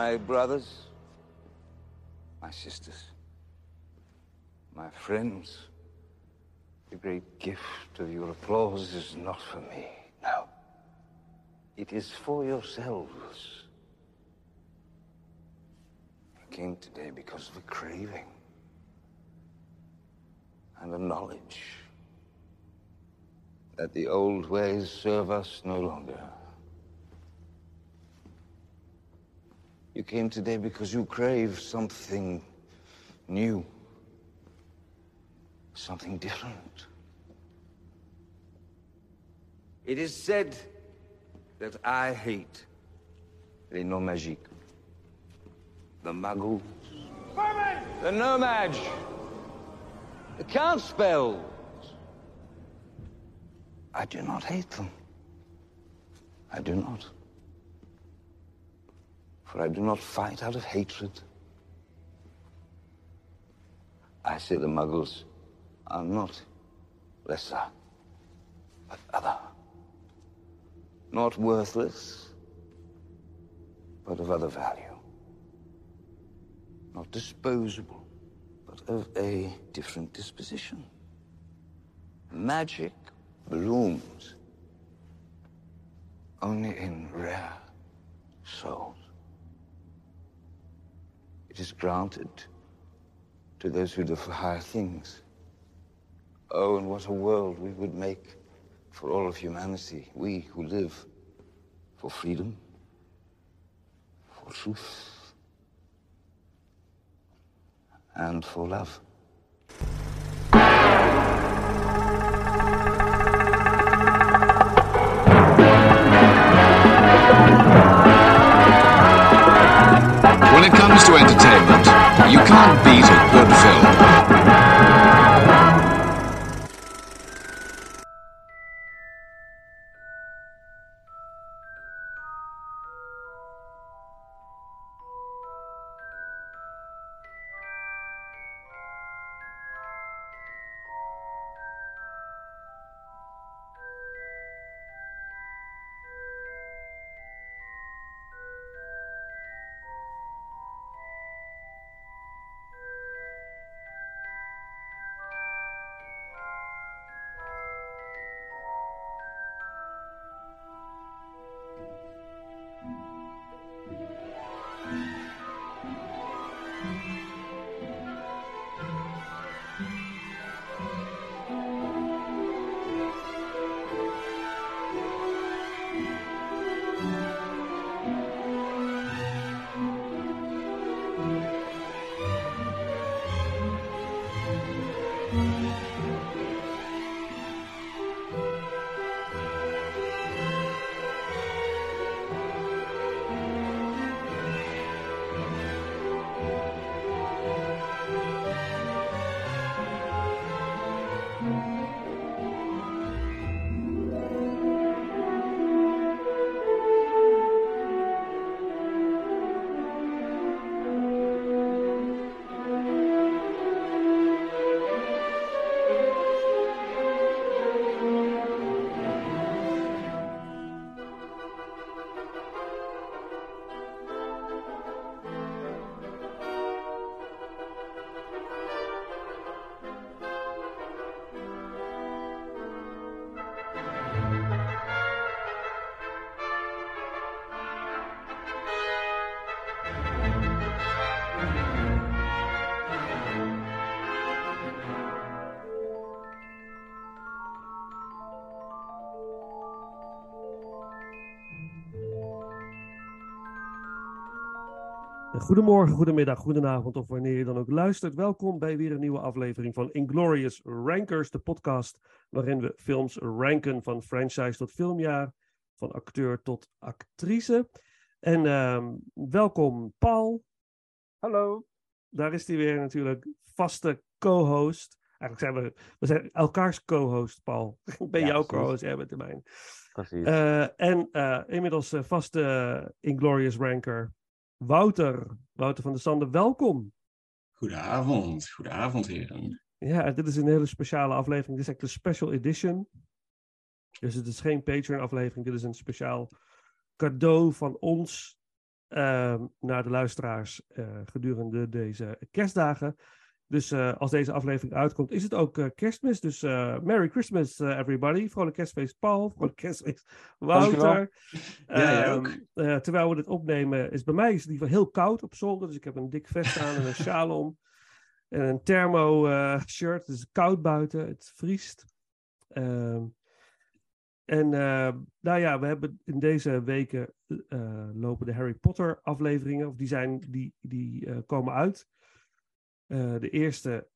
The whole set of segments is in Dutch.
My brothers, my sisters, my friends, the great gift of your applause is not for me. No. It is for yourselves. I came today because of a craving and a knowledge that the old ways serve us no longer. You came today because you crave something new, something different. It is said that I hate les noms magiques, the muggles, the nomads, the count spells. I do not hate them. I do not. For I do not fight out of hatred. I say the muggles are not lesser, but other. Not worthless, but of other value. Not disposable, but of a different disposition. Magic blooms only in rare souls. It is granted to those who live higher things. Oh, and what a world we would make for all of humanity, we who live for freedom, for truth, and for love. Comes to entertainment, you can't beat a good film. Goedemorgen, goedemiddag, goedenavond of wanneer je dan ook luistert. Welkom bij weer een nieuwe aflevering van Inglorious Rankers, de podcast waarin we films ranken van franchise tot filmjaar, van acteur tot actrice. En ehm, welkom Paul. Hallo. Daar is hij weer natuurlijk, vaste co-host. Eigenlijk zijn we, we zijn elkaars co-host, Paul. Ik ben Ja, jouw co-host, jij bent de mijn. Precies. Eh, en eh, inmiddels eh, vaste Inglorious Ranker, Wouter. Wouter van der Sande, welkom. Goedenavond, goedenavond heren. Ja, dit is een hele speciale aflevering. Dit is echt een special edition. Dus het is geen Patreon-aflevering. Dit is een speciaal cadeau van ons ehm, naar de luisteraars eh, gedurende deze kerstdagen. Dus eh, als deze aflevering uitkomt, is het ook eh, kerstmis. Dus eh, Merry Christmas, everybody. Vrolijk kerstfeest, Paul. Vrolijk kerstfeest, Wouter. Ja, Ehm, ook. terwijl we dit opnemen, is bij mij is het heel koud op zolder. Dus ik heb een dik vest aan en een sjaal om. En een thermo eh, shirt. Het is koud buiten. Het vriest. Ehm, en nou ja, we hebben in deze weken lopen de Harry Potter afleveringen. Of die, zijn, die, die komen uit. Eh, de eerste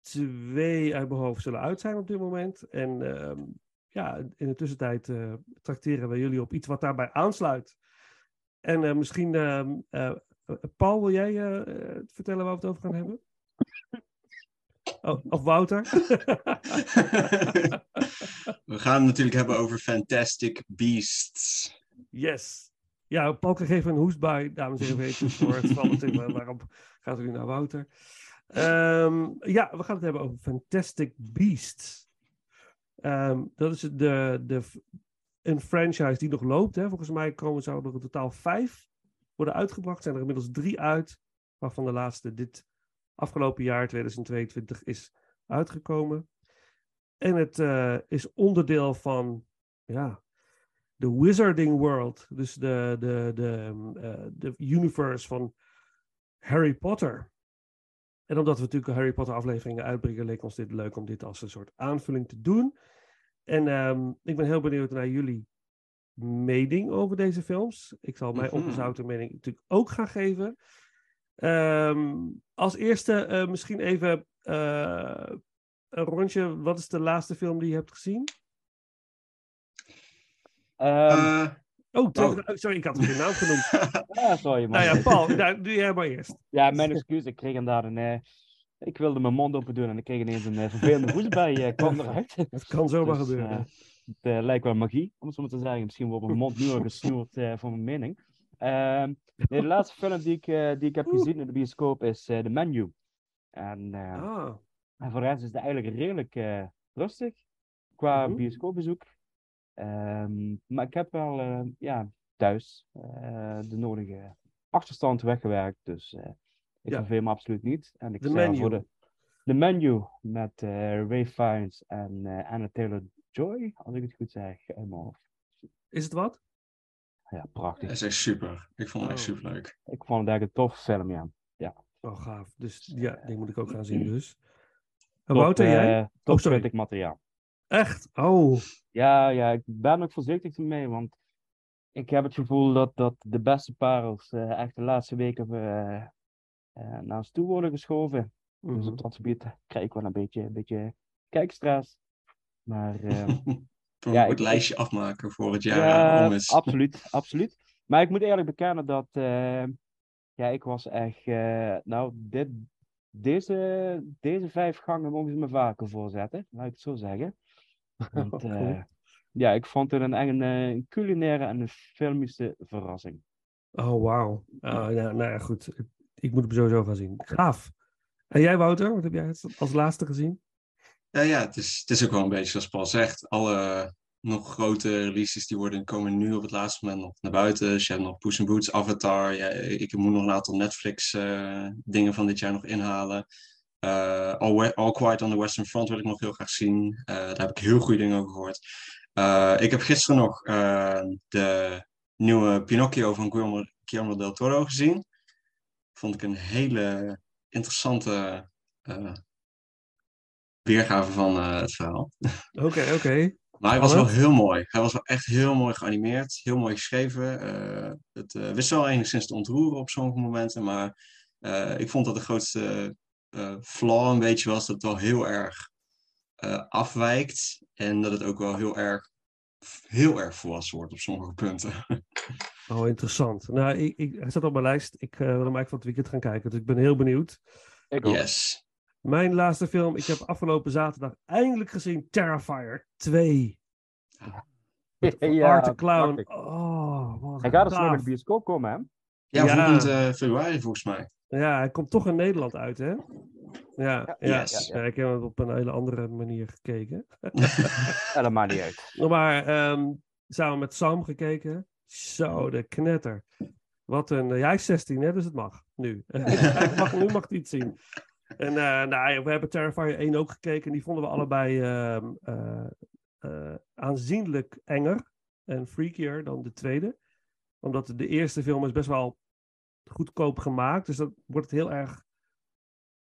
twee uit mijn hoofd zullen uit zijn op dit moment. En ehm, ja, in de tussentijd eh tracteren we jullie op iets wat daarbij aansluit. En eh, misschien, ehm, eh, eh, Paul, wil jij vertellen waar we het over gaan hebben? Oh, of Wouter? We gaan het natuurlijk hebben over Fantastic Beasts. yes. Ja, Paul kreeg even een hoestbui, dames en heren. Voor het natuurlijk, waarom gaat u naar Wouter? Ehm, ja, we gaan het hebben over Fantastic Beasts. Ehm, dat is de, de, een franchise die nog loopt. Hè. Volgens mij komen zouden er in totaal vijf worden uitgebracht. Zijn er inmiddels drie uit, waarvan de laatste dit afgelopen jaar, 2022, is uitgekomen. En het eh, is onderdeel van ja, de Wizarding World. Dus de, de, de, ehm, eh, de universe van Harry Potter. En omdat we natuurlijk Harry Potter afleveringen uitbrengen, leek ons dit leuk om dit als een soort aanvulling te doen. En ehm, ik ben heel benieuwd naar jullie mening over deze films. Ik zal mijn ongezouten mening natuurlijk ook gaan geven. Ehm, als eerste eh, misschien even eh, een rondje. Wat is de laatste film die je hebt gezien? Ehm, Eh, Oh, Oh. oh, sorry, ik had geen naam genoemd. ja, sorry, man. nou ja, Paul, nou, doe jij maar eerst. Ja, mijn excuus. Ik kreeg inderdaad een... eh, ik wilde mijn mond open doen en ik kreeg ineens een uh, vervelende hoestbui uh, kwam eruit. Het kan zomaar Dus, gebeuren. het lijkt wel magie, om het zo maar te zeggen. Misschien wordt mijn mond nu al gesnoerd eh, voor mijn mening. Ehm, nee, de laatste film die ik, eh, die ik heb gezien in de bioscoop is eh The Menu. En, eh, ah, en voor de rest is het eigenlijk redelijk eh, rustig qua Mhm. bioscoopbezoek. Ehm, maar ik heb wel eh, ja, thuis eh, de nodige achterstand weggewerkt. Dus eh, ik Ja. verveel me absoluut niet. En ik sta voor de, de menu met Ray Fiennes en Anna Taylor-Joy, als ik het goed zeg, uit mijn hoofd. is het wat? Ja, prachtig. dat is echt super. Ik vond het echt Oh. super leuk. Ik vond het eigenlijk een toffe film, ja. Oh, gaaf. Dus ja, die moet ik ook gaan zien dus. Wouter, jij? top Oh, sorry. 20 materiaal. Echt? Oh, Ja, ja, ik ben ook voorzichtig ermee, want ik heb het gevoel dat, dat de beste parels eh, echt de laatste weken eh, eh, naar ons toe worden geschoven. Dus mhm. op dat gebied krijg ik wel een beetje, een beetje kijkstress. Maar Voor Ja, ik- lijstje afmaken voor het jaar ja, om is. absoluut, absoluut. Maar ik moet eerlijk bekennen dat ja, ik was echt, nou, dit, deze, deze vijf gangen mogen ze me vaker voorzetten, laat ik het zo zeggen. Want, Cool. eh, ja, ik vond het een, eh, een culinaire en een filmische verrassing. Oh, wauw. Nou, nou ja, goed. Ik moet hem sowieso gaan zien. Gaaf. En jij, Wouter? Wat heb jij als- als laatste gezien? Ja, ja het, is, het is ook wel een beetje zoals Paul zegt. Alle nog grote releases die worden, komen nu op het laatste moment nog naar buiten. Dus je hebt nog Puss in Boots, Avatar. Ja, ik moet nog een aantal Netflix eh, dingen van dit jaar nog inhalen. Eh, All, We- All Quiet on the Western Front wil ik nog heel graag zien. Eh, daar heb ik heel goede dingen over gehoord. Eh, ik heb gisteren nog eh, de nieuwe Pinocchio van Guillermo, Guillermo del Toro gezien. Vond ik een hele interessante eh, weergave van eh, het verhaal. Oké, oké. Maar hij was wel heel mooi. Hij was wel echt heel mooi geanimeerd, heel mooi geschreven. Eh, het eh, wist wel enigszins te ontroeren op sommige momenten, maar eh, ik vond dat de grootste eh, flaw een beetje was dat het wel heel erg eh, afwijkt en dat het ook wel heel erg, heel erg volwassen wordt op sommige punten. Oh, interessant. Nou, ik, ik, hij staat op mijn lijst. Ik eh, wil hem eigenlijk van het weekend gaan kijken. Dus ik ben heel benieuwd. Ik ook. Yes. Mijn laatste film. Ik heb afgelopen zaterdag eindelijk gezien Terrifier 2. Met Ja, Art the Clown. Oh, wat Hij gaat dus gaaf. de bioscoop komen, hè? Ja, Ja. volgend eh, februari volgens mij. Ja, hij komt toch in Nederland uit, hè? Ja, ja, Yes. ja, ik heb hem op een hele andere manier gekeken. Dat maakt niet uit. Maar ehm, samen met Sam gekeken. Zo, de knetter. Wat een... eh, ja, hij is 16, hè, dus het mag. Nu. Mag, nu mag hij het zien. En eh, nou, we hebben Terrifier 1 ook gekeken. En die vonden we allebei ehm, eh, eh, aanzienlijk enger en freakier dan de tweede. Omdat de eerste film is best wel goedkoop gemaakt. Dus dan wordt heel erg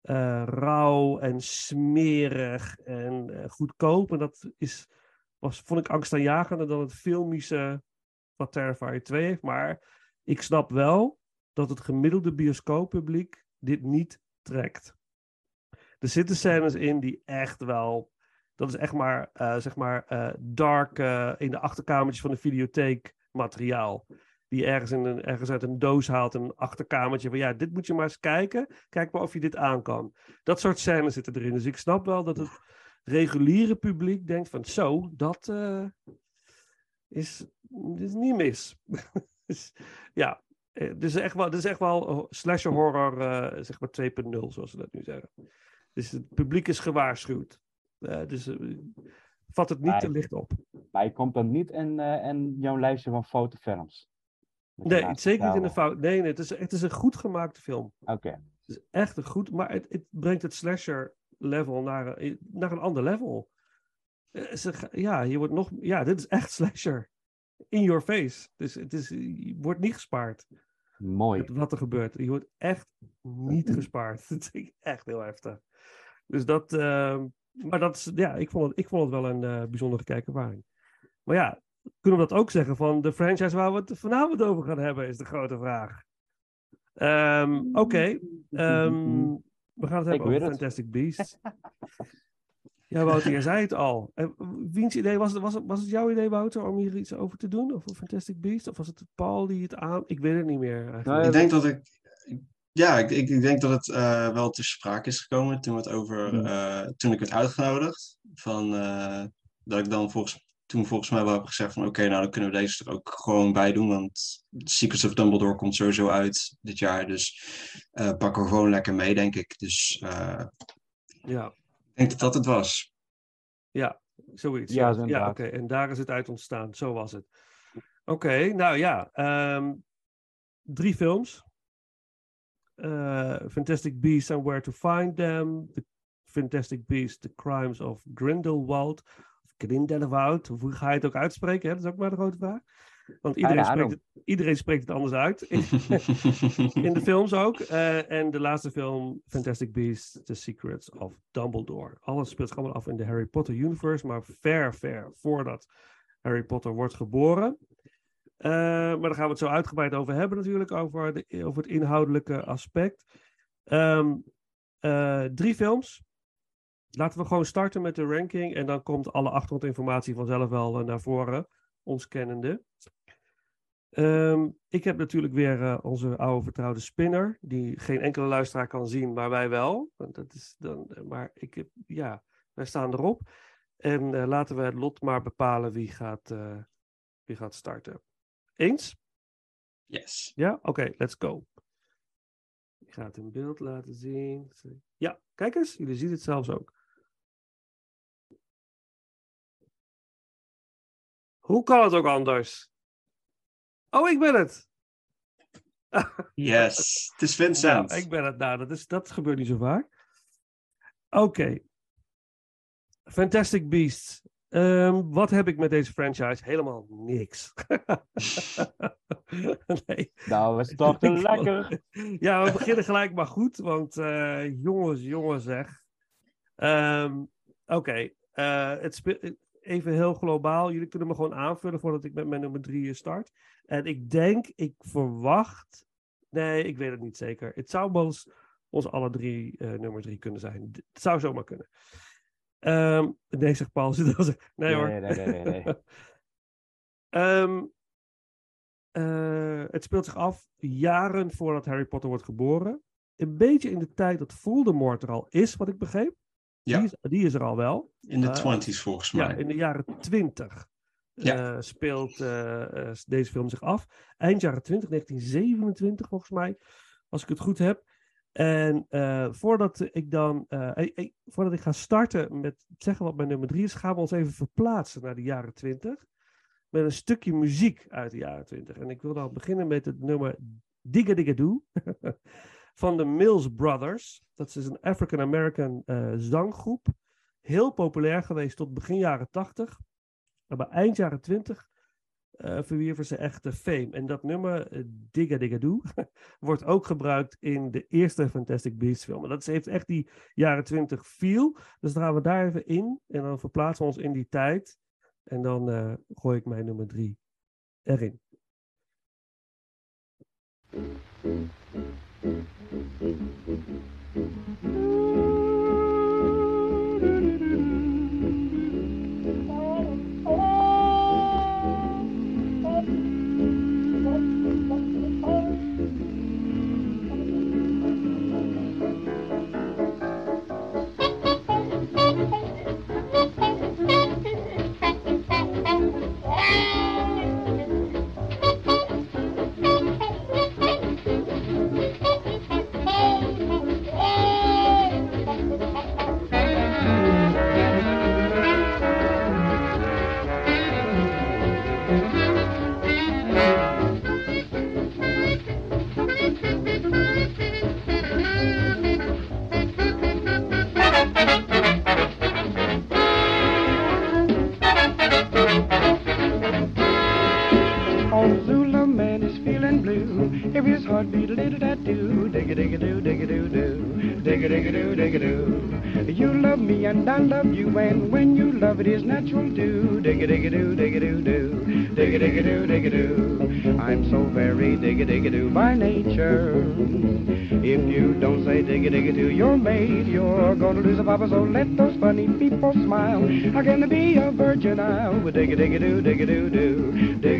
eh, rauw en smerig en eh, goedkoop. En dat is, was, vond ik angstaanjagender dan het filmische wat Terrifier 2 heeft. Maar ik snap wel dat het gemiddelde bioscooppubliek dit niet trekt. Er zitten scènes in die echt wel... Dat is echt maar, eh, zeg maar, dark in de achterkamertjes van de videotheek materiaal. Die ergens, in een, ergens uit een doos haalt, een achterkamertje. Van ja, dit moet je maar eens kijken. Kijk maar of je dit aan kan. Dat soort scènes zitten erin. Dus ik snap wel dat het reguliere publiek denkt van zo, dat eh, is, is niet mis. dus, ja, is echt wel, dit is echt wel slasher horror, eh, zeg maar 2.0, zoals ze dat nu zeggen. Dus het publiek is gewaarschuwd. Dus vat het niet te licht op. Maar je komt dan niet in, in jouw lijstje van fotofilms. Nee, zeker niet in de fout. Nee, nee het, is, het is een goed gemaakte film. Oké. Het is echt een goed, maar het, het brengt het slasher level naar, een- naar een ander level. Eh, ja, je wordt nog, ja, dit is echt slasher. In your face. Dus het is, je wordt niet gespaard. Mooi. wat er gebeurt. Je wordt echt niet gespaard. Dat vind ik echt heel heftig. Dus dat, ehm, maar dat is, ja, ik vond het, ik vond het wel een eh, bijzondere kijkervaring. Maar ja, kunnen we dat ook zeggen van de franchise waar we het vanavond over gaan hebben, is de grote vraag. Ehm, Oké, ehm, we gaan het hebben over het. Fantastic Beasts. Ja, Wouter, jij zei het al. En wiens idee was het, was het? Was het jouw idee, Wouter, om hier iets over te doen? Over Fantastic Beasts? Of was het Paul die het aan... Ik weet het niet meer eigenlijk. Nou, Ik denk dat ik. Ja, ik, ik, ik denk dat het eh, wel te sprake is gekomen toen, we het over, Hmm. eh, toen ik werd uitgenodigd. Van, eh, dat ik dan volgens, toen volgens mij wel heb gezegd van oké, nou dan kunnen we deze er ook gewoon bij doen. Want Secrets of Dumbledore komt sowieso uit dit jaar. Dus eh pakken we gewoon lekker mee, denk ik. Dus eh, Ja. ik denk dat dat het was. Zoiets. Ja, Ja, zo ja inderdaad. oké. En daar is het uit ontstaan. Zo was het. Oké, nou ja. ehm, drie films. Eh, Fantastic Beasts and Where to Find Them. The Fantastic Beasts, The Crimes of Grindelwald. Grindelwald, of hoe ga je het ook uitspreken? Hè? Dat is ook maar de grote vraag. Want iedereen, spreekt het, iedereen spreekt het anders uit. In, in de films ook. Eh, en de laatste film, Fantastic Beasts, The Secrets of Dumbledore. Alles speelt zich allemaal af in de Harry Potter universe, maar ver, ver voordat Harry Potter wordt geboren. Eh, maar daar gaan we het zo uitgebreid over hebben natuurlijk, over, de, over het inhoudelijke aspect. Ehm, eh, drie films. Laten we gewoon starten met de ranking en dan komt alle achtergrondinformatie vanzelf wel eh, naar voren, ons kennende. Ehm, ik heb natuurlijk weer eh, onze oude vertrouwde spinner, die geen enkele luisteraar kan zien, maar wij wel. Want dat is dan, eh, maar ik heb, ja, wij staan erop. En laten we het lot maar bepalen wie gaat, wie gaat starten. Eens? yes. Ja? Oké, let's go. Ik ga het in beeld laten zien. Ja, kijk eens, jullie zien het zelfs ook. Hoe kan het ook anders? Oh, ik ben het. Yes. Het is Vincent. Nou, ik ben het. Nou, dat, is, dat gebeurt niet zo vaak. Oké. Fantastic Beasts. Ehm, wat heb ik met deze franchise? Helemaal niks. nee. Nou, we starten lekker. Ja, we beginnen gelijk maar goed, want eh, jongens, jongens zeg. Ehm, Oké, eh, het speel- even heel globaal. Jullie kunnen me gewoon aanvullen voordat ik met mijn nummer drie start. En ik denk, ik verwacht... Nee, ik weet het niet zeker. Het zou wel eens onze alle drie eh, nummer drie kunnen zijn. Het zou zomaar kunnen. Ehm, nee, zegt Paul. Nee hoor. Nee, nee, nee, nee, nee. Ehm, eh, het speelt zich af jaren voordat Harry Potter wordt geboren. Een beetje in de tijd dat Voldemort er al is, wat ik begreep. Ja. Die, is, die is er al wel. In de Eh, twenties volgens Ja, mij. in de jaren 20 Ja. eh, speelt eh, eh, deze film zich af. Eind jaren 20, 1927 volgens mij, als ik het goed heb. En eh, voordat ik dan, eh, eh, eh, voordat ik ga starten met zeggen wat mijn nummer drie is, gaan we ons even verplaatsen naar de jaren 20. Met een stukje muziek uit de jaren 20. En ik wil dan beginnen met het nummer Digga Digga Doo van de Mills Brothers. Dat is een African-American eh, zanggroep. Heel populair geweest tot begin jaren 80. Maar bij eind jaren 20 uh, verwierven ze echt de fame. En dat nummer, uh, Digga Digga Doo, wordt ook gebruikt in de eerste Fantastic Beasts film. En dat heeft echt die jaren 20 feel. Dus dan gaan we daar even in. En dan verplaatsen we ons in die tijd. En dan uh, gooi ik mijn nummer 3 erin. Ooh. His heart beat a little that do, dig a dig a do, dig a do do, dig a dig a do, dig a do. You love me and I love you, and when you love it is natural do, dig a dig a do, dig a do do, dig a dig a do, dig a do. I'm so very dig a dig a do by nature. If you don't say dig a dig a do, you're made. You're gonna lose a papa, so let those funny people smile. How can there be a virgin isle with dig a dig a do, dig a do do, dig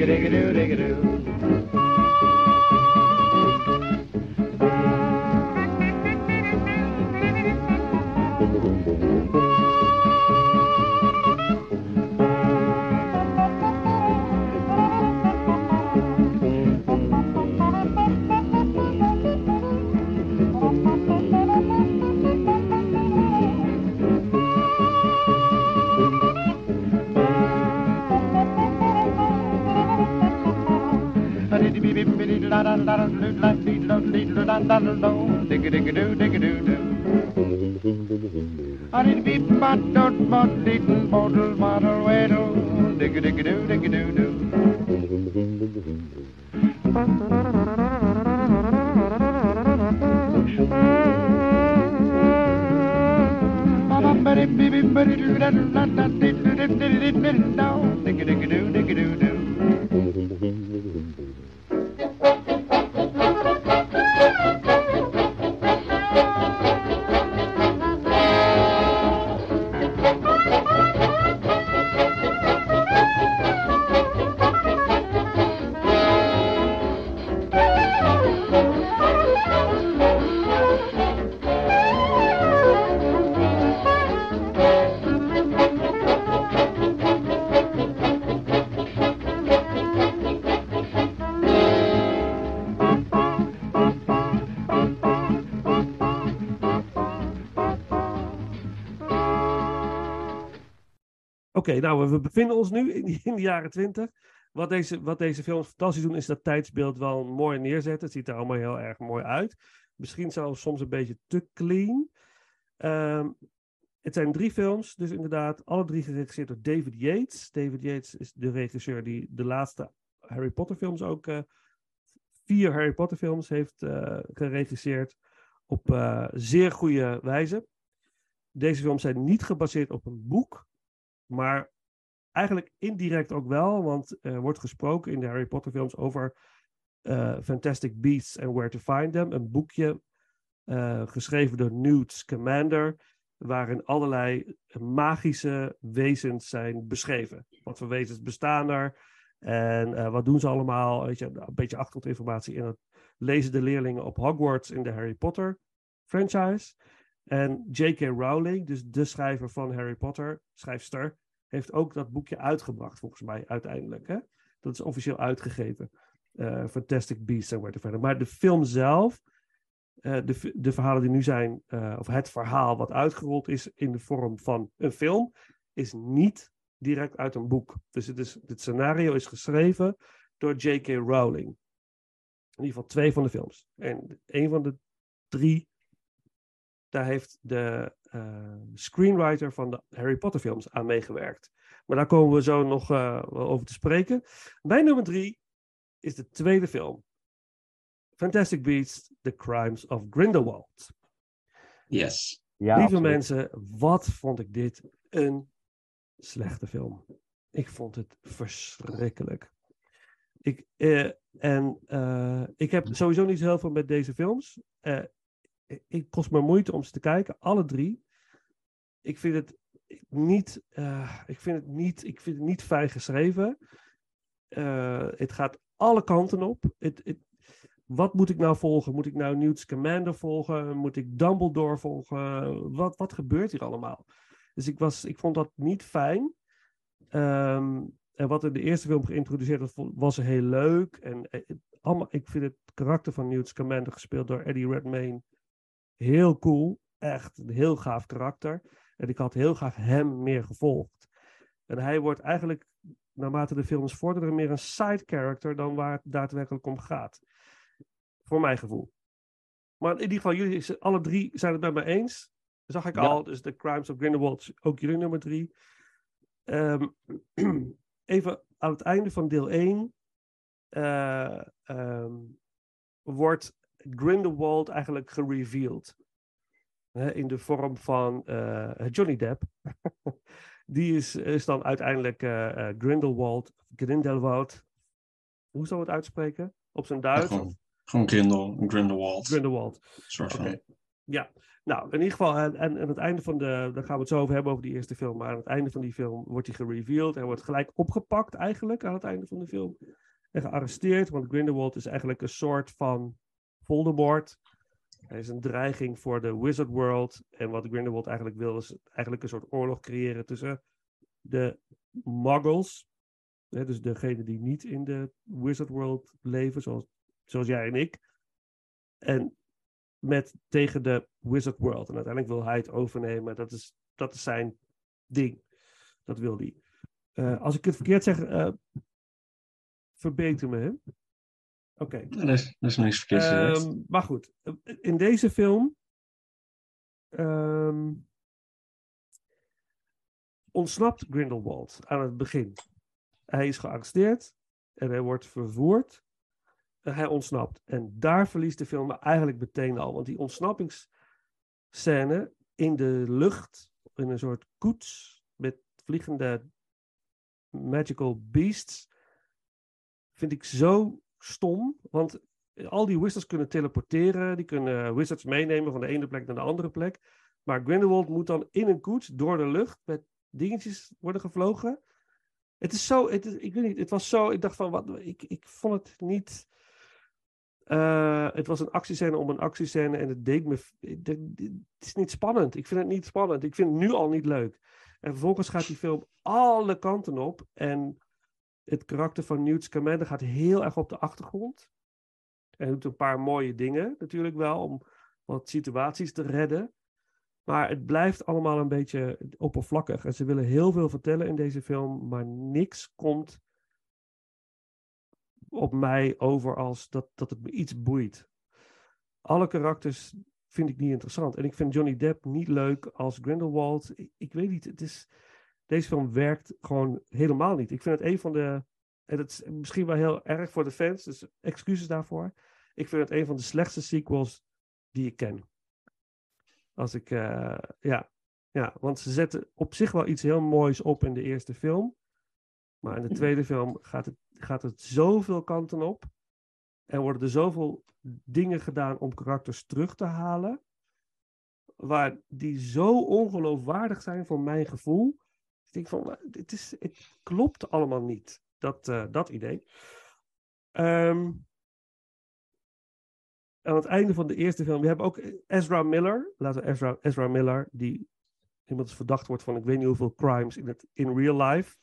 a dig a do, dig a do? I did beep bot dot bot didn't nou, we bevinden ons nu in, de jaren twintig. Wat deze, wat deze films fantastisch doen, is dat tijdsbeeld wel mooi neerzetten. Het ziet er allemaal heel erg mooi uit. Misschien zelfs soms een beetje te clean. Ehm, het zijn drie films, dus inderdaad, alle drie geregisseerd door David Yates. David Yates is de regisseur die de laatste Harry Potter films ook, eh, vier Harry Potter films heeft eh, geregisseerd op eh, zeer goede wijze. Deze films zijn niet gebaseerd op een boek, maar eigenlijk indirect ook wel, want er wordt gesproken in de Harry Potter films over eh, Fantastic Beasts and Where to Find Them, een boekje eh, geschreven door Newt Scamander, waarin allerlei magische wezens zijn beschreven. Wat voor wezens bestaan er en eh, wat doen ze allemaal? Weet je, een beetje achtergrondinformatie. En dat lezen de leerlingen op Hogwarts in de Harry Potter franchise. En J.K. Rowling, dus de schrijver van Harry Potter, schrijfster, heeft ook dat boekje uitgebracht, volgens mij uiteindelijk. Hè? Dat is officieel uitgegeven. Eh, Fantastic Beasts and Where Them. Maar de film zelf, eh, de, de verhalen die nu zijn, eh, of het verhaal wat uitgerold is in de vorm van een film, is niet direct uit een boek. Dus het, is, het scenario is geschreven door J.K. Rowling. In ieder geval twee van de films. En een van de drie, daar heeft de eh, screenwriter van de Harry Potter films aan meegewerkt. Maar daar komen we zo nog eh, over te spreken. Mijn nummer drie is de tweede film. Fantastic Beasts, The Crimes of Grindelwald. Yes. Ja, Lieve absoluut. mensen, wat vond ik dit een slechte film. Ik vond het verschrikkelijk. Ik, eh, en eh, ik heb sowieso niet zo heel veel met deze films. Eh, ik- kost me moeite om ze te kijken, alle drie. Ik vind het niet, eh, ik vind het niet, ik vind het niet fijn geschreven. Eh, het gaat alle kanten op. Het, het, wat moet ik nou volgen? Moet ik nou Newt Scamander volgen? Moet ik Dumbledore volgen? Wat, wat gebeurt hier allemaal? Dus ik, was, ik vond dat niet fijn. Ehm, en wat in de eerste film geïntroduceerd was, was heel leuk. En eh, allemaal, ik vind het karakter van Newt Scamander, gespeeld door Eddie Redmayne, heel cool. Echt een heel gaaf karakter. En ik had heel graag hem meer gevolgd. En hij wordt eigenlijk, naarmate de films vorderen, meer een side character dan waar het daadwerkelijk om gaat. Voor mijn gevoel. Maar in ieder geval, jullie alle drie zijn het bij me eens. Zag ik Ja. al. Dus The Crimes of Grindelwald, ook jullie nummer drie. Ehm, even aan het einde van deel 1 eh, ehm, wordt Grindelwald eigenlijk gereveeld. Hè, in de vorm van eh, Johnny Depp. Die is, is dan uiteindelijk eh, Grindelwald, Grindelwald. Hoe zou het uitspreken? Op zijn Ja, Duits? gewoon, gewoon Grindel, Grindelwald. Grindelwald. soort van. Ja, nou, in ieder geval, en, en aan het einde van de, daar gaan we het zo over hebben, over die eerste film, maar aan het einde van die film wordt hij gereveeld. Hij wordt gelijk opgepakt eigenlijk aan het einde van de film. En gearresteerd, want Grindelwald is eigenlijk een soort van Voldemort. Hij is een dreiging voor de Wizard World. En wat Grindelwald eigenlijk wil, is eigenlijk een soort oorlog creëren tussen de muggles. Hè, dus degenen die niet in de Wizard World leven, zoals, zoals jij en ik. En met tegen de Wizard World. En uiteindelijk wil hij het overnemen. Dat is, dat is zijn ding. Dat wil hij. Eh, als ik het verkeerd zeg, eh, verbeter me. hè? Oké. Er is, er is niks verkeerd gezegd. Ehm, maar goed, in deze film ehm, ontsnapt Grindelwald aan het begin. Hij is gearresteerd en hij wordt vervoerd. En hij ontsnapt. En daar verliest de film eigenlijk meteen al. Want die ontsnappingsscène in de lucht, in een soort koets met vliegende magical beasts, vind ik zo stom. Want al die wizards kunnen teleporteren, die kunnen wizards meenemen van de ene plek naar de andere plek. Maar Grindelwald moet dan in een koets door de lucht met dingetjes worden gevlogen. Het is zo, het is, ik weet niet, het was zo, ik dacht van, wat, ik, ik vond het niet, eh, het was een actiescène om een actiescène en het deed me, het, het is niet spannend. Ik vind het niet spannend, ik vind het nu al niet leuk. En vervolgens gaat die film alle kanten op en het karakter van Newt Scamander gaat heel erg op de achtergrond. En doet een paar mooie dingen natuurlijk wel om wat situaties te redden. Maar het blijft allemaal een beetje oppervlakkig. En ze willen heel veel vertellen in deze film, maar niks komt op mij over als dat, dat het me iets boeit. Alle karakters vind ik niet interessant. En ik vind Johnny Depp niet leuk als Grindelwald. Ik weet niet, het is, deze film werkt gewoon helemaal niet. Ik vind het een van de, en het is misschien wel heel erg voor de fans, dus excuses daarvoor. Ik vind het een van de slechtste sequels die ik ken. Als ik, eh, ja, ja, want ze zetten op zich wel iets heel moois op in de eerste film. Maar in de tweede film gaat het, gaat het zoveel kanten op. En worden er zoveel dingen gedaan om karakters terug te halen. Waar die zo ongeloofwaardig zijn voor mijn gevoel. Ik denk van, het, is, het klopt allemaal niet. Dat, uh, dat idee. Um, aan het einde van de eerste film, we hebben ook Ezra Miller. Laten we Ezra, Ezra Miller, die inmiddels verdacht wordt van ik weet niet hoeveel crimes in, het, in real life.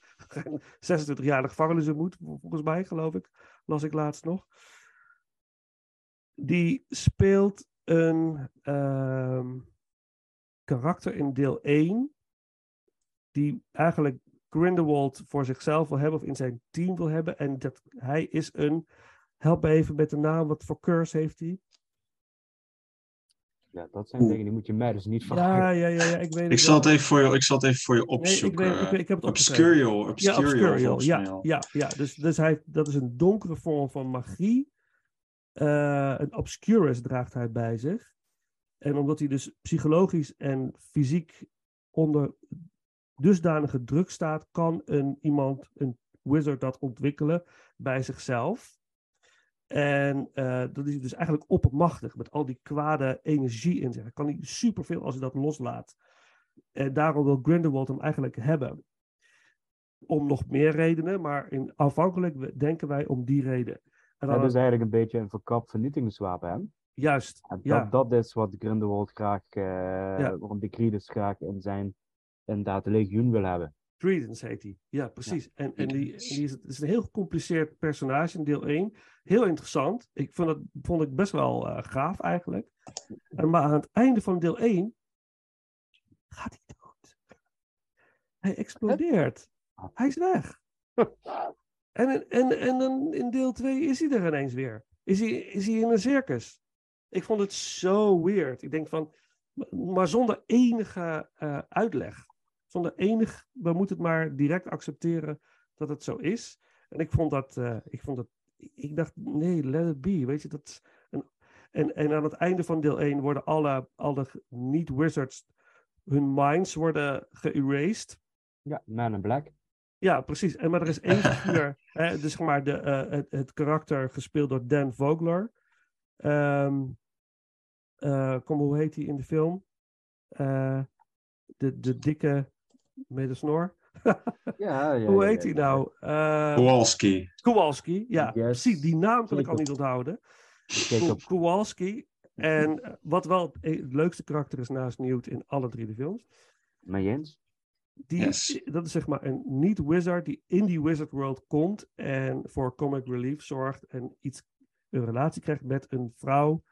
26 jaar gevangenis moet, volgens mij, geloof ik. Las ik laatst nog. Die speelt een um, karakter in deel 1. Die eigenlijk Grindelwald voor zichzelf wil hebben of in zijn team wil hebben. En dat hij is een Help me even met de naam. Wat voor curse heeft hij? Ja, dat zijn dingen die moet je mij dus niet vragen. Ja, ja, ja, ja, ik weet het Ik zal het even voor je, ik zal het even voor je Nee, ik, opzoeken. weet, ik, weet- ik heb het opgeschreven. Obscurial, Ja, Obscurial, Ja, ja, ja. Dus, dus hij, dat is een donkere vorm van magie. Eh, een Obscurus draagt hij bij zich. En omdat hij dus psychologisch en fysiek onder dusdanige druk staat, kan een iemand, een wizard, dat ontwikkelen bij zichzelf. En eh dat is dus eigenlijk oppermachtig met al die kwade energie in zich. Kan hij superveel als hij dat loslaat. En daarom wil Grindelwald hem eigenlijk hebben om nog meer redenen, maar in, aanvankelijk denken wij om die reden. En dan, Dat is eigenlijk een beetje een verkapt vernietigingswapen, hè? juist, En ja, dat, dat is wat Grindelwald graag, eh waarom de Credus graag in zijn, inderdaad, legioen wil hebben. Credence heet hij. Ja, precies. En, en die, die is, het is een heel gecompliceerd personage in deel 1. Heel interessant. Ik vond het vond ik best wel eh, gaaf eigenlijk. En, maar aan het einde van deel 1 gaat hij dood. Hij explodeert. Hij is weg. En, in- en, en dan in deel 2 is hij er ineens weer. Is hij, is hij in een circus. Ik vond het zo weird. Ik denk van, maar zonder enige eh, uitleg. Zonder enig, we moeten het maar direct accepteren dat het zo is. En ik vond dat, eh, ik vond dat, ik dacht, nee, let it be. Weet je, dat een, en, en aan het einde van deel 1 worden alle, alle niet-wizards, hun minds worden geërased. Ja, Man in Black. Ja, precies. En, maar er is één figuur, hè, dus zeg maar de, eh, het, het karakter gespeeld door Dan Vogler. Ehm, eh, kom, hoe heet hij in de film? De, de dikke met de snor. Ja, ja, hoe heet ja, hij nou? Eh, Kowalski. Kowalski, ja, Yes. precies. Die naam kan ik al niet onthouden. Kowalski. En eh, wat wel het, leukste karakter is naast Newt in alle drie de films. mijn Jens. Die, Yes. Dat is zeg maar een niet-wizard die in die wizard world komt en voor comic relief zorgt en iets, een relatie krijgt met een vrouw.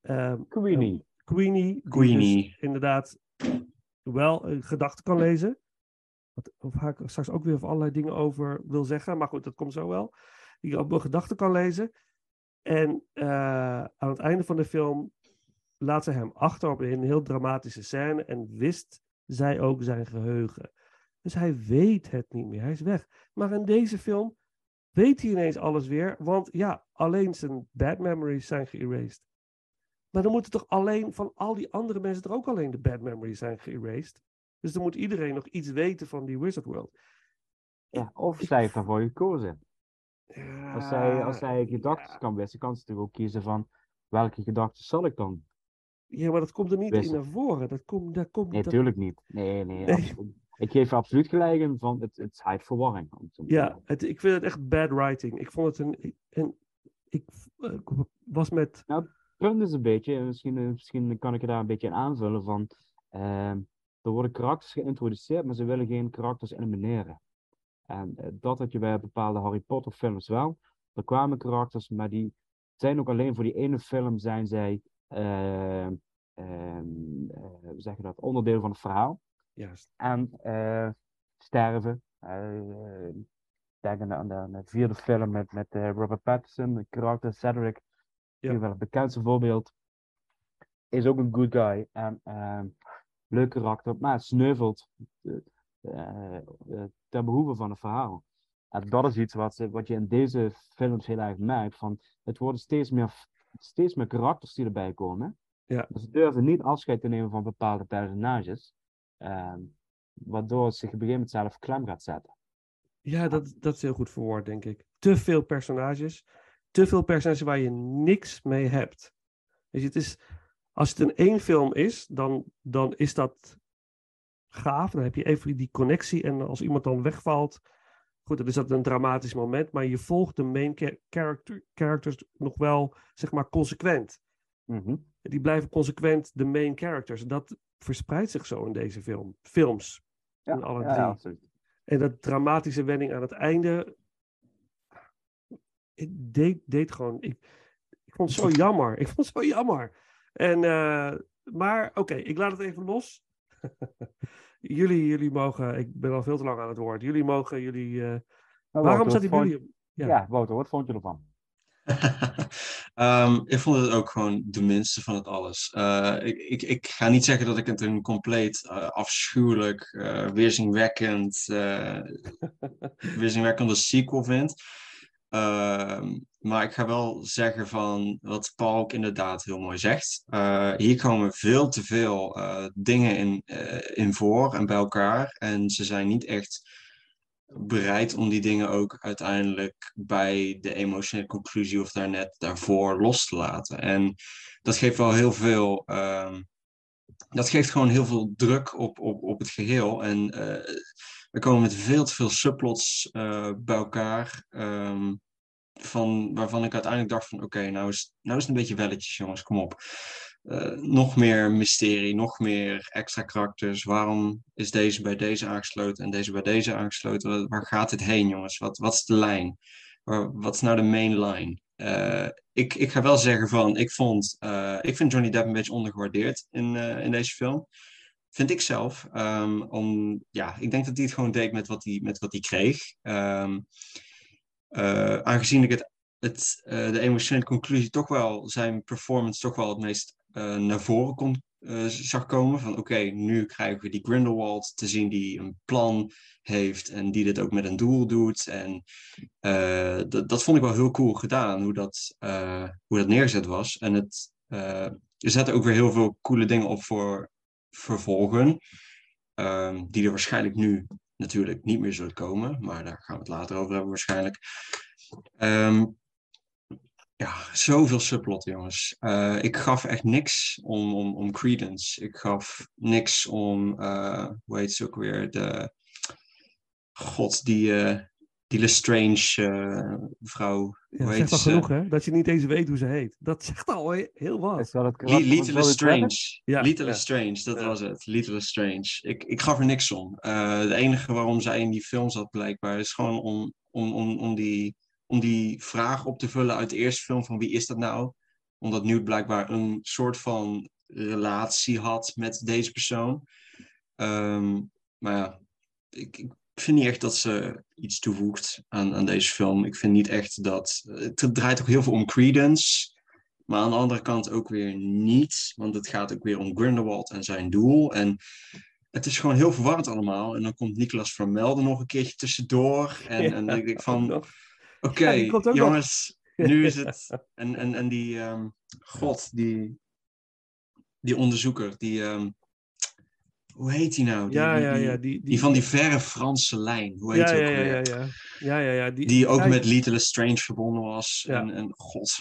ehm, Queenie. Queenie. Queenie. dus inderdaad wel een gedachte kan lezen. Wat, of ik straks ook weer of allerlei dingen over wil zeggen. Maar goed, dat komt zo wel. Die ook wel gedachten kan lezen. En eh, aan het einde van de film laat ze hem achter op een heel dramatische scène. En wist zij ook zijn geheugen. Dus hij weet het niet meer. Hij is weg. Maar in deze film weet hij ineens alles weer. Want ja, alleen zijn bad memories zijn geërased. Maar dan moeten toch alleen van al die andere mensen er ook alleen de bad memories zijn geërased. Dus dan moet iedereen nog iets weten van die Wizard World. Ja, of zij daarvoor gekozen. Ja, Als zij, als zij gedachten ja. kan wissen, kan ze natuurlijk ook kiezen van welke gedachten zal ik dan? Ja, maar dat komt er niet in naar voren. Dat komt, dat komt, Nee, dat- natuurlijk niet. Nee, nee. Ik geef je absoluut gelijk in van het, het zaait verwarring. Ja, het, ik vind het echt bad writing. Ik vond het een. een ik, eh, ik was met. Het punt is een beetje, en misschien, eh, misschien kan ik je daar een beetje in aanvullen van. ehm, er worden karakters geïntroduceerd, maar ze willen geen karakters elimineren. En eh, dat had je bij bepaalde Harry Potter films wel. Er kwamen karakters, maar die zijn ook alleen voor die ene film zijn zij, hoe zeg je dat, onderdeel van het verhaal. Juist. En eh, sterven. Denk aan de, aan de, vierde film met, met Robert Pattinson, de karakter Cedric. Ja. Het bekendste voorbeeld. Is ook een good guy. En ehm, leuk karakter, maar sneuvelt eh, eh, eh, ten behoeve van het verhaal. En dat is iets wat, ze- wat je in deze films heel erg merkt. Van, het worden steeds meer, steeds meer karakters die erbij komen. Ja. Dus ze durven niet afscheid te nemen van bepaalde personages. ehm, waardoor het zich op een gegeven moment zelf klem gaat zetten. Ja, dat, dat is heel goed verwoord, denk ik. Te veel personages. Te veel personages waar je niks mee hebt. Dus het is, als het in één film is, dan, dan is dat gaaf. Dan heb je even die connectie. En als iemand dan wegvalt, goed, dan is dat een dramatisch moment. Maar je volgt de main cha- character, characters nog wel, zeg maar, consequent. Mhm. Die blijven consequent de main characters. Dat verspreidt zich zo in deze film, films. Ja, in alle ja, drie. ja. En dat dramatische wending aan het einde. Ik deed, deed gewoon. Ik, ik vond het zo jammer. Ik vond het zo jammer. En, eh, maar oké, ik laat het even los. jullie, jullie mogen. Ik ben al veel te lang aan het woord. Jullie mogen. Jullie, eh, Maar waarom Wouter, wat die vond- jullie? Ja. Ja. Wouter, wat vond je ervan? Ehm, ik vond het ook gewoon de minste van het alles. Eh, ik, ik, ik ga niet zeggen dat ik het een compleet afschuwelijk, eh weerzinwekkend, eh weerzinwekkende sequel vind. Ehm, maar ik ga wel zeggen van wat Paul ook inderdaad heel mooi zegt. Eh, hier komen veel te veel eh, dingen in, eh, in voor en bij elkaar. En ze zijn niet echt bereid om die dingen ook uiteindelijk bij de emotionele conclusie of daarnet daarvoor los te laten. En dat geeft wel heel veel. ehm, dat geeft gewoon heel veel druk op, op, op het geheel. En eh, we komen met veel te veel subplots bij elkaar. ehm, van, waarvan ik uiteindelijk dacht van oké, nou, is, nou is het een beetje welletjes jongens, kom op. Eh, nog meer mysterie, nog meer extra karakters. Waarom is deze bij deze aangesloten en deze bij deze aangesloten? Waar, gaat het heen jongens? Wat, wat is de lijn? Wat is nou de main line? Eh, ik, ik ga wel zeggen van, ik vond, eh, ik vind Johnny Depp een beetje ondergewaardeerd in, in deze film. Vind ik zelf. Ehm, om, ja, ik denk dat hij het gewoon deed met wat hij, met wat hij kreeg. Ehm, eh, aangezien ik het, het, eh, de emotionele conclusie toch wel, zijn performance toch wel het meest eh, naar voren zag komen. Van oké, nu krijgen we die Grindelwald te zien die een plan heeft en die dit ook met een doel doet. En dat, vond ik wel heel cool gedaan, hoe dat, hoe dat neergezet was. En het, zetten ook weer heel veel coole dingen op voor vervolgen, ehm, die er waarschijnlijk nu natuurlijk niet meer zullen komen, maar daar gaan we het later over hebben waarschijnlijk. Ehm, ja, zoveel subplot, jongens. Eh, ik gaf echt niks om, om, om Credence. Ik gaf niks om, eh, hoe heet ze ook weer, de... God, die, eh die Lestrange eh, vrouw. Ja, hoe dat zegt al ze? genoeg, hè? Dat je niet eens weet hoe ze heet. Dat zegt al he- heel wat. Is dat het Le- karakter van Lethal Zoe Strange. Ja, ja. Strange, dat Ja. was het. Lethal Strange. Ik, ik gaf er niks om. Eh de enige waarom zij in die film zat, blijkbaar, is gewoon om, om, om, om, die, om die vraag op te vullen uit de eerste film: van wie is dat nou? Omdat Newt blijkbaar een soort van relatie had met deze persoon. Ehm, maar ja, ik, ik vind niet echt dat ze iets toevoegt aan, aan deze film. Ik vind niet echt dat. Het draait ook heel veel om Credence. Maar aan de andere kant ook weer niet. Want het gaat ook weer om Grindelwald en zijn doel. En het is gewoon heel verwarrend allemaal. En dan komt Nicolas Vermelde nog een keertje tussendoor. En, Ja, en dan denk ik ook van, oké, Ja, nog. jongens, nu is het... En, en, en die, ehm, god, die, die onderzoeker, die... ehm, hoe heet die nou? Die, Ja, die, ja, die, ja. Die, die van die verre Franse lijn. Hoe heet ja, die ook ja, ja, ja. Ja, ja, ja. Die, Die ook met Lethal Strange verbonden was. Ja. En, en god,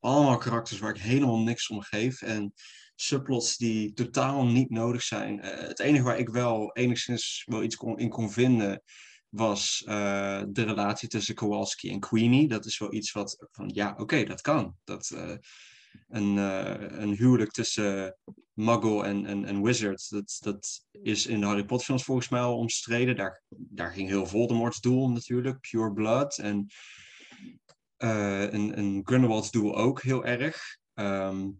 allemaal karakters waar ik helemaal niks om geef. En subplots die totaal niet nodig zijn. Eh, het enige waar ik wel enigszins wel iets kon, in kon vinden was eh, de relatie tussen Kowalski en Queenie. Dat is wel iets wat van ja, oké, dat kan. Dat, eh, een, een huwelijk tussen Muggle en, en, en Wizard, dat, dat is in de Harry Potter films volgens mij al omstreden. Daar, daar ging heel Voldemort's doel natuurlijk, Pure Blood. En een, een Grindelwald's doel ook heel erg. Ehm,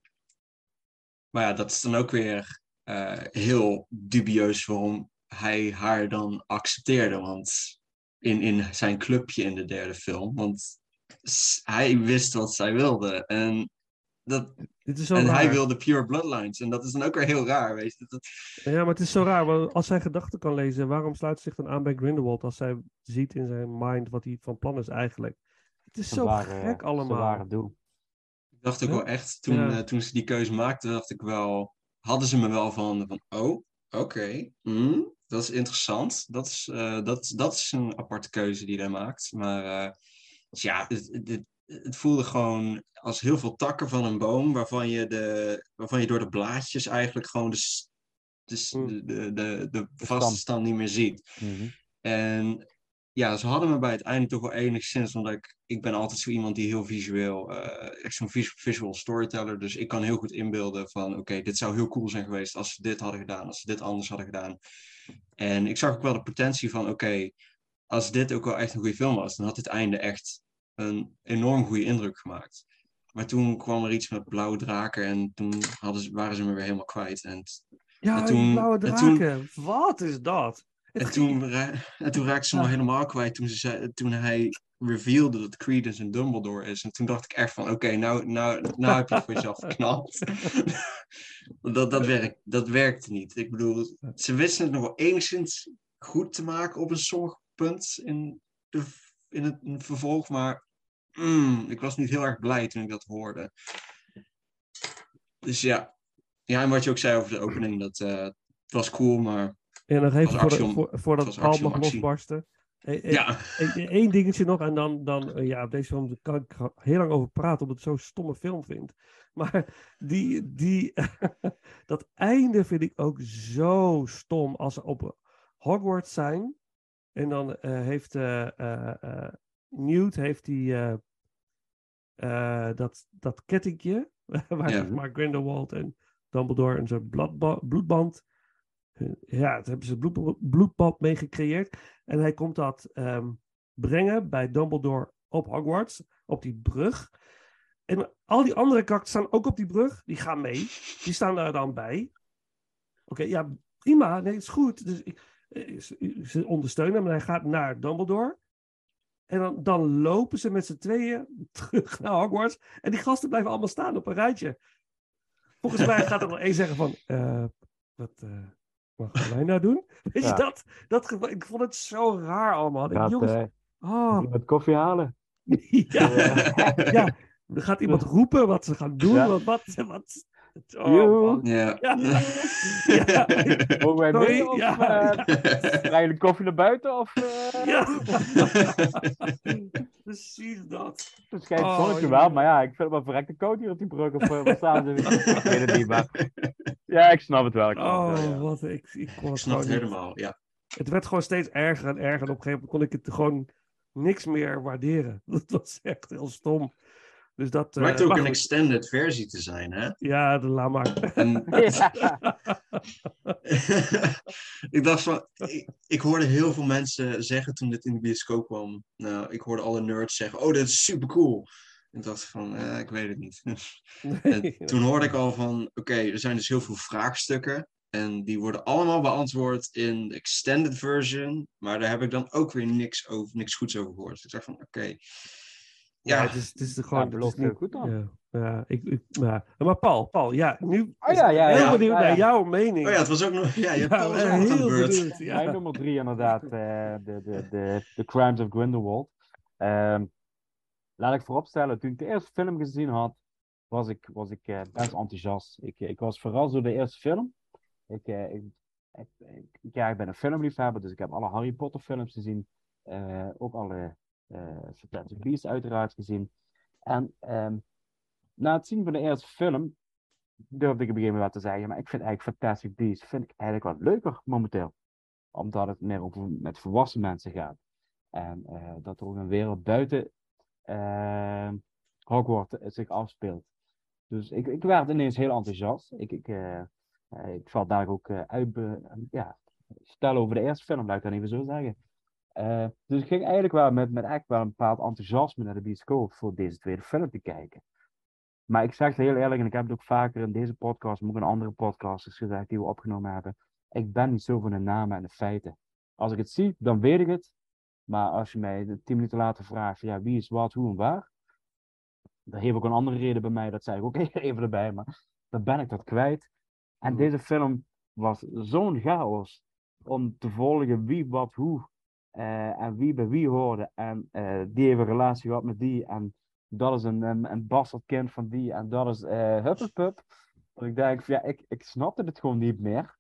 maar ja, dat is dan ook weer eh, heel dubieus waarom hij haar dan accepteerde. Want in, in zijn clubje in de derde film. Want hij wist wat zij wilde. En, dat, Dit is zo en hij raar. wilde pure bloodlines. En dat is dan ook weer heel raar. Weet je? Dat, Ja, maar het is zo raar. Want als zij gedachten kan lezen, waarom sluit ze zich dan aan bij Grindelwald als zij ziet in zijn mind wat hij van plan is eigenlijk? Het is zo gek allemaal. ware doel. ik dacht ook Ja. wel echt, toen, Ja. eh, toen ze die keuze maakten, dacht ik wel, hadden ze me wel van, van oh, oké, hmm, dat is interessant. Dat is, eh, dat, dat is een aparte keuze die hij maakt. Maar eh, dus ja, het, het, het- voelde gewoon als heel veel takken van een boom, waarvan je, de, waarvan je door de blaadjes eigenlijk gewoon de, Hmm. de, de, de, vaste stand niet meer ziet. Mhm. En ja, ze hadden me bij het einde toch wel enigszins, omdat ik, ik ben altijd zo iemand die heel visueel, eh, echt zo'n vis- visual storyteller, dus ik kan heel goed inbeelden van, oké, dit zou heel cool zijn geweest als ze dit hadden gedaan, als ze dit anders hadden gedaan. En ik zag ook wel de potentie van, oké, als dit ook wel echt een goede film was, dan had het einde echt een enorm goede indruk gemaakt. Maar toen kwam er iets met blauwe draken en toen hadden ze, waren ze me weer helemaal kwijt. En Ja, En toen- blauwe en toen- draken. Wat is dat? En toen, en toen raakte ze me Ja. helemaal kwijt toen, ze zei, toen hij revealde dat Credence een Dumbledore is. En toen dacht ik echt van, oké, nou, nou, nou heb je het voor jezelf geknapt. dat, dat, werkt, dat werkte niet. Ik bedoel, ze wisten het nog wel enigszins goed te maken op een sommig punt in, de, in het vervolg. Maar mm, ik was niet heel erg blij toen ik dat hoorde. Dus ja. Ja, en wat je ook zei over de opening, dat eh, het was cool, maar En nog even voor voor, voordat het om mag losbarsten. E- e- ja. Eén dingetje nog en dan, dan eh, ja, op deze film kan ik heel lang over praten, omdat ik het zo'n stomme film vind. Maar die, die, dat einde vind ik ook zo stom als ze op Hogwarts zijn. En dan eh, heeft eh, Newt heeft die, eh, eh, dat, dat kettingje, waar Ja. maar Grindelwald en Dumbledore en zijn bloedband. Ja, daar hebben ze bloed, bloedbad mee gecreëerd. En hij komt dat ehm, brengen bij Dumbledore op Hogwarts, op die brug. En al die andere karakters staan ook op die brug. Die gaan mee. Die staan daar dan bij. Oké, ja, prima. Nee, is goed. Dus ik, eh, ze, ze ondersteunen hem en hij gaat naar Dumbledore. En dan, dan lopen ze met z'n tweeën terug naar Hogwarts. En die gasten blijven allemaal staan op een rijtje. Volgens mij gaat er wel één zeggen van... eh, wat, wat gaan wij nou doen? Weet Ja. je dat? dat ik vond het zo raar allemaal. Gaat jongens, eh, oh, iemand koffie halen. ja. ja, er gaat iemand roepen wat ze gaan doen. Ja. Wat, wat, wat. Oh. Ja. Ja. Ja. Mogen wij mee? Of ja, eh, ga je de koffie naar buiten? Of, eh, Ja, precies dat. Het schijnt Oh, zonnetje ja. wel, maar ja, ik vind het wel verrekte koud hier op die brug. Of eh, wat staan ze? ik weet het niet, maar... Ja, ik snap het wel. Ik snap het wel, Oh, ja. wat ik, ik kon het snap het helemaal, ja. Het werd gewoon steeds erger en erger. En op een gegeven moment kon ik het gewoon niks meer waarderen. Dat was echt heel stom. Dus dat. Het lijkt eh, ook een extended versie te zijn, hè? Ja, de laat maar. En ik dacht van, ik, ik hoorde heel veel mensen zeggen toen dit in de bioscoop kwam. Nou, ik hoorde alle nerds zeggen, oh, dit is super cool. En ik dacht van, eh, ik weet het niet. En toen hoorde ik al van, oké, er zijn dus heel veel vraagstukken. En die worden allemaal beantwoord in de extended version. Maar daar heb ik dan ook weer niks, over, niks goeds over gehoord. Dus ik dacht van, oké. Ja, het is, het is gewoon. Ja, het is belooft niet- heel goed dan. Ja, ja, ik, ik, ja. Maar Paul, Paul, ja, nu. Oh ja, ja, heel ja, benieuwd ja, ja. naar jouw mening. oh ja, het was ook nog, ja, je hebt eh, de heel beurt. benieuwd. Ja. Mijn nummer drie inderdaad, eh, de, de, de, de Crimes of Grindelwald. Ehm, laat ik vooropstellen, toen ik de eerste film gezien had, was ik, was ik eh, best enthousiast. Ik, ik was verrast door de eerste film. Ik, eh, ik, ik, ik- ja, ik ben een filmliefhebber, dus ik heb alle Harry Potter films gezien. Eh, ook alle eh Fantastic Beasts uiteraard gezien. En ehm, na het zien van de eerste film durfde ik op een gegeven moment te zeggen, maar ik vind eigenlijk Fantastic Beasts vind ik eigenlijk wat leuker momenteel omdat het meer over met volwassen mensen gaat. En eh, dat er ook een wereld buiten eh, Hogwarts zich afspeelt. Dus ik, ik werd ineens heel enthousiast. Ik, ik, eh, eh, ik val daar ook eh, uit, ja, stellen over de eerste film, laat ik dat even zo zeggen. Eh, dus ik ging eigenlijk wel met, met echt wel een bepaald enthousiasme naar de bioscoop voor deze tweede film te kijken. Maar ik zeg het heel eerlijk, en ik heb het ook vaker in deze podcast, maar ook in andere podcasts gezegd die we opgenomen hebben ik ben niet zo van de namen en de feiten. Als ik het zie, dan weet ik het. Maar als je mij tien minuten later vraagt, ja, wie is wat, hoe en waar. Dat heeft ook een andere reden bij mij, dat zei ik ook even erbij, maar dan ben ik dat kwijt. En Hmm. deze film was zo'n chaos om te volgen wie, wat, hoe eh, en wie bij wie hoorde. En eh, die heeft een relatie gehad met die en dat is een, een, een bastardkind van die en dat is Huppelpup. Dat ik denk, ja, ik, ik snapte het gewoon niet meer.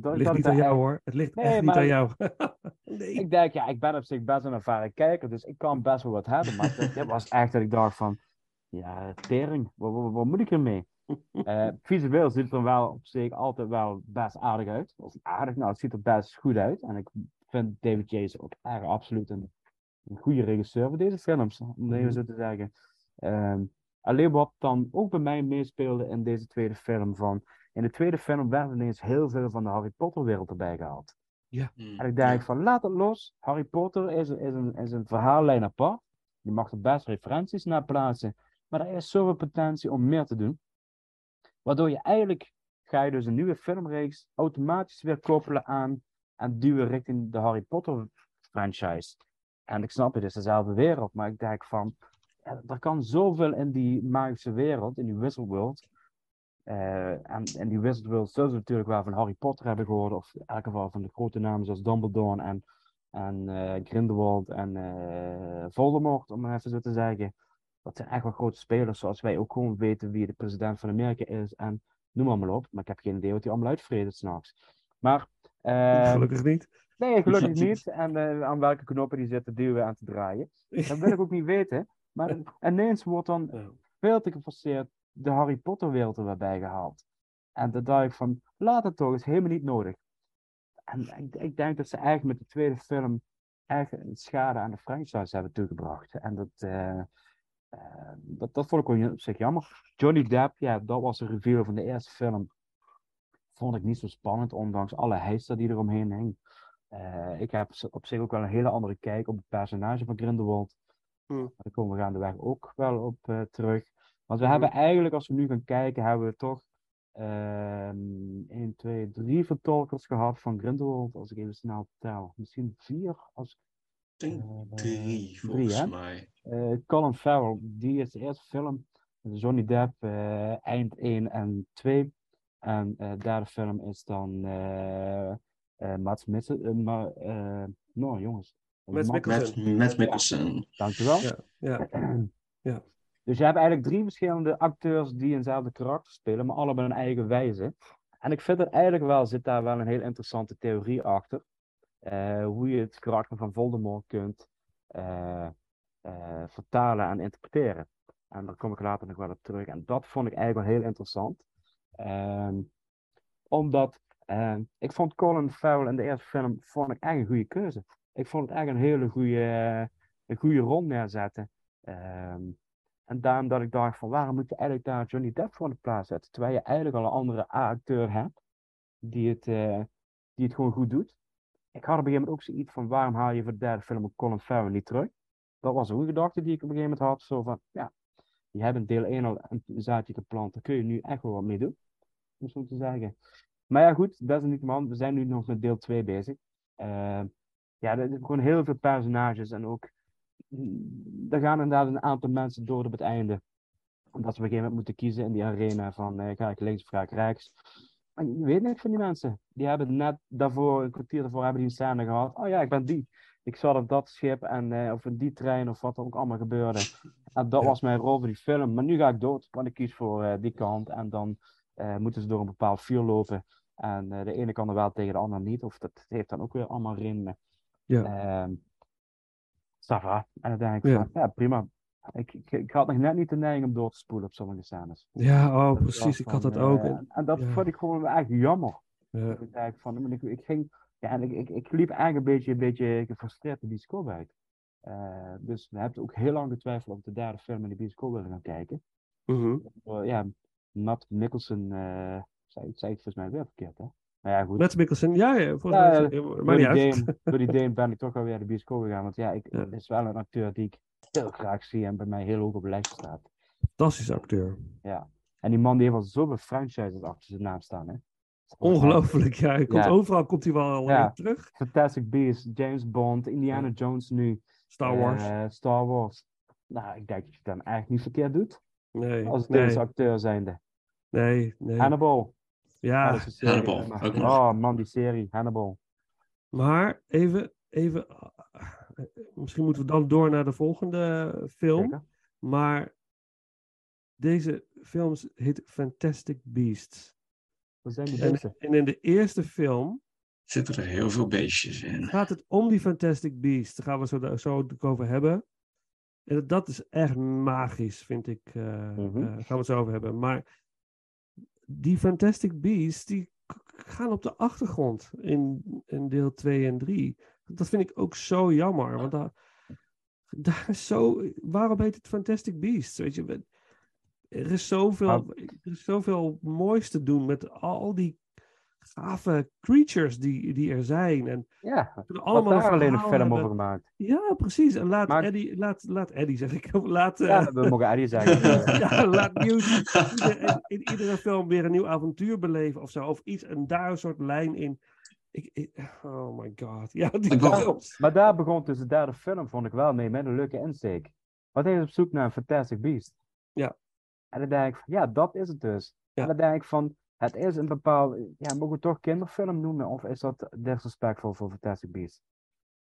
Dat, Het ligt niet aan jou hoor. Het ligt Nee, echt niet aan jou. nee. Ik denk, ja, ik ben op zich best een ervaren kijker, dus ik kan best wel wat hebben. Maar dit, dit was echt dat ik dacht van, ja, tering, wat, wat, wat moet ik ermee? Eh visueel ziet het er wel op zich altijd wel best aardig uit. Of aardig, nou, het ziet er best goed uit. En ik vind David Yates ook echt absoluut een, een goede regisseur voor deze films, om het even Mhm. zo te zeggen. Ehm, alleen wat dan ook bij mij meespeelde in deze tweede film van... In de tweede film werd ineens heel veel van de Harry Potter wereld erbij gehaald. Hmm, En ik denk ja. van, laat het los. Harry Potter is, is, een, is een verhaallijn apart. Je mag er best referenties naar plaatsen. Maar er is zoveel potentie om meer te doen. Waardoor je eigenlijk, ga je dus een nieuwe filmreeks automatisch weer koppelen aan en duwen richting de Harry Potter franchise. En ik snap het, is dezelfde wereld, maar ik denk van, er kan zoveel in die magische wereld, in die Wizard World. Eh, en, en die Wizard World zullen natuurlijk wel van Harry Potter hebben gehoord, of in elk geval van de grote namen zoals Dumbledore en, en eh, Grindelwald en eh, Voldemort, om maar even zo te zeggen. Dat zijn echt wel grote spelers, zoals wij ook gewoon weten wie de president van Amerika is en noem maar, maar op. Maar ik heb geen idee wat die allemaal uitvreden s'nachts. Maar... eh, Gelukkig niet. Nee, gelukkig niet. En eh, aan welke knoppen die zitten duwen en te draaien. Dat wil ik ook niet weten. Maar ineens wordt dan veel te geforceerd de Harry Potter wereld er weer bij gehaald. En dan dacht ik van, laat het toch, is helemaal niet nodig. En ik, ik denk dat ze eigenlijk met de tweede film echt een schade aan de franchise hebben toegebracht. En dat, eh, eh, dat, dat vond ik op zich jammer. Johnny Depp, ja, dat was de reveal van de eerste film. Vond ik niet zo spannend, ondanks alle heisa die er omheen hing. Eh, ik heb op zich ook wel een hele andere kijk op het personage van Grindelwald. Hmm. Daar komen we gaandeweg ook wel op eh, terug. Want we Hmm. hebben eigenlijk, als we nu gaan kijken, hebben we toch ehm 1, 2, 3 vertolkers gehad van Grindelwald. Als ik even snel tel. Misschien vier. Als, Ik denk eh, drie, volgens mij. Colin Farrell, die is de eerste film. Johnny Depp, eind 1 en 2. En eh, de derde film is dan eh eh Missen. eh, maar, eh, nou jongens. Matt- Mikkelsen. Met, met Mikkelsen. Dankjewel. Ja, ja. Ja. Dus je hebt eigenlijk drie verschillende acteurs die eenzelfde karakter spelen, maar allemaal op een eigen wijze. En ik vind het eigenlijk wel, zit daar wel een heel interessante theorie achter. Eh, hoe je het karakter van Voldemort kunt eh, eh, vertalen en interpreteren. En daar kom ik later nog wel op terug. En dat vond ik eigenlijk wel heel interessant. Ehm, omdat ehm, ik vond Colin Farrell in de eerste film vond ik echt een goede keuze. Ik vond het echt een hele goede, een goede rol neerzetten. Ehm, en daarom dat ik dacht van waarom moet je eigenlijk daar Johnny Depp voor in de plaats zetten? Terwijl je eigenlijk al een andere A-acteur hebt die het, eh, die het gewoon goed doet. Ik had op een gegeven moment ook zoiets van waarom haal je voor de derde film Colin Farrell niet terug? Dat was een gedachte die ik op een gegeven moment had. Zo van ja, je hebt in deel 1 al een zaadje geplant, daar kun je nu echt wel wat mee doen. Om zo te zeggen. Maar ja, goed, desalniettemin, we zijn nu nog met deel 2 bezig. Eh, ja, er zijn gewoon heel veel personages en ook er gaan inderdaad een aantal mensen dood op het einde. Omdat ze op een gegeven moment moeten kiezen in die arena van eh, ga ik links of ga ik rechts. Maar je weet niks van die mensen. Die hebben net daarvoor, een kwartier daarvoor, hebben die een scène gehad. Oh ja, ik ben die. Ik zat op dat schip en, eh, of in die trein of wat er ook allemaal gebeurde. En dat Ja. was mijn rol voor die film. Maar nu ga ik dood, want ik kies voor eh, die kant. En dan eh, moeten ze door een bepaald vuur lopen. En de ene kan er wel tegen de ander niet. Of dat heeft dan ook weer allemaal redenen. Ja. Ehm ça va. En dan denk ik Ja. van, ja prima. Ik, ik, ik had nog net niet de neiging om door te spoelen op sommige scènes. Ja, oh, Dat precies. Ik had dat ook. En- en dat ja. vond ik gewoon echt jammer. ja. Ik, van, ik, ik ging, ja, en ik, ik, ik liep eigenlijk een beetje, een beetje gefrustreerd de bioscoop uit. Eh, dus we hebben ook heel lang getwijfeld of we de derde film in de bioscoop willen gaan kijken. Mhm. Uh, ja, Matt Nicholson eh zei, zei het volgens mij weer verkeerd, hè? Maar ja, goed. Met Mikkelsen, ja, ja, volgens Ja, mij. ja, ja, door, Maar niet die door die Deen ben ik toch alweer de bioscoop gegaan. Want ja, ik, Ja. het is wel een acteur die ik heel graag zie en bij mij heel hoog op de lijst staat. Fantastische acteur. En die man die heeft al zoveel franchises achter zijn naam staan, hè? Ongelooflijk, ja. Hij komt, Ja. Overal komt hij wel Ja. weer terug. Fantastic Beasts, James Bond, Indiana Jones nu. Star Wars. eh, Star Wars. Nou, ik denk dat je het dan eigenlijk niet verkeerd doet. nee, Als nee, deze acteur zijnde. nee, nee. Hannibal. Ja, serie. Hannibal, ook. Oh man, die serie. Hannibal. maar even, even. eh, Misschien moeten we dan door naar de volgende film. Zeker. Maar deze films heet Fantastic Beasts. Zijn die En, beesten? en in de eerste film Zitten er heel veel beestjes in. gaat het om die Fantastic Beasts. Daar gaan we zo, zo over hebben. En dat is echt magisch, vind ik. eh, gaan we het zo over hebben. Maar die Fantastic Beasts, die k- gaan op de achtergrond in, in deel 2 en 3. Dat vind ik ook zo jammer. Want daar, daar is zo... Waarom heet het Fantastic Beasts? Weet je, er is zoveel, er is zoveel moois te doen met al die gave creatures die, die er zijn. En Ja, allemaal daar alleen een film hebben. over gemaakt. Ja, precies. En laat Maar- Eddie, laat, laat Eddie zeg ik, laat, eh, Ja, we mogen Eddie zeggen. ja, laat nieuws, in, in iedere film weer een nieuw avontuur beleven of zo. Of iets, en daar een soort lijn in. Ik, ik- oh my god. Ja, die films. Maar daar begon dus de derde film, vond ik wel mee, met een leuke insteek. Want hij is op zoek naar een Fantastic Beast. Ja. En dan denk ik van, ja, dat is het dus. Ja. En dan denk ik van, het is een bepaald, ja, mogen we het toch kinderfilm noemen? Of is dat disrespectful voor Fantastic Beast?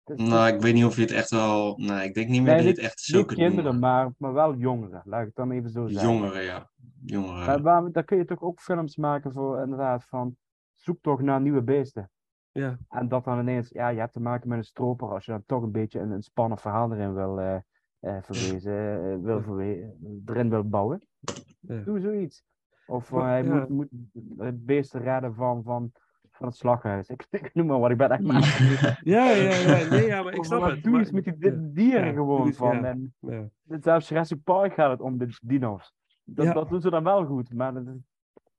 Het is- Nou, ik weet niet of je het echt wel... Nee, ik denk niet meer Nee, dat je het echt zo kunt kinderen, noemen. maar, maar wel jongeren. Laat ik het dan even zo zeggen. Jongeren, ja. Jongeren. Maar daar kun je toch ook films maken voor inderdaad van zoek toch naar nieuwe beesten. Ja. En dat dan ineens, ja, je hebt te maken met een stroper als je dan toch een beetje een, een spannend verhaal erin wil eh, verwezen, eh, wil verwe- erin wil bouwen. Ja. Doe zoiets. Of eh, Maar, hij ja. moet, moet het beesten redden van, van, van het slaghuis. Ik, ik noem maar wat, ik ben echt maar. Ja, ja, ja. Nee, ja, maar ik Of snap wat het. Doe maar- iets met die ja, dieren Ja, gewoon van. ja. En ja. zelfs Jurassic Park gaat het om de dino's. Dat, Ja. dat doen ze dan wel goed, maar dat.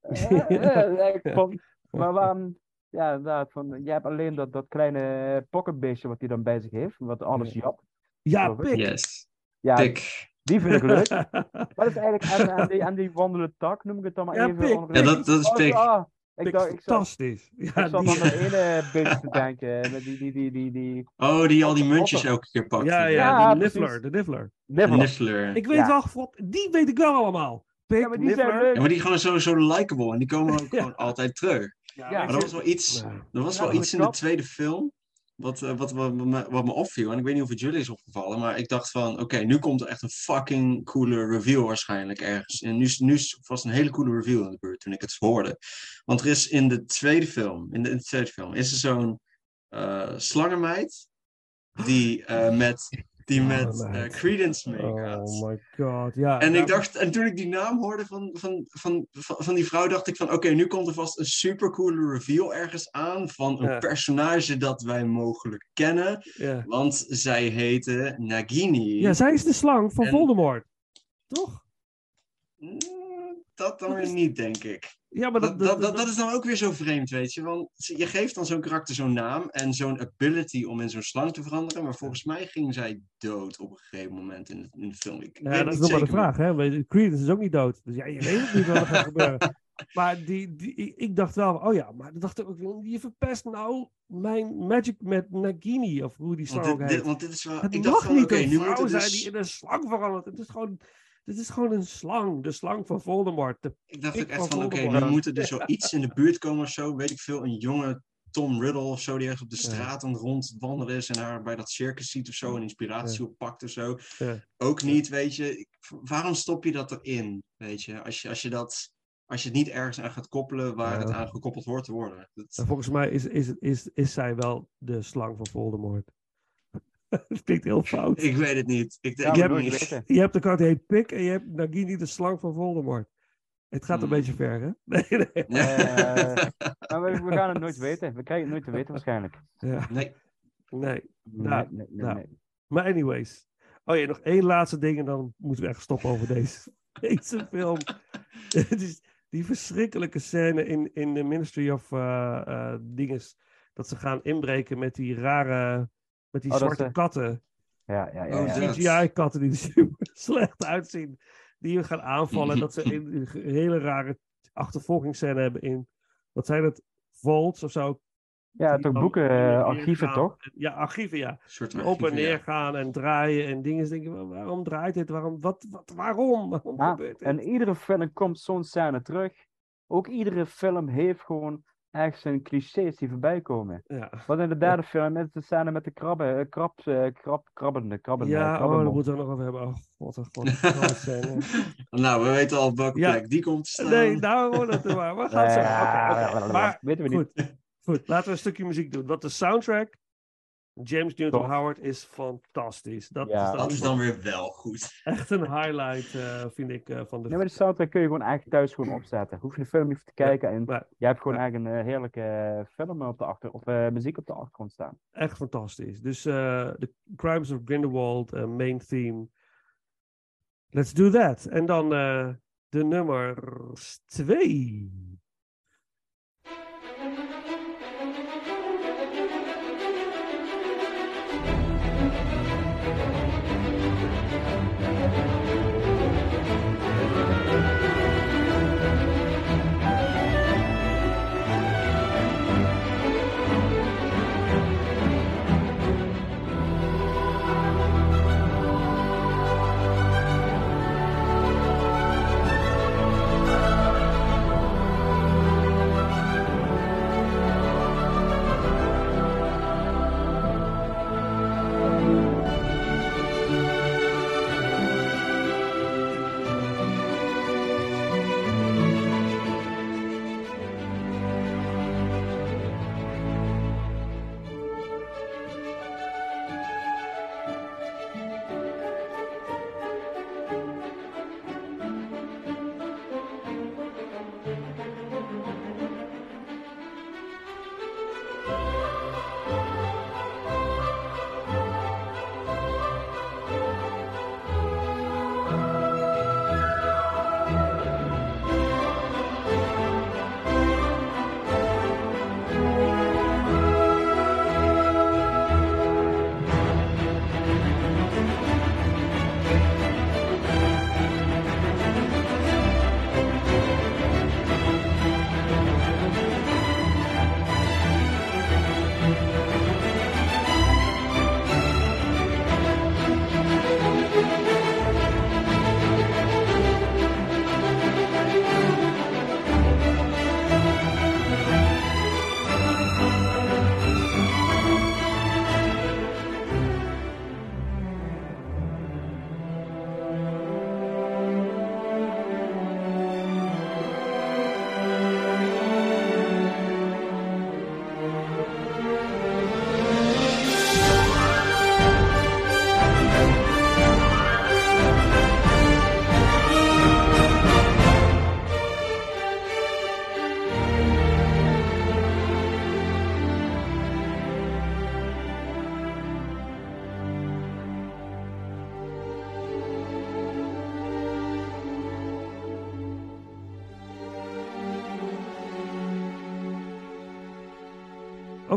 Ja. Eh, ik vond- maar waarom... Ja, inderdaad, van, je hebt alleen dat, dat kleine pocketbeestje wat hij dan bij zich heeft, wat alles Ja. japt. Ja, pik. Yes. Ja, Tik. die vind ik leuk. Dat is eigenlijk, en, en, die, en die wandelende tak, noem ik het dan maar Ja, even. pik. Ja, dat, dat is Oh, pik. ah, ik Pik dacht, is ik zat, fantastisch. Ja, ik zat die- aan dat ene beestje te denken, met die, die, die, die, die... Oh, die al die Otter. muntjes elke keer pakt. ja, ja, Ja, de precies. Niffler, de Niffler. Niffler. Ik weet Ja. wel, god, die weet ik wel allemaal. Pik, Ja, maar die zijn leuk. Ja, maar die gewoon zo, zo likable en die komen ook Ja. gewoon altijd terug. Ja, Ja, Maar dat was wel iets, Ja. er was wel dat iets in de tweede film wat, eh, wat, wat, me, wat me opviel. En ik weet niet of het jullie is opgevallen, maar ik dacht van, oké, nu komt er echt een fucking coole reveal waarschijnlijk ergens. En nu, nu vast een hele coole reveal in de buurt toen ik het hoorde. Want er is in de tweede film, in de, in de tweede film, is er zo'n eh slangenmeid die eh, met, die met Slangenmeid. Credence meegaat. Oh my god, ja. En ja, ik dacht, en toen ik die naam hoorde van, van, van, van, van die vrouw, dacht ik van oké, nu komt er vast een supercoole reveal ergens aan van een Ja. personage dat wij mogelijk kennen. Ja. Want zij heette Nagini. ja, zij is de slang van En- Voldemort. Toch? Mm, Dat dan weer niet, denk ik. Ja, maar Dat, dat... dat, is dan ook weer zo vreemd, weet je. Want je geeft dan zo'n karakter zo'n naam en zo'n ability om in zo'n slang te veranderen. Maar volgens mij ging zij dood op een gegeven moment in de, in de film. Ik Ja, dat is nog maar de vraag, hè? Credence is ook niet dood. Dus ja, je weet het niet wat er gaat gebeuren. Maar die, die, ik, dacht wel, oh ja, maar dacht ik ook, je verpest nou mijn magic met Nagini, of hoe die Want slang ook dit, heet. dit, want dit is wel. het ik dacht niet oké, een nu moet vrouw het zijn dus... die in een slang verandert. Het is gewoon, dit is gewoon een slang, de slang van Voldemort. De- Ik dacht ook echt van van, oké, nu moet er dus wel iets in de buurt komen of zo. Weet ik veel, een jonge Tom Riddle of zo, die ergens op de Ja. straat aan het rondwandelen is en haar bij dat circus ziet of zo, en inspiratie oppakt of zo. Ja. Ook niet, weet je. Waarom stop je dat erin, weet je? Als je, als je dat... Als je het niet ergens aan gaat koppelen waar Ja. het aan gekoppeld hoort te worden. Dat- En volgens mij is, is, is, is zij wel de slang van Voldemort. Het klinkt heel fout. ik weet het niet. Ik Ja, het nooit niet. Je hebt de kaart die heet Pik en je hebt Nagini, de slang van Voldemort. Het gaat een Hmm. beetje ver, hè? Nee, nee. Eh, maar we, we gaan het nooit weten. We krijgen het nooit te weten waarschijnlijk. Ja, Nee. nee. Nee, Nou, nee, nee, nou. nee. Maar anyways. Oh ja, nog één laatste ding en dan moeten we echt stoppen over deze, deze film. Het is die verschrikkelijke scène in, in de Ministry of eh eh, Dinges. Dat ze gaan inbreken met die rare, met die Oh, zwarte de- katten. Ja, ja, ja. Oh, CGI-katten die er super slecht uitzien. Die we gaan aanvallen. En dat ze een, een hele rare achtervolgingsscène hebben in, wat zijn het, vaults of zo. Ja, toch boeken, eh, archieven gaan. toch? Ja, archieven, ja. Soort Die op en neer gaan en draaien en dingen. Denk je, wa- waarom draait dit? Waarom, wat, wat, waarom? Waarom Ja, gebeurt dit? En iedere film komt zo'n scène terug. Ook iedere film heeft gewoon echt zijn clichés die voorbij komen. Ja, Wat in de derde film is de scène met de krabben, eh, krab, eh, krab, krabbende, krabbende, ja oh, daar krabbenmond. moeten we het nog over hebben. Oh, god, oh, god. oh, nou, we weten al op welke Ja. plek die komt staan. Nee, nou dat er maar. We gaan zo. Maar Weten we niet. goed, goed, laten we een stukje muziek doen. Want de soundtrack, James Newton. Howard, is fantastisch. Dat Ja. is dan Dat is dan weer wel goed. echt een highlight, eh, vind ik, eh, van de Nee, maar de soundtrack kun je gewoon echt thuis gewoon opzetten. Hoef je de film niet te kijken en maar je hebt gewoon echt een eh, heerlijke film op de achter, of eh, muziek op de achtergrond staan. echt fantastisch. Dus eh The Crimes of Grindelwald, main theme. Let's do that. En dan eh, de nummer twee.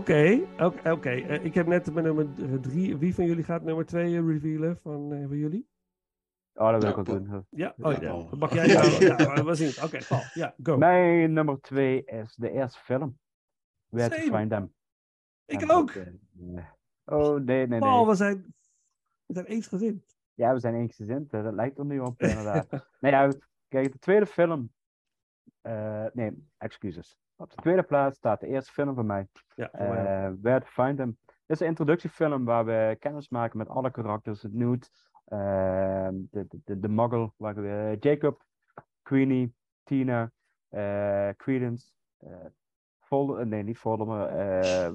Oké, oké. Eh, ik heb net mijn nummer drie. Wie van jullie gaat nummer twee eh, revealen van, eh, van jullie? Oh, dat wil ik wel doen. Ja, oh Ja, ja. Paul. Dan mag jij. Ja, we zien het. Oké, Paul. Ja, go. Mijn nummer twee is de eerste film. Where to Same. Find Them. ik En ook. dat, eh, oh, nee, nee, Paul, nee. we zijn, we zijn eensgezind. Ja, we zijn eensgezind. eh, Dat lijkt er nu op, inderdaad. nou ja, kijk, de tweede film... eh, nee, excuses. Op de tweede plaats staat de eerste film van mij. Ja, voor mij ook. eh Where to Find Them. Dit is een introductiefilm waar we kennis maken met alle karakters. Het Newt, eh, de, de, de, Muggle, waar we, Jacob, Queenie, Tina, eh Credence, eh Vol, eh, nee, niet Voldemort. eh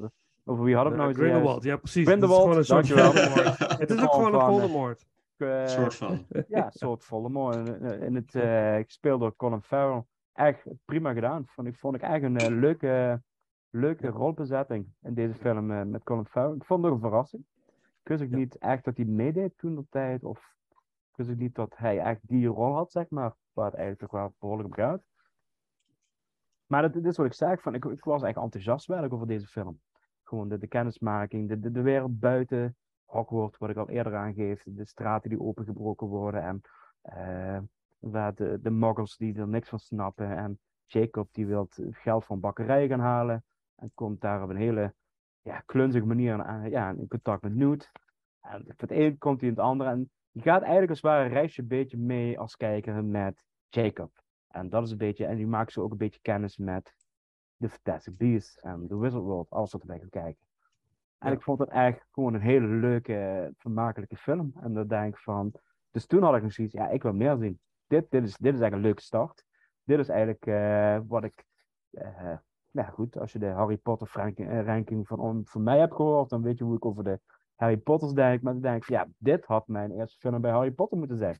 over wie hadden we Eh, nou? Grindelwald, ja precies. Grindelwald, Het is gewoon een soort dankjewel. Voldemort. Het is ook gewoon een eh, Voldemort. Eh, soort van. ja, een soort Voldemort. En, eh, in het, eh gespeeld door Colin Farrell. Echt prima gedaan. Vond ik, vond ik echt een eh, leuke, leuke rolbezetting in deze film eh, met Colin Farrell. Ik vond het een verrassing. Ik wist ook Ja. niet echt dat hij meedeed toen de tijd. Of ik wist ook niet dat hij echt die rol had, zeg maar. Waar het eigenlijk toch wel behoorlijk om gaat. Maar dat, dit is wat ik. Van, ik, ik was echt enthousiast werkelijk over deze film. Gewoon de, de kennismaking, de, de, de wereld buiten Hogwarts, wat ik al eerder aangeef. De straten die opengebroken worden. En eh, waar de, de die er niks van snappen. En Jacob die wil geld van bakkerijen gaan halen. En komt daar op een hele ja, klunzige manier aan, ja, in contact met Newt. En van het een komt hij in het andere. En je gaat eigenlijk als het ware een reisje een beetje mee als kijker met Jacob. En dat is een beetje, en die maakt zo ook een beetje kennis met de Fantastic Beasts en de Wizard World, alles wat erbij gaat kijken. En Ja. ik vond het echt gewoon een hele leuke, vermakelijke film. En dan denk ik van, dus toen had ik nog zoiets, ja, ik wil meer zien. Dit, dit, is, dit is echt een leuke start. Dit is eigenlijk eh, wat ik, eh, nou goed, als je de Harry Potter ranking, eh, ranking van, van mij hebt gehoord, dan weet je hoe ik over de Harry Potters denk. Maar dan denk ik ja, dit had mijn eerste film bij Harry Potter moeten zijn.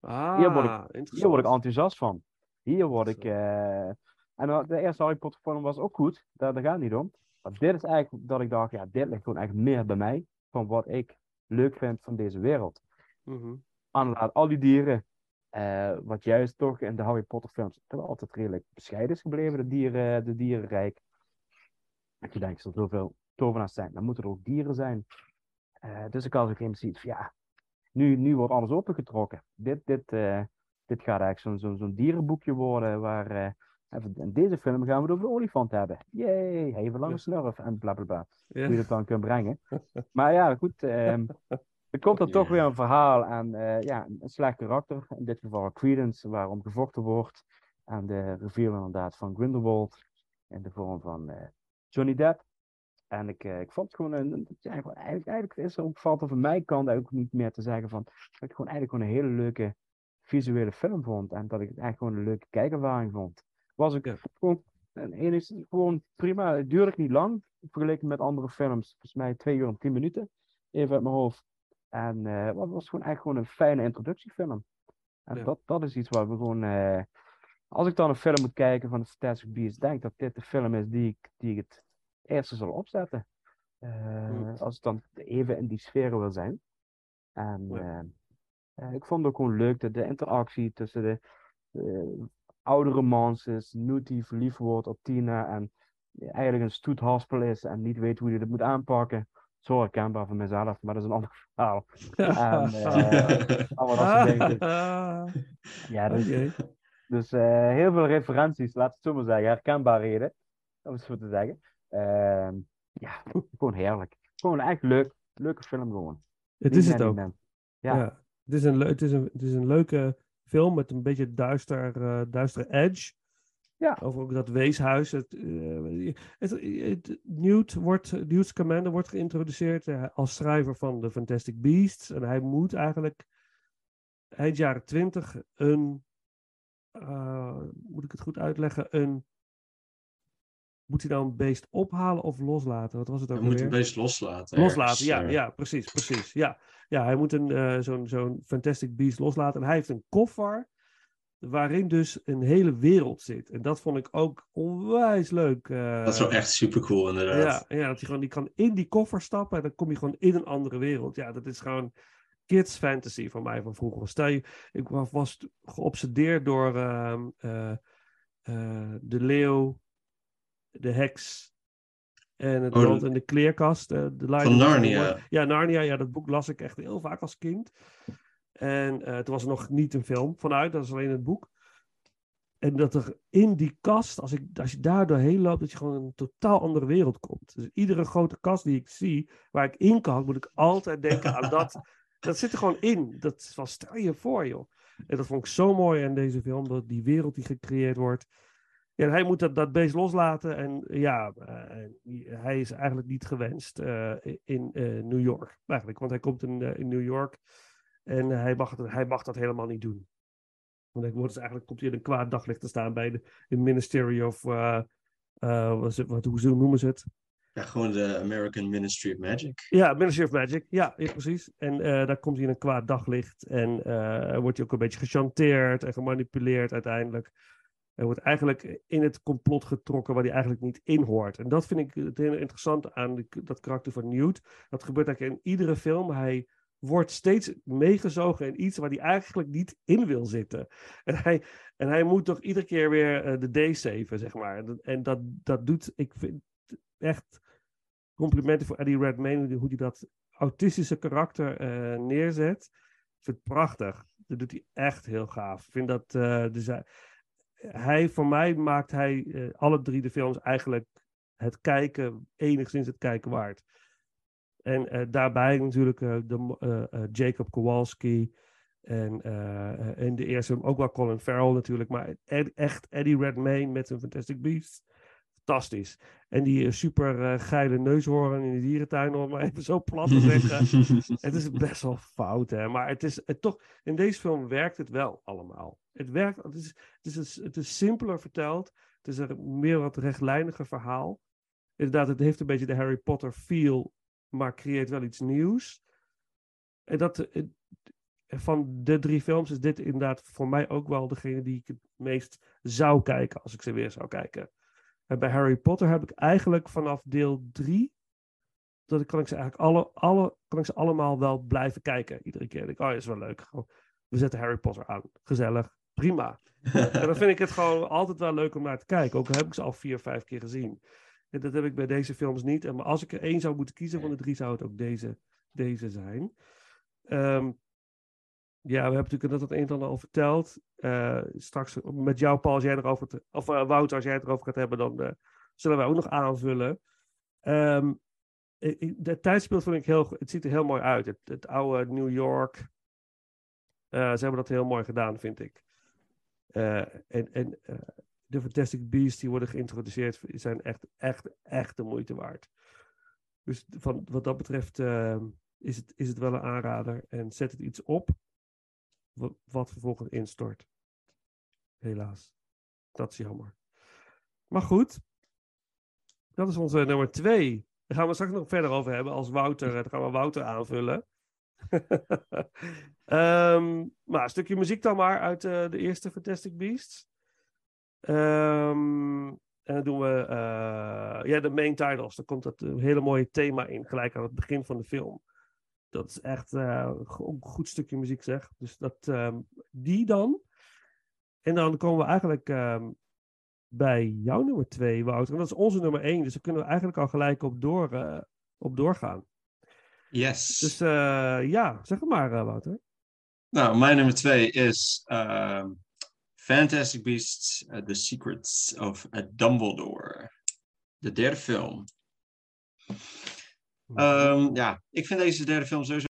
Ah, Hier word ik-. Hier word ik enthousiast van. Hier word ik. En de eerste Harry Potter film was ook goed. Daar, daar gaat het niet om. Maar dit is eigenlijk dat ik dacht, ja, dit ligt gewoon echt meer bij mij. Van wat ik leuk vind van deze wereld. Mhm. Inderdaad, al die dieren. Eh, wat juist toch in de Harry Potter films toch altijd redelijk bescheiden is gebleven. De, dieren, de dierenrijk. Dat je denkt, er zoveel tovenaars zijn, dan moeten er ook dieren zijn. Eh, dus ik had ook geen zoiets van, ja, nu, nu wordt alles opengetrokken. Dit, dit, eh, dit gaat eigenlijk zo'n zo'n zo'n dierenboekje worden waar... eh, even- in deze film gaan we het over de olifant hebben. Hij heeft een lange snurf en bla bla bla. Ja. Hoe je dat dan kunt brengen. Maar ja, goed. ehm, er komt dan toch weer een verhaal en eh, ja, een slecht karakter. In dit geval Credence, waarom gevochten wordt. En de reveal inderdaad van Grindelwald in de vorm van eh, Johnny Depp. En ik, eh, ik vond het gewoon een. ja, eigenlijk, eigenlijk is er ook valt er van mijn kant eigenlijk niet meer te zeggen van. Dat ik gewoon eigenlijk gewoon een hele leuke visuele film vond. En dat ik het eigenlijk gewoon een leuke kijkervaring vond. Was ik Ja. gewoon. En enigszins gewoon prima. Het duurde niet lang. Vergeleken met andere films. Volgens mij twee uur en tien minuten. Even uit mijn hoofd. En eh, het was gewoon eigenlijk gewoon een fijne introductiefilm. En Ja. dat, dat is iets waar we gewoon. eh, als ik dan een film moet kijken van de Fantastic Beasts, denk dat dit de film is die ik, die ik het eerste zal opzetten. Eh, Hmm. Als ik dan even in die sfeer wil zijn. En Ja. eh, eh, ik vond het ook gewoon leuk de, de interactie tussen de eh, oudere Newt die verliefd wordt op Tina en eigenlijk een stoethaspel is en niet weet hoe hij dit moet aanpakken. Zo herkenbaar van mezelf, maar dat is een ander verhaal. En, eh, allemaal dat soort dingen. Ja, dus, dus eh, heel veel referenties, laat het zo maar zeggen, herkenbaarheden, om het zo te zeggen. Ehm, ja, gewoon heerlijk. Gewoon echt leuk. Leuke film gewoon. Het is het ook. Ja. Ja. Het, is een, het, is een, het is een leuke film met een beetje duister, eh, duistere edge. Ja. Over ook dat weeshuis. Het, eh, het, het- Newt wordt, Newt Scamander wordt geïntroduceerd eh, als schrijver van de Fantastic Beasts. En hij moet eigenlijk eind jaren twintig een, eh, moet ik het goed uitleggen, een, moet hij nou een beest ophalen of loslaten? Wat was het ook Je moet alweer? het beest loslaten. Loslaten, ja, ja, precies, precies. Ja, ja hij moet een, eh, zo'n, zo'n Fantastic Beast loslaten. En hij heeft een koffer waarin dus een hele wereld zit. En dat vond ik ook onwijs leuk. eh, Dat is wel echt super cool, inderdaad. ja, ja, dat hij gewoon die kan in die koffer stappen en dan kom je gewoon in een andere wereld. Ja, dat is gewoon kids fantasy van mij van vroeger. Stel je, ik wa- was geobsedeerd door ehm, eh, eh, de leeuw, de heks En het Oh, land in de kleerkast. de Lion Van Narnia. Ja, Narnia. Ja, dat boek las ik echt heel vaak als kind. En eh toen was er nog niet een film vanuit. Dat is alleen het boek. En dat er in die kast, als, ik, als je daar doorheen loopt, dat je gewoon in een totaal andere wereld komt. Dus iedere grote kast die ik zie, waar ik in kan, moet ik altijd denken aan dat. Dat zit er gewoon in. Dat van, stel je voor, joh. En dat vond ik zo mooi in deze film, dat die wereld die gecreëerd wordt. Ja, en hij moet dat, dat beest loslaten. En ja, eh, hij is eigenlijk niet gewenst eh, in eh, New York. Eigenlijk, want hij komt in, eh, in New York. En hij mag, het, hij mag dat helemaal niet doen. Want hij wordt dus eigenlijk, komt hij in een kwaad daglicht te staan bij de, de Ministry of. eh, eh, wat wat, hoe noemen ze het? Ja, gewoon de American Ministry of Magic. Ja, Ministry of Magic. Ja, ja, precies. En eh, daar komt hij in een kwaad daglicht. En eh, wordt hij ook een beetje gechanteerd en gemanipuleerd uiteindelijk. Hij wordt eigenlijk in het complot getrokken waar hij eigenlijk niet in hoort. En dat vind ik het hele interessante aan die- dat karakter van Newt. Dat gebeurt eigenlijk in iedere film. Hij wordt steeds meegezogen in iets waar hij eigenlijk niet in wil zitten. En hij, en hij moet toch iedere keer weer eh, de day saven, zeg maar. En dat, dat, doet, ik vind echt complimenten voor Eddie Redmayne, hoe hij dat autistische karakter eh, neerzet. Ik vind het prachtig. Dat doet hij echt heel gaaf. Vind dat, eh, dus hij, hij, voor mij maakt hij alle drie de films eigenlijk het kijken, enigszins het kijken waard. En eh, daarbij natuurlijk eh, de, eh, Jacob Kowalski. En in de eerste ook wel Colin Farrell natuurlijk. Maar Ed- echt Eddie Redmayne met zijn Fantastic Beasts. Fantastisch. En die super geile neushoorn in de dierentuin, om maar even zo plat te zeggen. Het is best wel fout, hè. Maar het is het toch, in deze film werkt het wel allemaal. Het werkt, het is, het is, het is simpeler verteld. Het is een meer wat rechtlijniger verhaal. Inderdaad, het heeft een beetje de Harry Potter feel, maar creëert wel iets nieuws. En dat, eh, van de drie films is dit inderdaad voor mij ook wel degene die ik het meest zou kijken als ik ze weer zou kijken. En bij Harry Potter heb ik eigenlijk vanaf deel drie dat ik, kan ik ze eigenlijk alle, alle, kan ik ze allemaal wel blijven kijken. Iedere keer. denk Ik, oh, is wel leuk. We zetten Harry Potter aan. Gezellig. Prima. en dan vind ik het gewoon altijd wel leuk om naar te kijken. Ook al heb ik ze al vier, vijf keer gezien. En dat heb ik bij deze films niet. En maar als ik er één zou moeten kiezen van de drie, zou het ook deze, deze zijn. Ehm, ja, we hebben natuurlijk net het een en ander al verteld. Eh, straks met jou, Paul, als jij erover te, of eh, Wouter, als jij het erover gaat hebben, dan eh, zullen wij ook nog aanvullen. Ehm, ik- ik- de tijdsbeeld vind ik heel, het ziet er heel mooi uit. Het, het oude New York. Ze hebben dat heel mooi gedaan, vind ik. En en de Fantastic Beasts die worden geïntroduceerd, zijn echt, echt, echt de moeite waard. Dus van, wat dat betreft eh, is, het, is het wel een aanrader. En zet het iets op, wat, vervolgens instort. Helaas. Dat is jammer. Maar goed, dat is onze nummer twee. Daar gaan we straks nog verder over hebben als Wouter. Dan gaan we Wouter aanvullen. Ehm, maar een stukje muziek dan maar uit eh, de eerste Fantastic Beasts. Ehm, en dan doen we eh, ja, de main titles. Daar komt dat eh, hele mooie thema in, gelijk aan het begin van de film. Dat is echt eh, een goed stukje muziek, zeg. Dus dat, ehm, die dan. En dan komen we eigenlijk ehm, bij jouw nummer twee, Wouter. En dat is onze nummer één. Dus daar kunnen we eigenlijk al gelijk op, door, op doorgaan. Yes. Dus eh, ja, zeg maar, Wouter. Nou, mijn nummer twee is Fantastic Beasts: uh, The Secrets of uh, Dumbledore. De derde film. Ehm, ja, ik vind deze derde film sowieso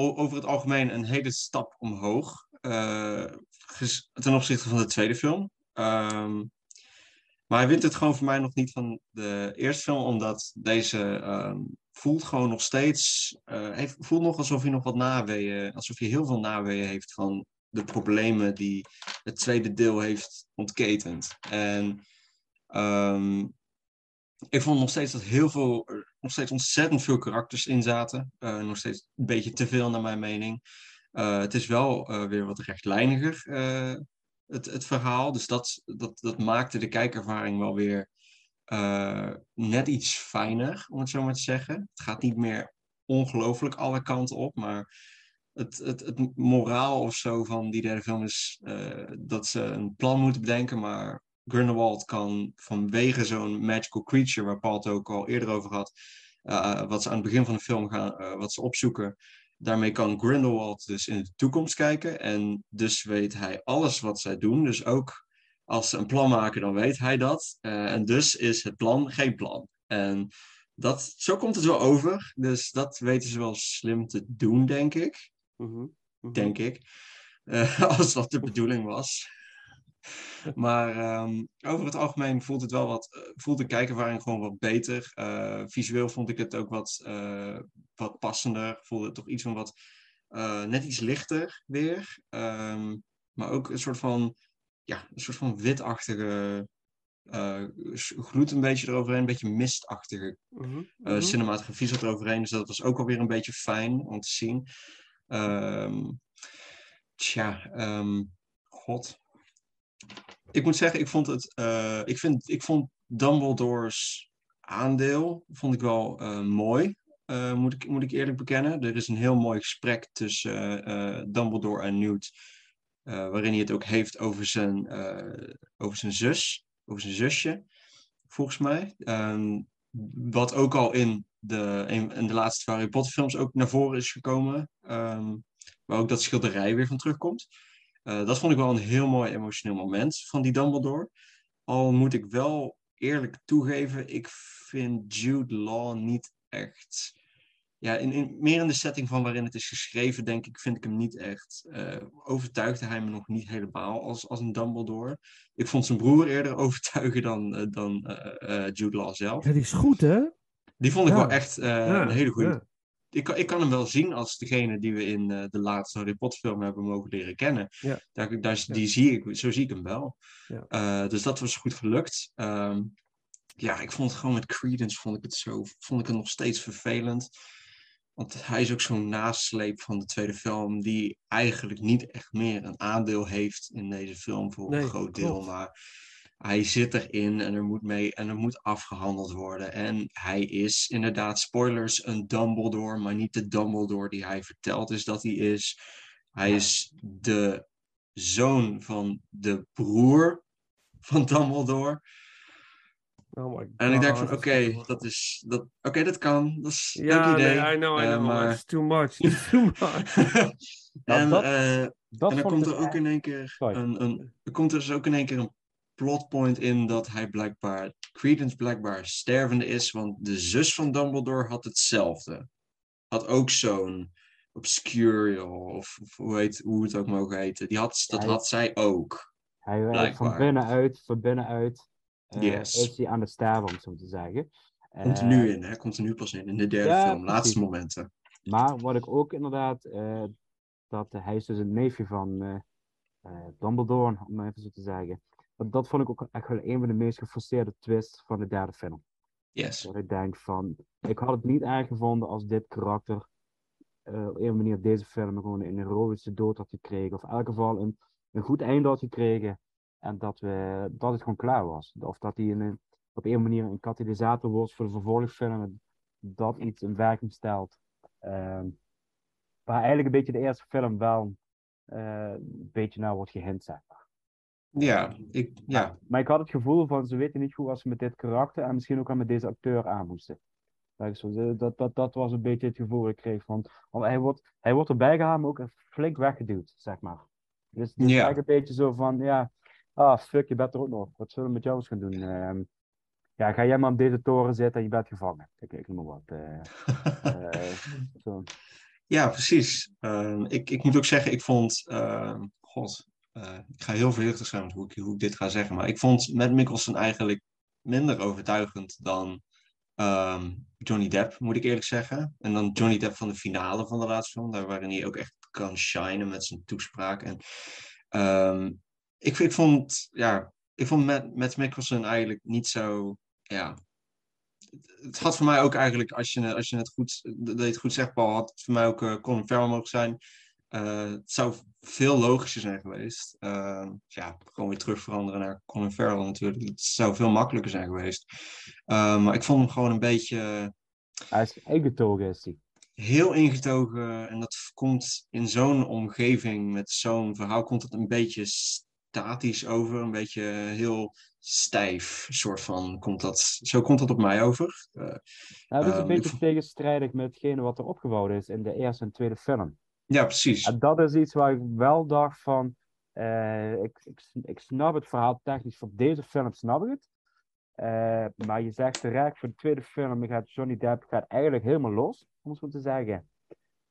over het algemeen een hele stap omhoog eh, ten opzichte van de tweede film. Ehm, maar hij wint het gewoon voor mij nog niet van de eerste film, omdat deze ehm, voelt gewoon nog steeds, eh, heeft, voelt nog alsof hij nog wat naweeën, alsof hij heel veel naweeën heeft van de problemen die het tweede deel heeft ontketend. En ehm, ik vond nog steeds dat heel veel, nog steeds ontzettend veel karakters in zaten. Eh, nog steeds een beetje te veel naar mijn mening. Eh, het is wel eh, weer wat rechtlijniger, het, het verhaal. Dus dat, dat, dat maakte de kijkervaring wel weer net iets fijner, om het zo maar te zeggen. Het gaat niet meer ongelooflijk alle kanten op, maar het, het, het moraal of zo van die derde film is dat ze een plan moeten bedenken, maar Grindelwald kan vanwege zo'n magical creature, waar Paul het ook al eerder over had, eh, wat ze aan het begin van de film gaan, eh, wat ze opzoeken, daarmee kan Grindelwald dus in de toekomst kijken en dus weet hij alles wat zij doen. Dus ook als ze een plan maken, dan weet hij dat. Eh, en dus is het plan geen plan. En dat, zo komt het wel over. Dus dat weten ze wel slim te doen, denk ik Mhm, mhm. denk ik. Als dat de bedoeling was. Maar ehm, over het algemeen voelt het wel wat, eh, voelt de kijkervaring gewoon wat beter. Eh, visueel vond ik het ook wat, eh, wat passender. Voelde het toch iets van wat, net iets lichter weer. Ehm, maar ook een soort van, ja, een soort van witachtige eh, gloed een beetje eroverheen. Een beetje mistachtige mhm. cinematografie zat eroverheen. Dus dat was ook alweer een beetje fijn om te zien. Ehm, tja, god. Ik moet zeggen, ik vond het. eh, ik, vind, ik vond Dumbledore's aandeel vond ik wel eh, mooi. eh, moet, ik, moet ik eerlijk bekennen. Er is een heel mooi gesprek tussen Dumbledore en Newt. waarin hij het ook heeft over zijn, over zijn zus, over zijn zusje, volgens mij. Ehm, wat ook al in de, in, de laatste Harry Potter films ook naar voren is gekomen. ehm, waar ook dat schilderij weer van terugkomt. Eh, dat vond ik wel een heel mooi emotioneel moment van die Dumbledore. Al moet ik wel eerlijk toegeven, ik vind Jude Law niet echt... Ja, in, in, meer in de setting van waarin het is geschreven, denk ik, vind ik hem niet echt... eh, overtuigde hij me nog niet helemaal als, als een Dumbledore. Ik vond zijn broer eerder overtuigen dan, eh, dan Jude Law zelf. Ja, die is goed, hè? Die vond ik Ja. wel echt Ja, een hele goede. Ik, kan- ik kan hem wel zien als degene die we in eh, de laatste Harry Potter film hebben mogen leren kennen. Ja. Daar, daar, Ja. die zie ik, zo zie ik hem wel. Ja. Eh, dus dat was goed gelukt. Ehm, ja, ik vond het gewoon met Credence vond ik het zo, vond ik het nog steeds vervelend. Want hij is ook zo'n nasleep van de tweede film, die eigenlijk niet echt meer een aandeel heeft in deze film voor Nee, een groot deel. klopt. Maar hij zit erin en er moet mee en er moet afgehandeld worden. En hij is inderdaad, spoilers, een Dumbledore, maar niet de Dumbledore die hij vertelt is dat hij is. Hij is de zoon van de broer van Dumbledore. Oh my god. En ik denk van, oké, dat is, dat, oké, dat kan. Dat is een Ja, leuk idee. nee, I know, I eh, know. maar... It's too much. It's too much. en, dat- eh, Dat en dan komt er ook in één keer een, een, er komt dus ook in één keer een plotpoint in dat hij blijkbaar, Credence blijkbaar stervende is, want de zus van Dumbledore had hetzelfde. Had ook zo'n obscure, of, of hoe, heet, hoe het ook mogen heten. Die had, dat had zij ook. Hij werkt van binnenuit, van binnenuit. eh, Yes. Is hij aan het sterven, om het zo te zeggen. Komt er Eh, nu in, hè? Komt er nu pas in, in de derde Ja, film, laatste precies. momenten. Maar wat ik ook inderdaad, eh, dat hij is dus een neefje van Dumbledore, om even zo te zeggen. Dat, dat vond ik ook echt wel een van de meest geforceerde twists van de derde film. Yes. Dat ik denk van, ik had het niet erg gevonden als dit karakter eh, op een manier deze film gewoon een heroïsche dood had gekregen. Of in elk geval een, een goed einde had gekregen. En dat, we, dat het gewoon klaar was. Of dat hij een, op een manier een katalysator wordt voor de vervolgfilm. Dat iets in werking stelt. Ehm, waar eigenlijk een beetje de eerste film wel eh, een beetje naar wordt gehint, zeg maar. Ja, ik, ja. Maar ik had het gevoel van ze weten niet goed wat ze met dit karakter en misschien ook al met deze acteur aan moesten. Dat, dat, dat, dat was een beetje het gevoel dat ik kreeg van. want hij wordt, hij wordt erbij gehaald, maar ook flink weggeduwd, zeg maar. Dus het is Ja. eigenlijk een beetje zo van, ja, ah fuck, je bent er ook nog. Wat zullen we met jou eens gaan doen? Ehm, Ja, ga jij maar op deze toren zitten en je bent gevangen. Kijk, ik noem maar wat. eh, eh, zo. Ja, precies. Ehm, ik, ik moet ook zeggen, ik vond. ehm, God, eh, ik ga heel voorzichtig zijn met hoe ik, dit ga zeggen. Maar ik vond Matt Mikkelsen eigenlijk minder overtuigend dan ehm, Johnny Depp, moet ik eerlijk zeggen. En dan Johnny Depp van de finale van de laatste film, daar waarin hij ook echt kan shinen met zijn toespraak. En ehm, ik, ik vond, ja, ik vond Matt, Matt Mikkelsen eigenlijk niet zo, ja. Het had voor mij ook eigenlijk, als je, als je het goed, dat goed zegt, Paul, had het voor mij ook eh, Colin Farrell mogen zijn. Eh, het zou veel logischer zijn geweest. Eh, ja, gewoon weer terug veranderen naar Colin Farrell natuurlijk. Het zou veel makkelijker zijn geweest. Eh, maar ik vond hem gewoon een beetje Hij is ingetogen, is hij. heel ingetogen. En dat komt in zo'n omgeving met zo'n verhaal, komt het een beetje statisch over. Een beetje heel stijf, soort van. Komt dat, zo komt dat op mij over. Eh, Nou, dat is een Ehm, beetje tegenstrijdig met hetgene wat er opgebouwd is in de eerste en tweede film. Ja, precies. En dat is iets waar ik wel dacht van, eh, ik, ik, ik snap het verhaal technisch voor deze film, snap ik het. Eh, maar je zegt terecht, voor de tweede film gaat Johnny Depp gaat eigenlijk helemaal los, om het zo te zeggen.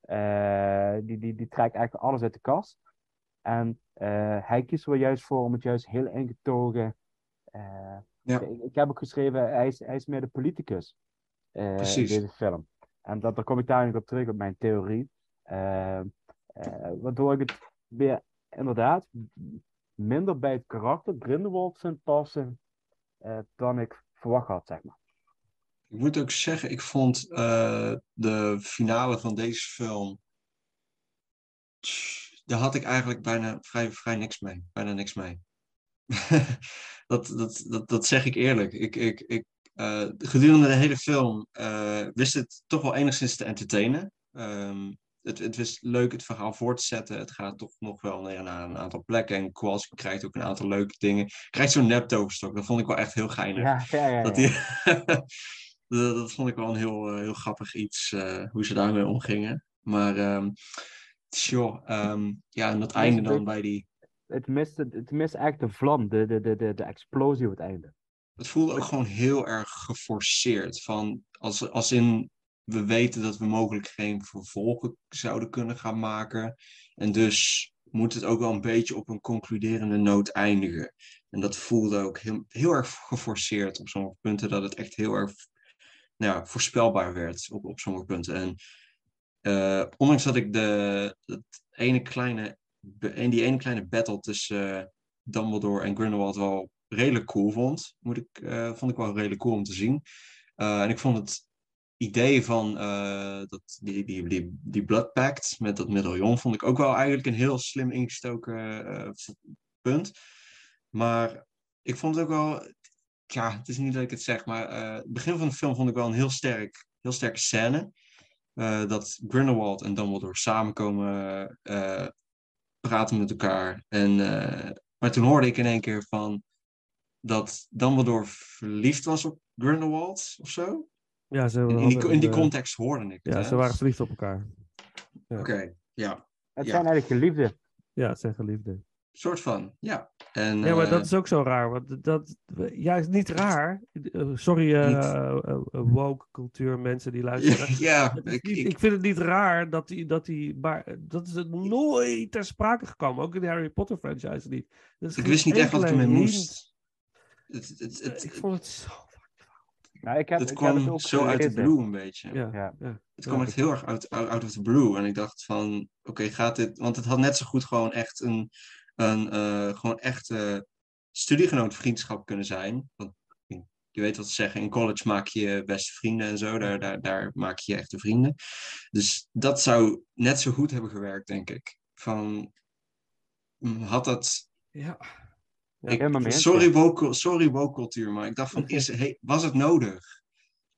Eh, die, die, die trekt eigenlijk alles uit de kast. En hij kiest er wel juist voor om het juist heel ingetogen. Ja. ik, ik heb ook geschreven, hij is, hij is meer de politicus in deze film. En dat, daar kom ik daar nog op terug, op mijn theorie. Eh, eh, waardoor ik het weer inderdaad minder bij het karakter Grindelwald vind passen eh, dan ik verwacht had, zeg maar. Ik moet ook zeggen, ik vond eh, de finale van deze film. Daar had ik eigenlijk bijna vrij, vrij niks mee. Bijna niks mee. dat, dat, dat, dat zeg ik eerlijk. Ik, ik, ik, gedurende de hele film eh, wist het toch wel enigszins te entertainen. Ehm, het, het was leuk het verhaal voor te zetten. Het gaat toch nog wel naar, naar een aantal plekken. En Kowalski krijgt ook een aantal leuke dingen. Krijgt zo'n nep-toverstok. Dat vond ik wel echt heel geinig. Ja, ja, ja. Dat, die, dat, dat vond ik wel een heel, eh, heel grappig iets, eh, hoe ze daarmee omgingen. Maar, ehm, ja, en dat einde dan bij die... Het mist, het, mist echt de vlam, de, de, de, de, de explosie op het einde. Het voelde ook gewoon heel erg geforceerd. Van, als, als in, we weten dat we mogelijk geen vervolgen zouden kunnen gaan maken. En dus moet het ook wel een beetje op een concluderende noot eindigen. En dat voelde ook heel, heel erg geforceerd op sommige punten. Dat het echt heel erg nou ja, voorspelbaar werd op, op sommige punten. En eh, ondanks dat ik de, ene kleine, en die ene kleine battle tussen eh, Dumbledore en Grindelwald wel redelijk cool vond, moet ik, eh, vond ik wel redelijk cool om te zien. En ik vond het idee van eh, dat, die, die, die, die Blood Pact met dat medaillon, vond ik ook wel eigenlijk een heel slim ingestoken eh, punt. Maar ik vond het ook wel, ja, het is niet dat ik het zeg, maar eh, het begin van de film vond ik wel een heel sterk, heel sterke scène. Dat Grindelwald en Dumbledore samenkomen, praten met elkaar. En, maar toen hoorde ik in één keer van dat Dumbledore verliefd was op Grindelwald of zo. Ja, ze In, in die, in context hoorde ik het. Ja, hè? ze waren verliefd op elkaar. Oké, ja. Het Ja. zijn eigenlijk geliefden. Ja, het zijn geliefden. Soort van, ja. En, Ja, maar eh, dat is ook zo raar. Want dat, ja, is niet raar. Eh, Sorry, eh, eh, eh, woke cultuur mensen die luisteren. ja, ik, niet- ik, ik vind het niet raar dat die, dat die, maar dat is het nooit ter sprake gekomen. Ook in de Harry Potter franchise niet. Ik wist niet echt wat ik ermee moest. Het, het, het, Ik vond het zo. Nou, ik heb, het ik heb het kwam ook zo uit de blue een beetje. Ja, Ja. ja. Het kwam echt heel erg out, out of the blue. En ik dacht van, oké, gaat dit... Want het had net zo goed gewoon echt een, een eh, gewoon echte studiegenoot-vriendschap kunnen zijn. Want je weet wat ze zeggen, in college maak je beste vrienden en zo. Daar, daar, daar maak je echte vrienden. Dus dat zou net zo goed hebben gewerkt, denk ik. Van, mm, had dat... Ja. Ja, ik- helemaal sorry, woke, sorry woke cultuur, maar ik dacht van, is, he- was het nodig?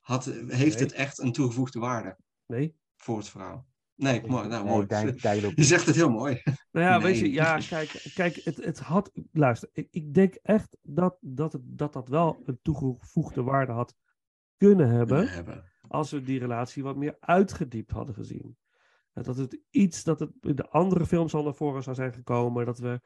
Had, heeft Nee. het echt een toegevoegde waarde Nee? voor het verhaal? Nee, mooi. Nou, mooi. Je zegt het heel mooi. Nou ja, weet je, ja, kijk, kijk het, het had. Luister, ik, ik denk echt dat dat, het, dat dat wel een toegevoegde waarde had kunnen hebben. Kunnen hebben. als we die relatie wat meer uitgediept hadden gezien. En Dat het iets dat het in de andere films al naar voren zou zijn gekomen, dat we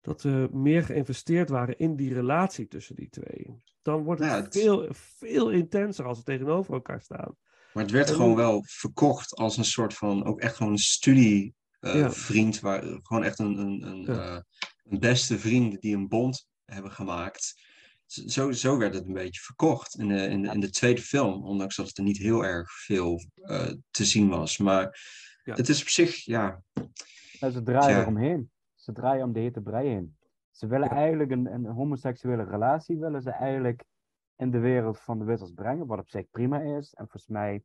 dat we meer geïnvesteerd waren in die relatie tussen die twee. Dan wordt het, Ja, het- veel, veel intenser als ze tegenover elkaar staan. Maar het werd En gewoon wel verkocht als een soort van, ook echt gewoon een studievriend, Ja. vriend waar gewoon echt een, een, een, Ja. eh, een beste vriend die een bond hebben gemaakt. Zo, zo werd het een beetje verkocht in de, in, de, in de tweede film, ondanks dat het er niet heel erg veel eh, te zien was. Maar Ja. het is op zich, ja, En ze draaien eromheen. Ze draaien om de hete brei heen. Ze willen Ja. eigenlijk een, een homoseksuele relatie, willen ze eigenlijk in de wereld van de wizards brengen, wat op zich prima is. En volgens mij,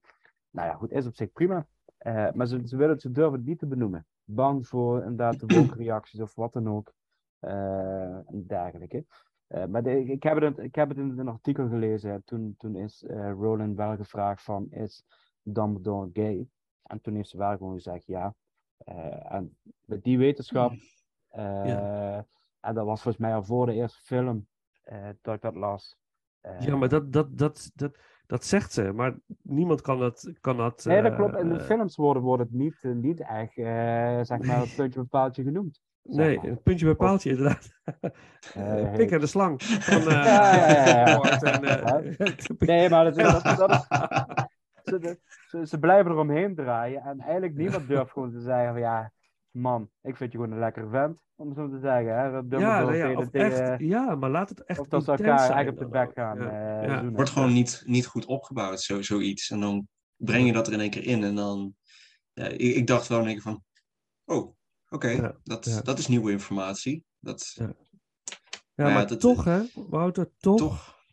nou ja, goed, is op zich prima. Eh, maar ze, ze, willen, ze durven het niet te benoemen. Bang voor inderdaad de woke-reacties of wat dan ook. eh, en dergelijke. Eh, maar de- ik, heb het, ik heb het in een artikel gelezen. Toen, toen is Rowling wel gevraagd van, is Dumbledore gay? En toen heeft ze wel gewoon gezegd ja. En met die wetenschap. Eh, En dat was volgens mij al voor de eerste film eh, dat ik dat las. Eh, Ja, maar dat, dat, dat, dat, dat zegt ze. Maar niemand kan dat. Kan dat Nee, dat klopt. In de films wordt, wordt het niet, niet echt, zeg maar, op puntje bepaaltje genoemd. Nee, een puntje bij paaltje, inderdaad. Pik en de slang. Van, Ja, ja, ja, ja. En, Nee, maar dat, is- dat, ze, ze, ze blijven eromheen draaien. En eigenlijk niemand durft gewoon te zeggen van ja, man, ik vind je gewoon een lekkere vent. Om het zo te zeggen. Hè? Ja, nou ja, tegen- echt, ja, maar laat het echt Of dat ze elkaar zijn eigenlijk op de bek gaan Ja. eh, Ja. wordt gewoon niet, niet goed opgebouwd, zo, zoiets. En dan breng je dat er in één keer in en dan, ja, ik, ik dacht wel in één keer van, oh, oké, Ja, dat, ja. dat is nieuwe informatie. Dat, Ja. Ja, Maar ja, maar dat- toch, hè, Wouter, toch, toch,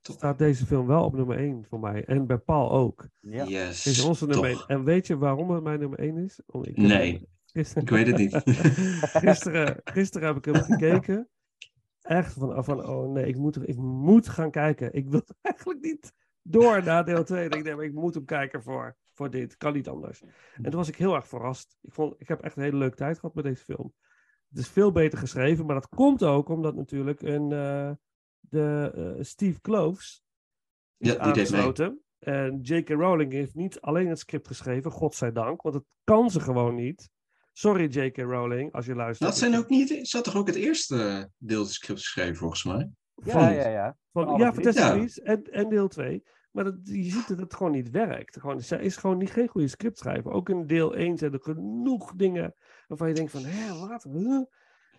toch, staat deze film wel op nummer 1 voor mij. En bij Paul ook. Ja. yes, is onze nummer 1. toch. En weet je waarom het mijn nummer 1 is? Om, ik Nee. Gisteren- Ik weet het niet. gisteren, gisteren heb ik hem gekeken. Echt van, van oh nee, ik moet, ik moet gaan kijken. Ik wil eigenlijk niet door naar deel 2. Ik denk, ik moet hem kijken voor, voor dit. Kan niet anders. En toen was ik heel erg verrast. Ik, vond, ik heb echt een hele leuke tijd gehad met deze film. Het is veel beter geschreven, maar dat komt ook omdat natuurlijk een, eh, de, eh, Steve Kloves is Ja, aangesloten. En J.K. Rowling heeft niet alleen het script geschreven, godzijdank, want het kan ze gewoon niet. Sorry J.K. Rowling, als je luistert. Dat zijn ook niet, had toch ook het eerste deel script geschreven volgens mij? Ja, ja, ja. Van, Van ja. Reese en, en deel 2. Maar dat, je ziet dat het gewoon niet werkt. Gewoon, zij is gewoon niet, geen goede scriptschrijver. Ook in deel 1 zijn er genoeg dingen waarvan je denkt van, hé, wat? Huh?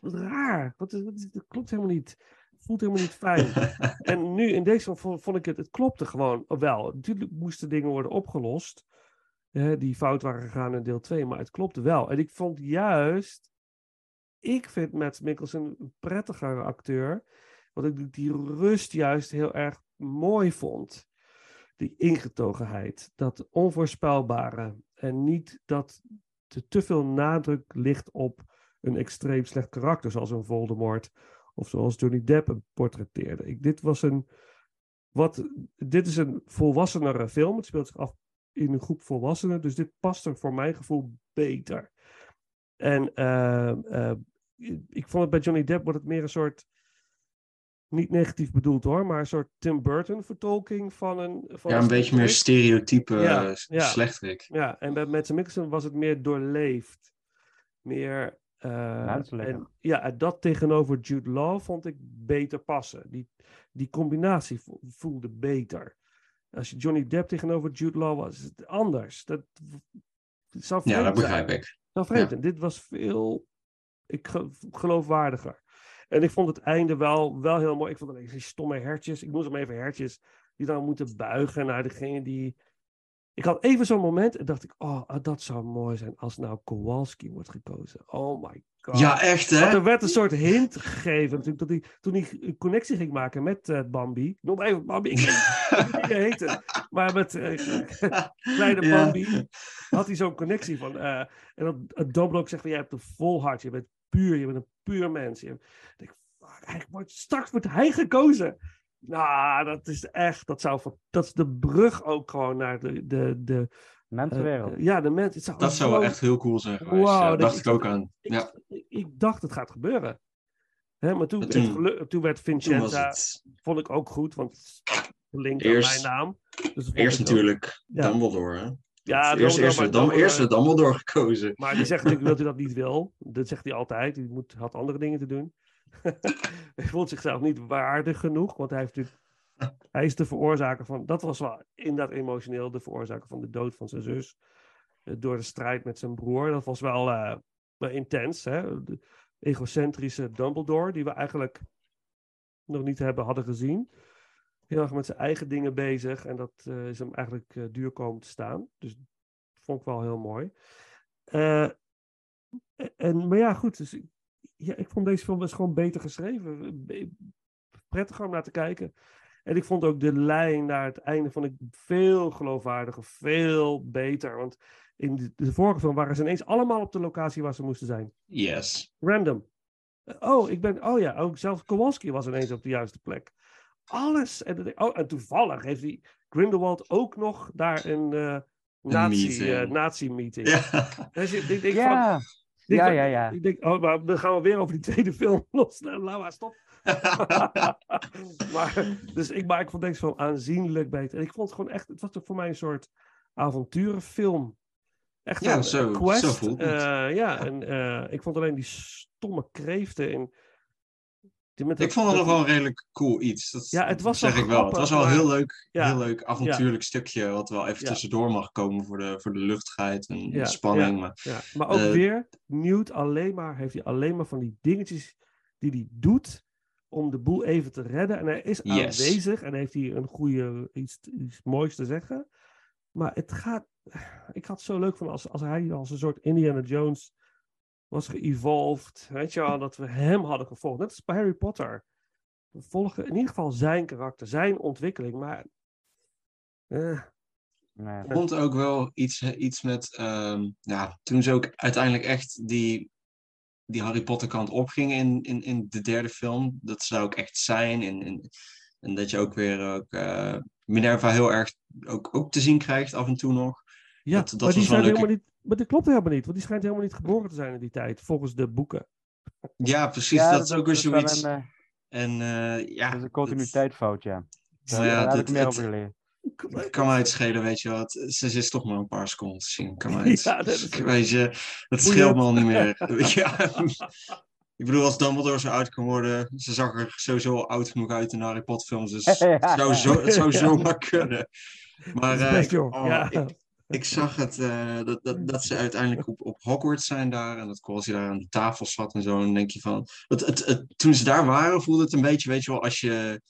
Wat raar. Wat is, wat is, dat klopt helemaal niet. Voelt helemaal niet fijn. en nu in deze vond, vond ik het, het klopte gewoon wel. Natuurlijk moesten dingen worden opgelost. Die fout waren gegaan in deel 2. Maar het klopte wel. En ik vond juist, ik vind Matt Mikkelsen een prettiger acteur. Want ik die rust juist heel erg mooi vond. Die ingetogenheid, dat onvoorspelbare. En niet dat er te veel nadruk ligt op een extreem slecht karakter, zoals een Voldemort. Of zoals Johnny Depp hem portretteerde. Ik, dit was een. Wat, dit is een volwassenere film. Het speelt zich af in een groep volwassenen. Dus dit past er voor mijn gevoel beter. En eh, eh, ik vond het bij Johnny Depp wordt het meer een soort niet negatief bedoeld hoor, maar een soort Tim Burton vertolking van een. Van Ja, een beetje meer stereotype Ja, eh, ja. slechterik. Ja, en bij Matt Mikkelsen was het meer doorleefd. Meer. eh, Menselijker. en, ja, dat tegenover Jude Law vond ik beter passen. Die, die combinatie vo- voelde beter. Als je Johnny Depp tegenover Jude Law was, is het anders. Dat zou Ja, dat zijn. begrijp ik. Nou, vreemd. Ja. En dit was veel ik, ge- geloofwaardiger. En ik vond het einde wel, wel heel mooi. Ik vond alleen die stomme hertjes. Ik moest hem even hertjes die dan moeten buigen naar degene die. Ik had even zo'n moment en dacht ik, oh, ah, dat zou mooi zijn als nou Kowalski wordt gekozen. Oh my god. Ja, echt Want hè? er werd een soort hint gegeven natuurlijk, dat hij, toen hij een connectie ging maken met eh, Bambi. Noem even Bambi, ik weet niet heette. Maar met eh, kleine Ja. Bambi had hij zo'n connectie van. eh, en dat ook zegt van, jij hebt een vol hart, je bent puur, je bent een puur mens. Je, ik denk, fuck, wordt, straks wordt hij gekozen. Nou, dat is echt, dat zou, van- dat is de brug ook gewoon naar de, de, de Mensenwereld. eh, ja, de mens. Het zou Dat zou zo- wel echt heel cool zijn geweest. Wauw, ja, dat dacht ik ook aan. ik, Ja, ik, ik dacht het gaat gebeuren. Hè, maar toen, werd toen- werd Vincenza, vond ik ook goed, want het is gelinkt Eerst- aan mijn naam. Dus eerst natuurlijk Ja. Dumbledore. Hè? Ja, eerst, werd Dum- Dumbledore- eerst werd Dumbledore gekozen. Maar die zegt natuurlijk dat hij dat niet wil. Dat zegt hij altijd. Hij moet, had andere dingen te doen. hij voelt zichzelf niet waardig genoeg, want hij, heeft natuurlijk, hij is de veroorzaker van, dat was wel inderdaad emotioneel, de veroorzaker van de dood van zijn zus. eh, door de strijd met zijn broer. Dat was wel, eh, wel intens. Hè? De egocentrische Dumbledore, die we eigenlijk nog niet hebben, hadden gezien. Heel erg met zijn eigen dingen bezig. En dat eh, is hem eigenlijk duur komen te staan. Dus dat vond ik wel heel mooi. En, maar ja, goed. Dus, ja, ik vond deze film best gewoon beter geschreven. Prettiger om naar te kijken. En ik vond ook de lijn naar het einde vond ik veel geloofwaardiger, veel beter. Want in de, de vorige film waren ze ineens allemaal op de locatie waar ze moesten zijn. Yes. Random. Eh, Oh, ik ben. Oh ja, ook zelfs Kowalski was ineens op de juiste plek. Alles. En, ik, oh, en toevallig heeft die Grindelwald ook nog daar een eh nazi, meeting. eh, nazi-meeting. Ja. Dus ik denk, denk van- Ja, ik denk ja, van- ja, ja. Ik denk, oh, maar dan gaan we weer over die tweede film los. Nou, laat maar, stop. maar, dus ik, maar ik vond deze film aanzienlijk beter. En ik vond het gewoon echt, het was voor mij een soort avonturenfilm. Echt Ja, een zo- quest. zo eh, ja, en eh, ik vond alleen die stomme kreeften in. die met Ik vond het nog wel een redelijk cool iets. Dat, Ja, het was zeg wel ik wel. Het was wel een heel leuk, Ja, heel leuk avontuurlijk stukje wat wel even Ja. tussendoor mag komen voor de, voor de luchtigheid en de spanning. ja. Maar Ja, maar ook Eh, weer, Newt alleen maar, heeft hij alleen maar van die dingetjes die hij doet om de boel even te redden. En hij is Yes. aanwezig en heeft hij een goede, iets, iets moois te zeggen. Maar het gaat, ik had het zo leuk van als, als hij als een soort Indiana Jones was geëvolved. Weet je wel, dat we hem hadden gevolgd. Net als bij Harry Potter. We volgen in ieder geval zijn karakter, zijn ontwikkeling. Maar eh, Nee. ik vond ook wel iets, iets met, ehm, ja, toen ze ook uiteindelijk echt die, die Harry Potter kant opgingen in, in, in de derde film, dat ze daar ook echt zijn. En, en, en dat je ook weer ook, eh, Minerva heel erg ook, ook te zien krijgt af en toe nog. ja, Dat- dat maar die was wel helemaal niet. Maar dat klopt helemaal niet, want die schijnt helemaal niet geboren te zijn in die tijd, volgens de boeken. Ja, precies. Ja, dat, is ook weer wel zoiets. een, eh, En eh, ja, dat is een continuïteitsfout, ja. Daar, Nou ja, daar heb ik meer over geleerd. Kan mij het schelen, weet je wat. Ze is toch maar een paar seconden te zien. Kan mij het, Ja, dat weet je, dat scheelt me al niet meer. ja. Ik bedoel, als Dumbledore zo oud kan worden, ze zag er sowieso al oud genoeg uit in de Harry Potter films, dus het zou, zo, het zou zomaar kunnen. Maar eh, best, oh, Ja. ik, ik zag het, eh, dat, dat, dat ze uiteindelijk op, op Hogwarts zijn daar en dat Quasi daar aan die tafel zat en zo. En denk je van, het, het, het, toen ze daar waren voelde het een beetje, weet je wel, als je,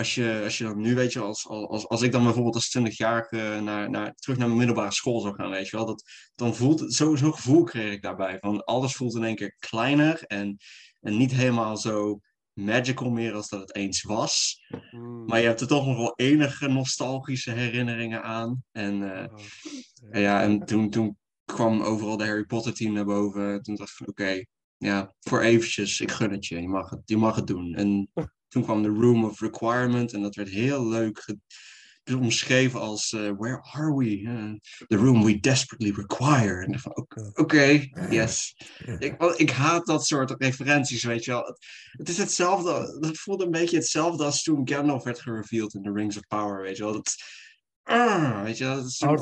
als je, als je dan nu, weet je, als, als, als ik dan bijvoorbeeld als 20-jarige naar, naar, terug naar mijn middelbare school zou gaan, weet je wel, dat, dan voelt het, zo- zo'n gevoel kreeg ik daarbij. Van alles voelt in één keer kleiner en, en niet helemaal zo magical meer als dat het eens was. Hmm. Maar je hebt er toch nog wel enige nostalgische herinneringen aan. En, eh, Oh. ja, en toen, toen kwam overal de Harry Potter team naar boven. Toen dacht ik van oké, ja, voor eventjes, ik gun het je. Je mag het, je mag het doen. En toen kwam de Room of Requirement en dat werd heel leuk omschreven als eh, Where are we? Eh, the room we desperately require. En van oké, oké, yes. Ik, ik haat dat soort referenties, weet je wel. Het, het is hetzelfde, het voelt een beetje hetzelfde als toen Gandalf werd gereveeld in The Rings of Power, weet je wel. Dat, ah, weet je wel, dat is Oh,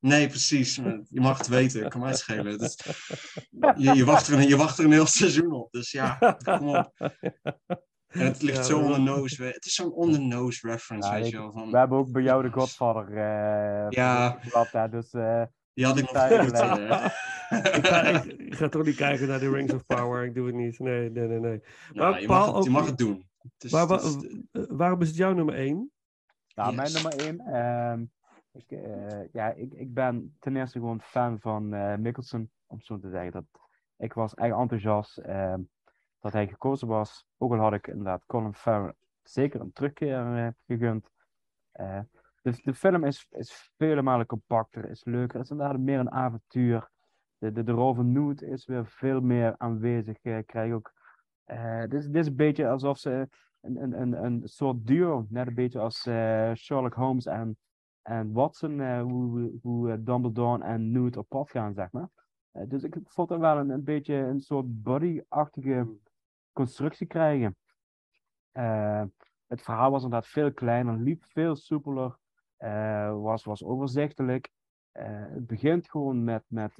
ik. Nee, precies. Je mag het weten, kan mij het schelen. Is- je, je, wacht er een, je wacht er een heel seizoen op, dus ja, kom op. En het ligt Ja, zo dat- on the nose. Het is zo'n on the nose reference, Ja, weet ik- je wel. Van, We hebben ook bij jou de Godfather eh Ja. gehad, hè, dus eh, die had ik nog Ja, ik, ga, ik, ik ga toch niet kijken naar de Rings of Power. Ik doe het niet. Nee, nee, nee. nee. Nou, Maar je, Paul mag het, je mag het doen. Het is- Maar waarom is het jouw nummer 1? Ja, mijn Yes. nummer één. ehm, ik, eh, ja, ik, ik ben ten eerste gewoon fan van eh Mikkelsen, om zo te zeggen. Dat, ik was echt enthousiast ehm, dat hij gekozen was. Ook al had ik inderdaad Colin Farrell zeker een terugkeer eh, gegund. Eh, dus de film is, is vele malen compacter, is leuker, is inderdaad meer een avontuur. De, de, de rol van is weer veel meer aanwezig. Krijg ook... eh, dit, is- dit is een beetje alsof ze een, een, een, een soort duo, net een beetje als eh, Sherlock Holmes en, en Watson, eh, hoe, hoe- eh, Dumbledore en Newt op pad gaan, zeg maar. Eh, dus ik vond er wel een, een beetje een soort buddy-achtige constructie krijgen. Het verhaal was inderdaad veel kleiner, liep veel soepeler, was, was overzichtelijk. Het begint gewoon met, met,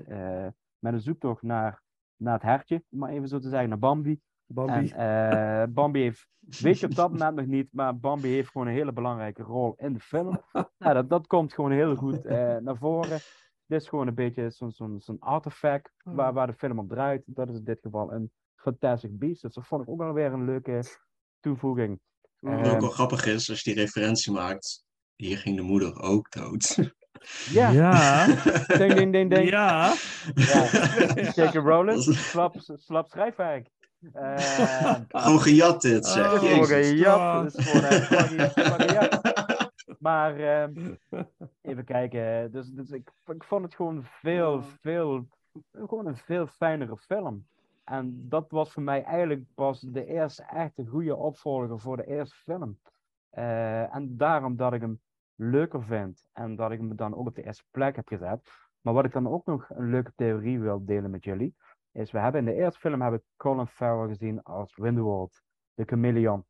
met een zoektocht naar, naar het hertje, om maar even zo te zeggen, naar Bambi. Bambi. En eh, Bambi heeft, weet je op dat moment nog niet, maar Bambi heeft gewoon een hele belangrijke rol in de film. nou, dat, dat komt gewoon heel goed eh, naar voren. Dit is gewoon een beetje zo'n zo'n zo'n artefact waar, waar de film op draait. Dat is in dit geval een Fantastic Beast. Dus dat vond ik ook wel weer een leuke toevoeging. Wat ook wel grappig is, als je die referentie maakt, hier ging de moeder ook dood. Ja, Ja. ding, ding, ding, ding. Ja. Ja. J.K. Rowling, slap, slap schrijfwerk. Eh, Gewoon gejat dit, zeg. Oh, gewoon Jezus. gejat. Het is gewoon fucking gejat. Maar ehm, even kijken. Dus, dus ik, ik vond het gewoon veel, veel, gewoon een veel fijnere film. En dat was voor mij eigenlijk pas de eerste echte goede opvolger voor de eerste film. Eh, en daarom dat ik hem leuker vind. En dat ik hem dan ook op de eerste plek heb gezet. Maar wat ik dan ook nog een leuke theorie wil delen met jullie. Is we hebben in de eerste film hebben we Colin Farrell gezien als Grindelwald, de chameleon.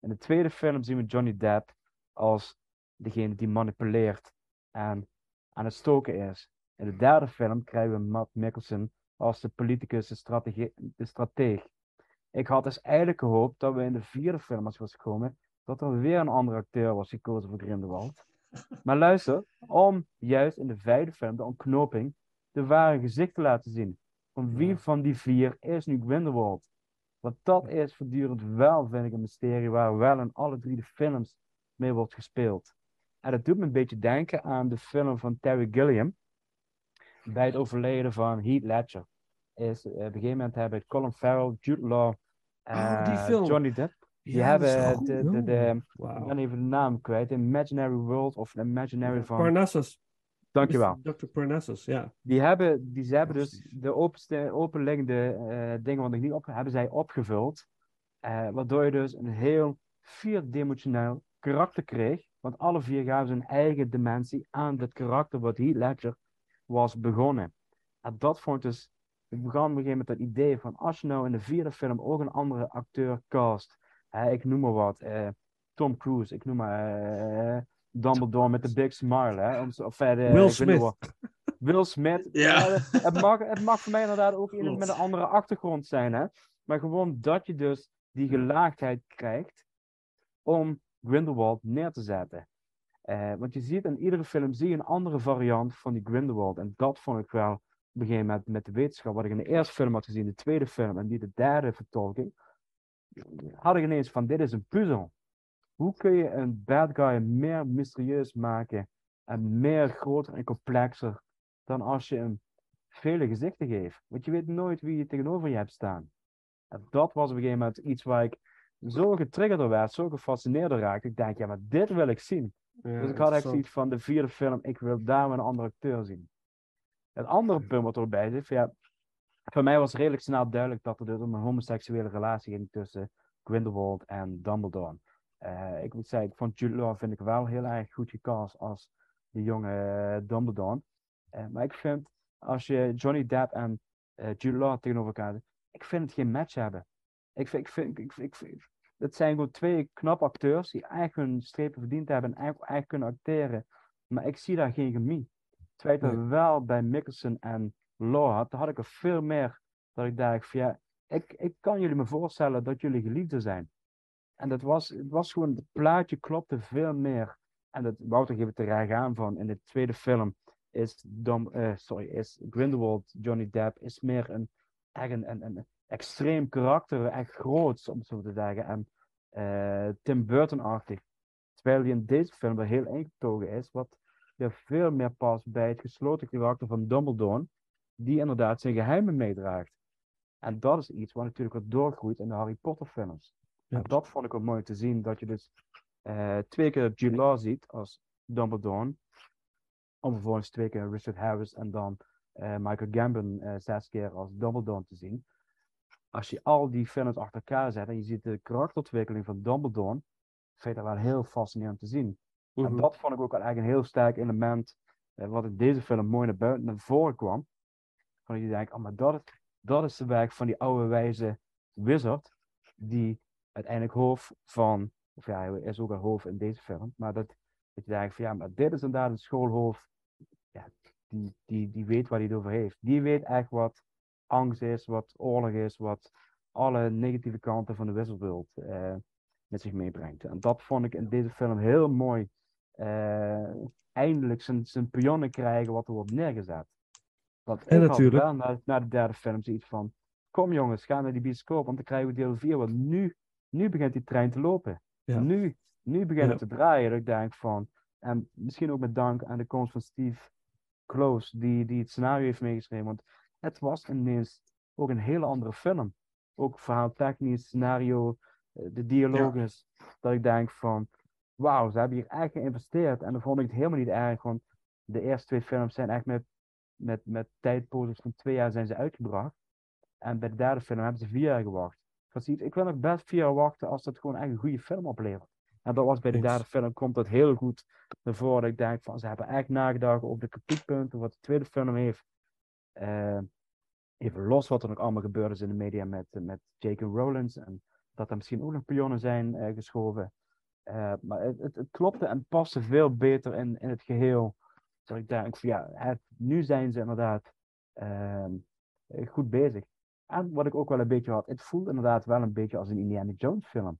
In de tweede film zien we Johnny Depp als degene die manipuleert en aan het stoken is. In de derde film krijgen we Matt Mikkelsen als de politicus, de, stratege- de strateeg. Ik had dus eigenlijk gehoopt dat we in de vierde film als was gekomen, dat er weer een andere acteur was gekozen voor Grindelwald. Maar luister, om juist in de vijfde film de ontknoping de ware gezicht te laten zien. Van wie Ja. van die vier is nu Grindelwald? Want dat is voortdurend wel, vind ik, een mysterie waar wel in alle drie de films mee wordt gespeeld. En dat doet me een beetje denken aan de film van Terry Gilliam. Bij het overlijden van Heath Ledger. Is, eh, op een gegeven moment hebben Colin Farrell, Jude Law, Oh, film. Johnny Depp. Die Ja, hebben de, de, de, ik ben even de naam kwijt. Imaginary World of Imaginary van... Parnassus. Dankjewel. Dr. Parnassus, ja. Die hebben, die, ze hebben dus de openste, openliggende eh, dingen wat ik niet op hebben zij opgevuld. Eh, waardoor je dus een heel vierdimensionaal karakter kreeg. Want alle vier gaven zijn eigen dimensie aan het karakter wat Heath Ledger was begonnen. En dat vond ik dus... Ik begon op een gegeven moment het idee van... Als je nou in de vierde film ook een andere acteur cast... hè, ik noem maar wat... eh, Tom Cruise, ik noem maar... Dumbledore met de big smile, hè? Om, zo- of, eh, Will Smith. Will Smith. Ja. Ja, het, mag, het mag voor mij inderdaad ook iemand met een andere achtergrond zijn, hè? Maar gewoon dat je dus die gelaagdheid krijgt om Grindelwald neer te zetten. Eh, want je ziet in iedere film zie je een andere variant van die Grindelwald. En dat vond ik wel op een gegeven moment met de wetenschap, wat ik in de eerste film had gezien, de tweede film en die de derde vertolking, had ik ineens van dit is een puzzel. Hoe kun je een bad guy meer mysterieus maken en meer groter en complexer dan als je hem vele gezichten geeft? Want je weet nooit wie je tegenover je hebt staan. En dat was op een gegeven moment iets waar ik zo getriggerd door werd, zo gefascineerd door raakte. Ik denk, ja, maar dit wil ik zien. Ja, Dus ik had echt zoiets van de vierde film, ik wil daar een andere acteur zien. Het andere punt wat erbij zit, ja, voor mij was redelijk snel duidelijk dat er dus om een homoseksuele relatie ging tussen Grindelwald en Dumbledore. Eh, ik moet zeggen, ik vond Jude Law vind ik wel heel erg goed gecast als de jonge eh, Dumbledore. Eh, maar ik vind, als je Johnny Depp en Jude Law tegenover elkaar zet, ik vind het geen match hebben. Ik vind, ik vind, ik, ik, ik- het zijn gewoon twee knappe acteurs die eigenlijk hun strepen verdiend hebben en eigenlijk, eigenlijk kunnen acteren. Maar ik zie daar geen chemie. Terwijl ik dat Nee. wel bij Mikkelsen en Law had, dan had ik er veel meer dat ik dacht van ja, ik, ik kan jullie me voorstellen dat jullie geliefden zijn. En dat was, het was gewoon, het plaatje klopte veel meer. En dat, Wouter geeft het er graag aan van, in de tweede film is, Dom, eh, sorry, is Grindelwald, Johnny Depp, is meer een, echt een, een, extreem karakter, echt groot, om zo te zeggen. En eh, Tim Burton-achtig. Terwijl hij in deze film weer heel ingetogen is, wat weer veel meer past bij het gesloten karakter van Dumbledore, die inderdaad zijn geheimen meedraagt. En dat is iets wat natuurlijk wat doorgroeit in de Harry Potter films. Ja. En dat vond ik ook mooi te zien, dat je dus eh, twee keer Jude Law ziet als Dumbledore, om vervolgens twee keer Richard Harris en dan eh, Michael Gambon eh, zes keer als Dumbledore te zien. Als je al die films achter elkaar zet en je ziet de karakterontwikkeling van Dumbledore, vind je dat wel heel fascinerend te zien. En Mhm. dat vond ik ook eigenlijk een heel sterk element, wat in deze film mooi naar buiten naar voren kwam. Van je denkt, oh, maar dat, is- dat is de werk van die oude wijze wizard, die uiteindelijk hoofd van, of ja, hij is ook een hoofd in deze film, maar dat, dat je denkt van ja, maar dit is inderdaad een schoolhoofd, ja, die, die, die weet waar hij het over heeft. Die weet echt wat angst is, wat oorlog is, wat alle negatieve kanten van de Wizardworld eh, met zich meebrengt. En dat vond ik in deze film heel mooi. eh, eindelijk zijn, zijn pionnen krijgen wat er wordt neergezet. Want En ik natuurlijk- had wel na, na de derde film zoiets van... Kom jongens, ga naar die bioscoop, want dan krijgen we deel 4. Want nu, nu begint die trein te lopen. Ja. Nu, nu begint Ja. het te draaien. Dat ik denk van... En misschien ook met dank aan de komst van Steve Close, die, die het scenario heeft meegeschreven. Want het was ineens ook een hele andere film. Ook verhaaltechnisch, scenario, eh, de dialogus. Dat ik denk van, wauw, ze hebben hier echt geïnvesteerd. En dan vond ik het helemaal niet erg, want de eerste twee films zijn echt met, met, met tijdposes van twee jaar zijn ze uitgebracht. En bij de derde film hebben ze vier jaar gewacht. Ik wil nog best vier jaar wachten als dat gewoon echt een goede film oplevert. En dat was bij de derde film, komt dat heel goed naar voren. Dat ik denk van, ze hebben echt nagedacht over de kritiekpunten wat de tweede film heeft. Eh, even los wat er nog allemaal gebeurd is in de media met, met J.K. Rowlands. En dat er misschien ook nog pionnen zijn eh, geschoven. Eh, maar het, het, het klopte en paste veel beter in, in het geheel. Dat ik denk van ja, het, nu zijn ze inderdaad ehm, eh, goed bezig. En wat ik ook wel een beetje had, het voelt inderdaad wel een beetje als een Indiana Jones film.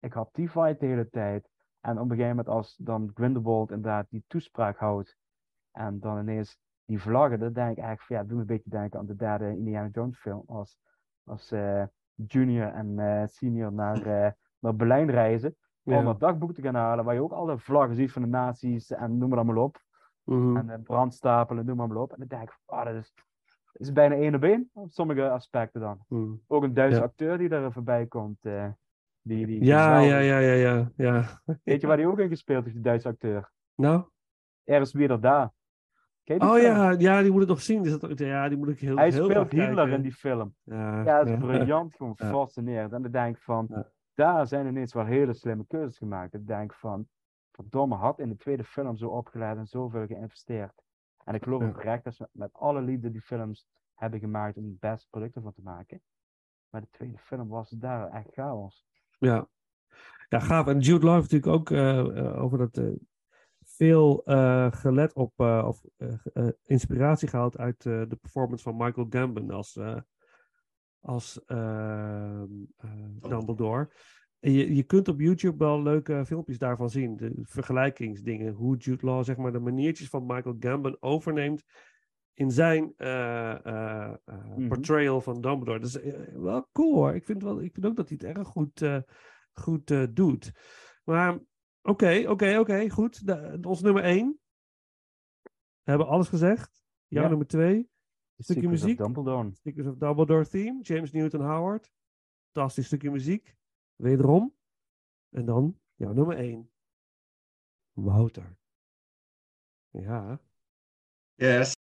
Ik had die fight de hele tijd. En op een gegeven moment als dan Grindelwald inderdaad die toespraak houdt. En dan ineens die vlaggen, dan denk ik eigenlijk van ja, doe me een beetje denken aan de derde Indiana Jones film. Als, als eh, junior en eh, senior naar, eh, naar Berlijn reizen. Om dat dagboek te gaan halen, waar je ook alle vlaggen ziet van de nazi's en noem maar allemaal op. Mhm. En brandstapelen, noem maar op. En dan denk ik van, ah, dat is, is bijna één op één, op sommige aspecten dan. Mhm. Ook een Duitse Ja. acteur die daar voorbij komt. eh, die, die Ja, ja, ja, ja, ja, ja. Weet je waar die ook in gespeeld heeft, die Duitse acteur? Nou? Er is weer daar. Oh film? ja, ja, die moet ik nog zien. Is dat, ja, die moet ik heel, Hij heel speelt Hitler kijken. in die film. Ja, Ja, dat is ja. briljant, gewoon fascinerend. En dan denk ik van, daar zijn ineens wel hele slimme keuzes gemaakt. Ik denk van, verdomme, had in de tweede film zo opgeleid en zoveel geïnvesteerd. En ik geloof Ja. oprecht dat ze met alle liefde die films hebben gemaakt om het beste product ervan te maken. Maar de tweede film was daar echt chaos. Ja. ja, gaaf. En Jude Law heeft natuurlijk ook eh, eh, over dat eh, veel eh, gelet op eh, of inspiratie gehaald uit eh, de performance van Michael Gambon als, eh, als ehm, eh, Dumbledore. Je, je kunt op YouTube wel leuke filmpjes daarvan zien. De vergelijkingsdingen. Hoe Jude Law zeg maar de maniertjes van Michael Gambon overneemt in zijn Mhm. portrayal van Dumbledore. Dat is wel cool hoor. Ik vind, wel, ik vind ook dat hij het erg goed, goed doet. Maar oké, oké, oké, goed. De, ons nummer één. We hebben alles gezegd. Jouw Ja. nummer twee. The Stukje Secrets of muziek? Dumbledore. Secrets of Dumbledore theme. James Newton Howard. Fantastisch stukje muziek. Wederom. En dan jouw nummer één. Wouter. Ja. Yes.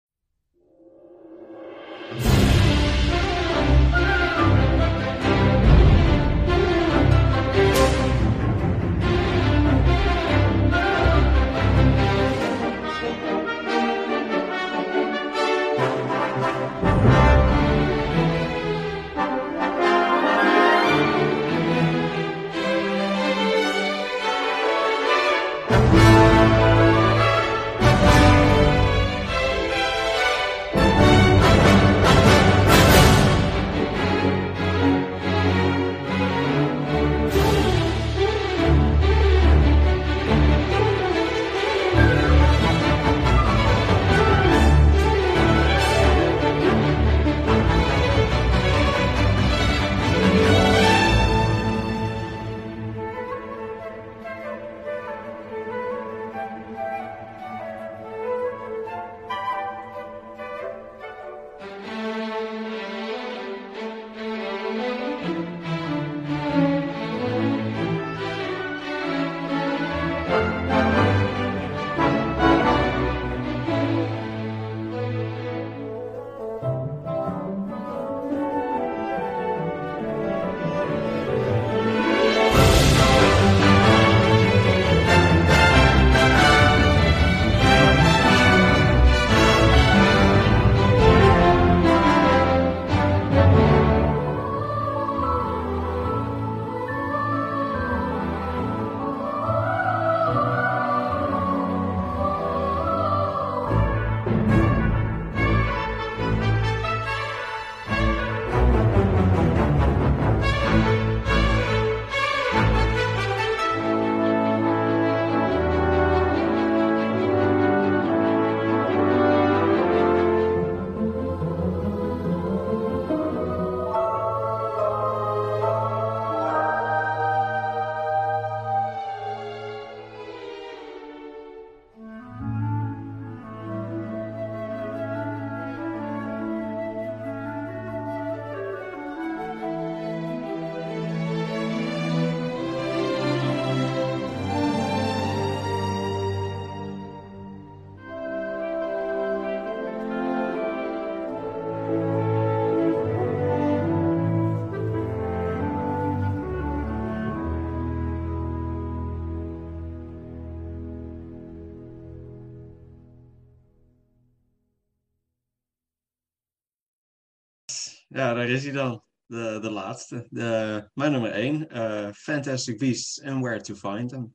Ja, daar is hij dan. De, de laatste. De, mijn nummer één. eh, Fantastic Beasts and Where to Find Them.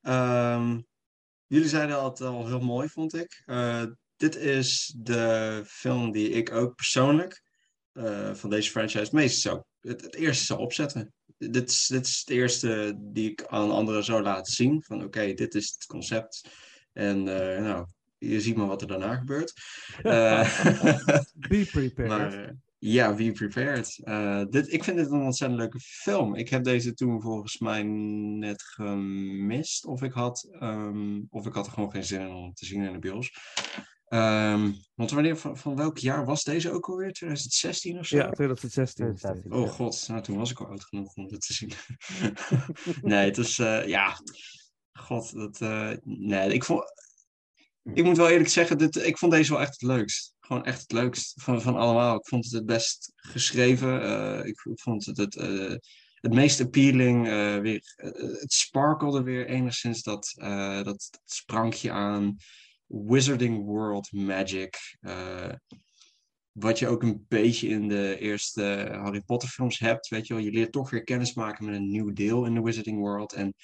Ehm, jullie zeiden al het al heel mooi, vond ik. Eh, dit is de film die ik ook persoonlijk eh, van deze franchise het meest zou, het, het eerste zou opzetten. Dit is, dit is het eerste die ik aan anderen zou laten zien. Van oké, dit is het concept. En nou, je ziet maar wat er daarna gebeurt. Be prepared. maar ja, be prepared. Eh, dit, ik vind dit een ontzettend leuke film. Ik heb deze toen volgens mij net gemist. Of ik had, ehm, of ik had er gewoon geen zin in om te zien in de bios. Ehm, want wanneer, van, van welk jaar was deze ook alweer? 2016 of zo? ja, 2016. is 2016. dit. Oh god, nou toen was ik al oud genoeg om dit te zien. nee, het is, eh, ja, god, dat, eh, nee, ik vond, ik moet wel eerlijk zeggen, dit, ik vond deze wel echt het leukst. Gewoon echt het leukst van, van allemaal. Ik vond het het best geschreven. eh, ik, vond het het, eh, het meest appealing. eh, weer, het sparkelde weer enigszins dat, dat, dat sprankje aan Wizarding World Magic. wat je ook een beetje in de eerste Harry Potter films hebt. Weet je wel, je leert toch weer kennis maken met een nieuw deel in de Wizarding World. En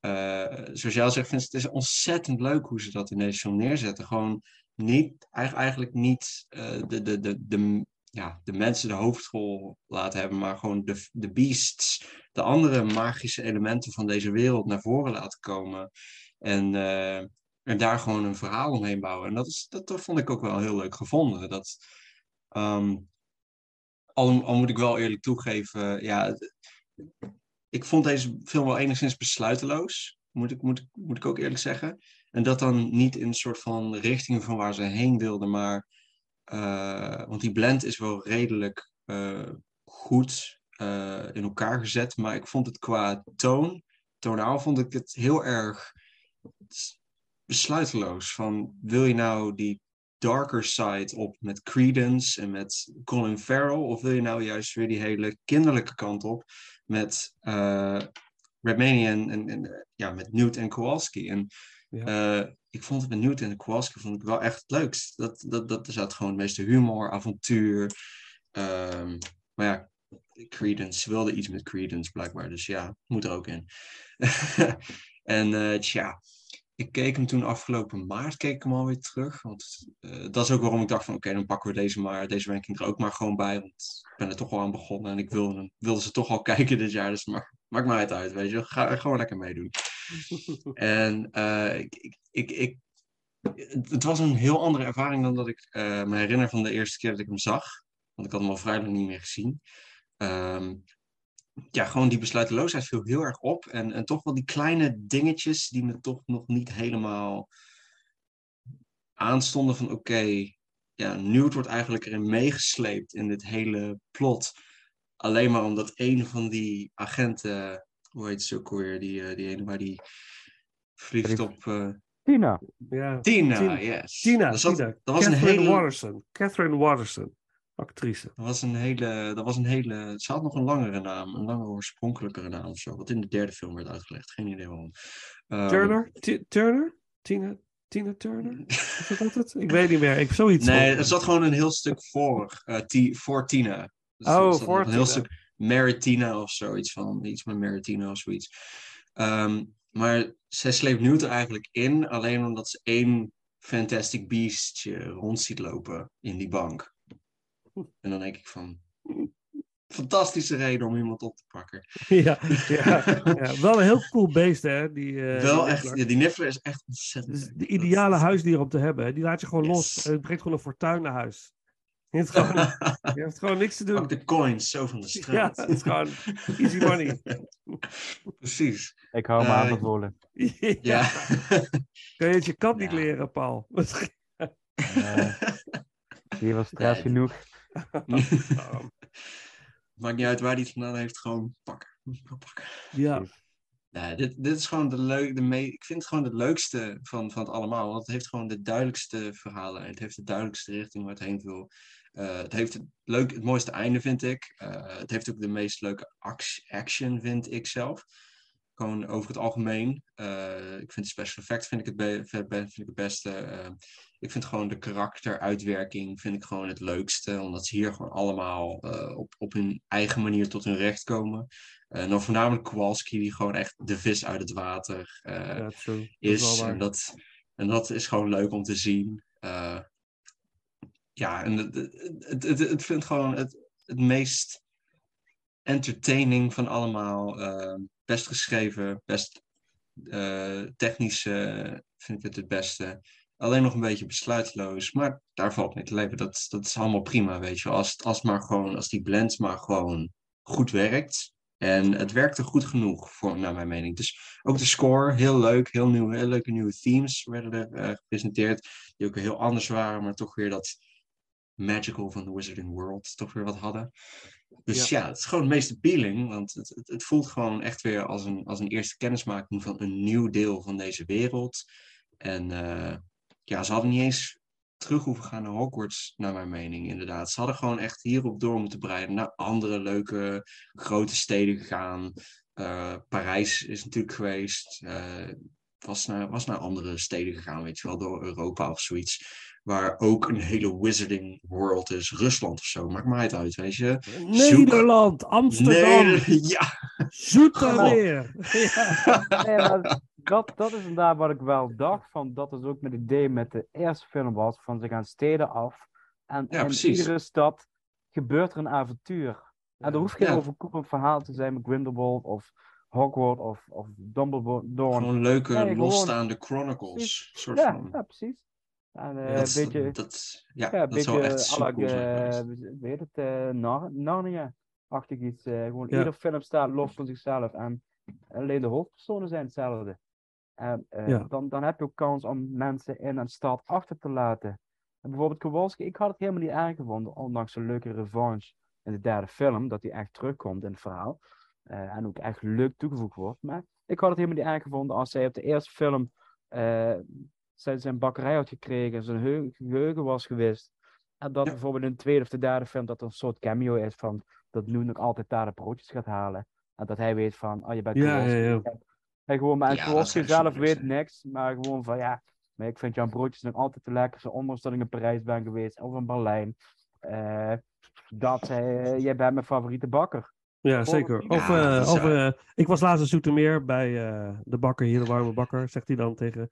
eh, zoals jij al zegt, het is ontzettend leuk hoe ze dat in deze film neerzetten. Gewoon niet, eigen- eigenlijk niet eh, de, de, de, de, ja, de mensen de hoofdrol laten hebben, maar gewoon de, de beasts, de andere magische elementen van deze wereld naar voren laten komen. En, eh, en daar gewoon een verhaal omheen bouwen. En dat, is, dat, dat vond ik ook wel heel leuk gevonden. Dat, ehm, al, al moet ik wel eerlijk toegeven, ja, ik vond deze film wel enigszins besluiteloos. Moet ik, moet, moet ik ook eerlijk zeggen. En dat dan niet in een soort van richting van waar ze heen wilden, maar. eh, want die blend is wel redelijk eh, goed eh, in elkaar gezet. Maar ik vond het qua toon, tonaal, vond ik het heel erg besluiteloos. Van wil je nou die darker side op met Credence en met Colin Farrell? Of wil je nou juist weer die hele kinderlijke kant op met uh, Redmayne en, en, en, eh, ja, met Newt en Kowalski? En Ja. uh, ik vond het met Newt en Kowalski vond ik wel echt het leukst. Dat, dat, dat, er zat gewoon het meeste humor, avontuur. Um, maar ja, Credence wilde iets met Credence blijkbaar. Dus ja, moet er ook in. en uh, tja, ik keek hem toen afgelopen maart, keek ik hem alweer terug. Want uh, dat is ook waarom ik dacht van oké, okay, dan pakken we deze, maar, deze ranking er ook maar gewoon bij. Want ik ben er toch al aan begonnen en ik wilde, wilde ze toch al kijken dit jaar. Dus maar, maakt mij het uit, weet je. Ga gewoon lekker meedoen. en uh, ik, ik, ik, ik, het was een heel andere ervaring dan dat ik uh, me herinner van de eerste keer dat ik hem zag. Want ik had hem al vrij lang niet meer gezien. Um, ja, gewoon die besluiteloosheid viel heel erg op. En, en toch wel die kleine dingetjes die me toch nog niet helemaal aanstonden van oké, okay, ja, Newt wordt eigenlijk erin meegesleept in dit hele plot. Alleen maar omdat een van die agenten, hoe heet ze ook alweer, die, uh, die ene waar die vliegt op... Uh... Tina. Ja. Tina, Tina. yes. Tina, dat, zat, Tina. dat was Catherine een hele... Watterson. Catherine Watterson, actrice. Dat was een hele, dat was een hele, ze had nog een langere naam, een langere oorspronkelijkere naam of zo, wat in de derde film werd uitgelegd, geen idee waarom. Um, Turner? T Turner? Tina? Tina Turner? Is dat het? Ik weet niet meer. Ik zoiets. Nee, er zat gewoon een heel stuk voor, uh, voor Tina. Dus oh, voor een heel stuk Maritina of zoiets van, iets met Maritina of zoiets. Um, maar zij sleept Newt er eigenlijk in, alleen omdat ze één Fantastic Beastje rond ziet lopen in die bank. En dan denk ik van, fantastische reden om iemand op te pakken. Ja, ja, ja. wel een heel cool beest hè. Die, uh, wel die echt, ja, die Niffler is echt ontzettend. Dus de ideale dat... huisdier om te hebben. Hè. Die laat je gewoon yes. los het brengt gewoon een fortuin naar huis. Je hebt gewoon, je hebt gewoon niks te doen. Pak de coins zo van de straat. Ja, het is gewoon easy money. Precies. Ik hou me uh, aanbevolen. Ja. ja. Kan je het je kat niet leren, Paul? uh, hier was stress nee. genoeg. Maakt niet uit waar hij het vandaan heeft, gewoon pakken. pakken. Ja. Nee, dit, dit is gewoon de leuk, de me ik vind het gewoon het leukste van, van het allemaal. Want het heeft gewoon de duidelijkste verhalen. Het heeft de duidelijkste richting waar het heen wil. Uh, het heeft het, leuk, het mooiste einde, vind ik. Uh, het heeft ook de meest leuke action, vind ik zelf. Gewoon over het algemeen. Eh, ik vind de special effects vind ik het, be- vind be- vind ik het beste. Ik vind gewoon de karakteruitwerking vind ik gewoon het leukste. Omdat ze hier gewoon allemaal eh, op, op hun eigen manier tot hun recht komen. Eh nou, voornamelijk Kowalski, die gewoon echt de vis uit het water eh, Ja. Dat is waar. En dat, en dat is gewoon leuk om te zien. Ja, en het, het, het, het vind gewoon het, het meest entertaining van allemaal. best geschreven, best eh, technisch vind ik het het beste. Alleen nog een beetje besluitloos, maar daar valt mee te leven. Dat, dat is allemaal prima, weet je. Als, als, maar gewoon, als die blend maar gewoon goed werkt. En het werkte goed genoeg, voor, naar mijn mening. Dus ook de score, heel leuk. Heel, nieuw, heel leuke nieuwe themes werden er eh, gepresenteerd. Die ook heel anders waren, maar toch weer dat magical van The Wizarding World toch weer wat hadden. Dus ja, het is gewoon het meest appealing. Want het, het, het voelt gewoon echt weer als een, als een eerste kennismaking van een nieuw deel van deze wereld. En eh, ja, ze hadden niet eens terug hoeven gaan naar Hogwarts, naar mijn mening, inderdaad. Ze hadden gewoon echt hierop door moeten breiden. Naar andere leuke grote steden gegaan. Eh, Parijs is natuurlijk geweest. eh, was, naar, was naar andere steden gegaan, weet je wel, door Europa of zoiets. Waar ook een hele wizarding world is. Rusland of zo, maakt mij het uit, weet je. Nederland, Amsterdam, Nee, ja. Zoetermeer. Ja. Nee, maar dat, dat is inderdaad wat ik wel dacht. Van, dat is ook met het idee met de eerste film was. Van ze gaan steden af. En Ja, in precies. iedere stad gebeurt er een avontuur. En er hoeft geen Ja. overkoepelend verhaal te zijn met Grindelwald of Hogwarts of, of Dumbledore. Gewoon leuke, Nee, gewoon- losstaande chronicles. Soort Ja, van. ja, precies. En eh, dat, een beetje, dat, ja, ja, een dat zou beetje echt la, eh, weet het, eh, Nar- Narnia-achtig iets. eh, gewoon Ja. ieder film staat los van zichzelf. En alleen de hoofdpersonen zijn hetzelfde. En eh, Ja. dan, dan heb je ook kans om mensen in een stad achter te laten. En bijvoorbeeld Kowalski, ik had het helemaal niet aangevonden, ondanks een leuke revanche in de derde film, dat hij echt terugkomt in het verhaal. eh, en ook echt leuk toegevoegd wordt. Maar ik had het helemaal niet aangevonden als hij op de eerste film eh, zijn, zijn bakkerij had gekregen, zijn heu- geheugen was geweest. En dat Ja. bijvoorbeeld in de tweede of de derde film dat er een soort cameo is van dat Noen nog altijd daar de broodjes gaat halen. En dat hij weet van, oh je bent Ja, Kowalski. ja, ja. En gewoon, maar Kowalski zelf weet zijn. niks, maar gewoon van ja, maar ik vind jouw broodjes nog altijd te lekker, zo ondanks dat ik in Parijs ben geweest of in Berlijn. Eh, dat eh, jij bent mijn favoriete bakker. Ja, zeker. Of, eh, is of eh, ik was laatst in Zoetermeer bij eh, de bakker hier, de warme bakker, zegt hij dan tegen.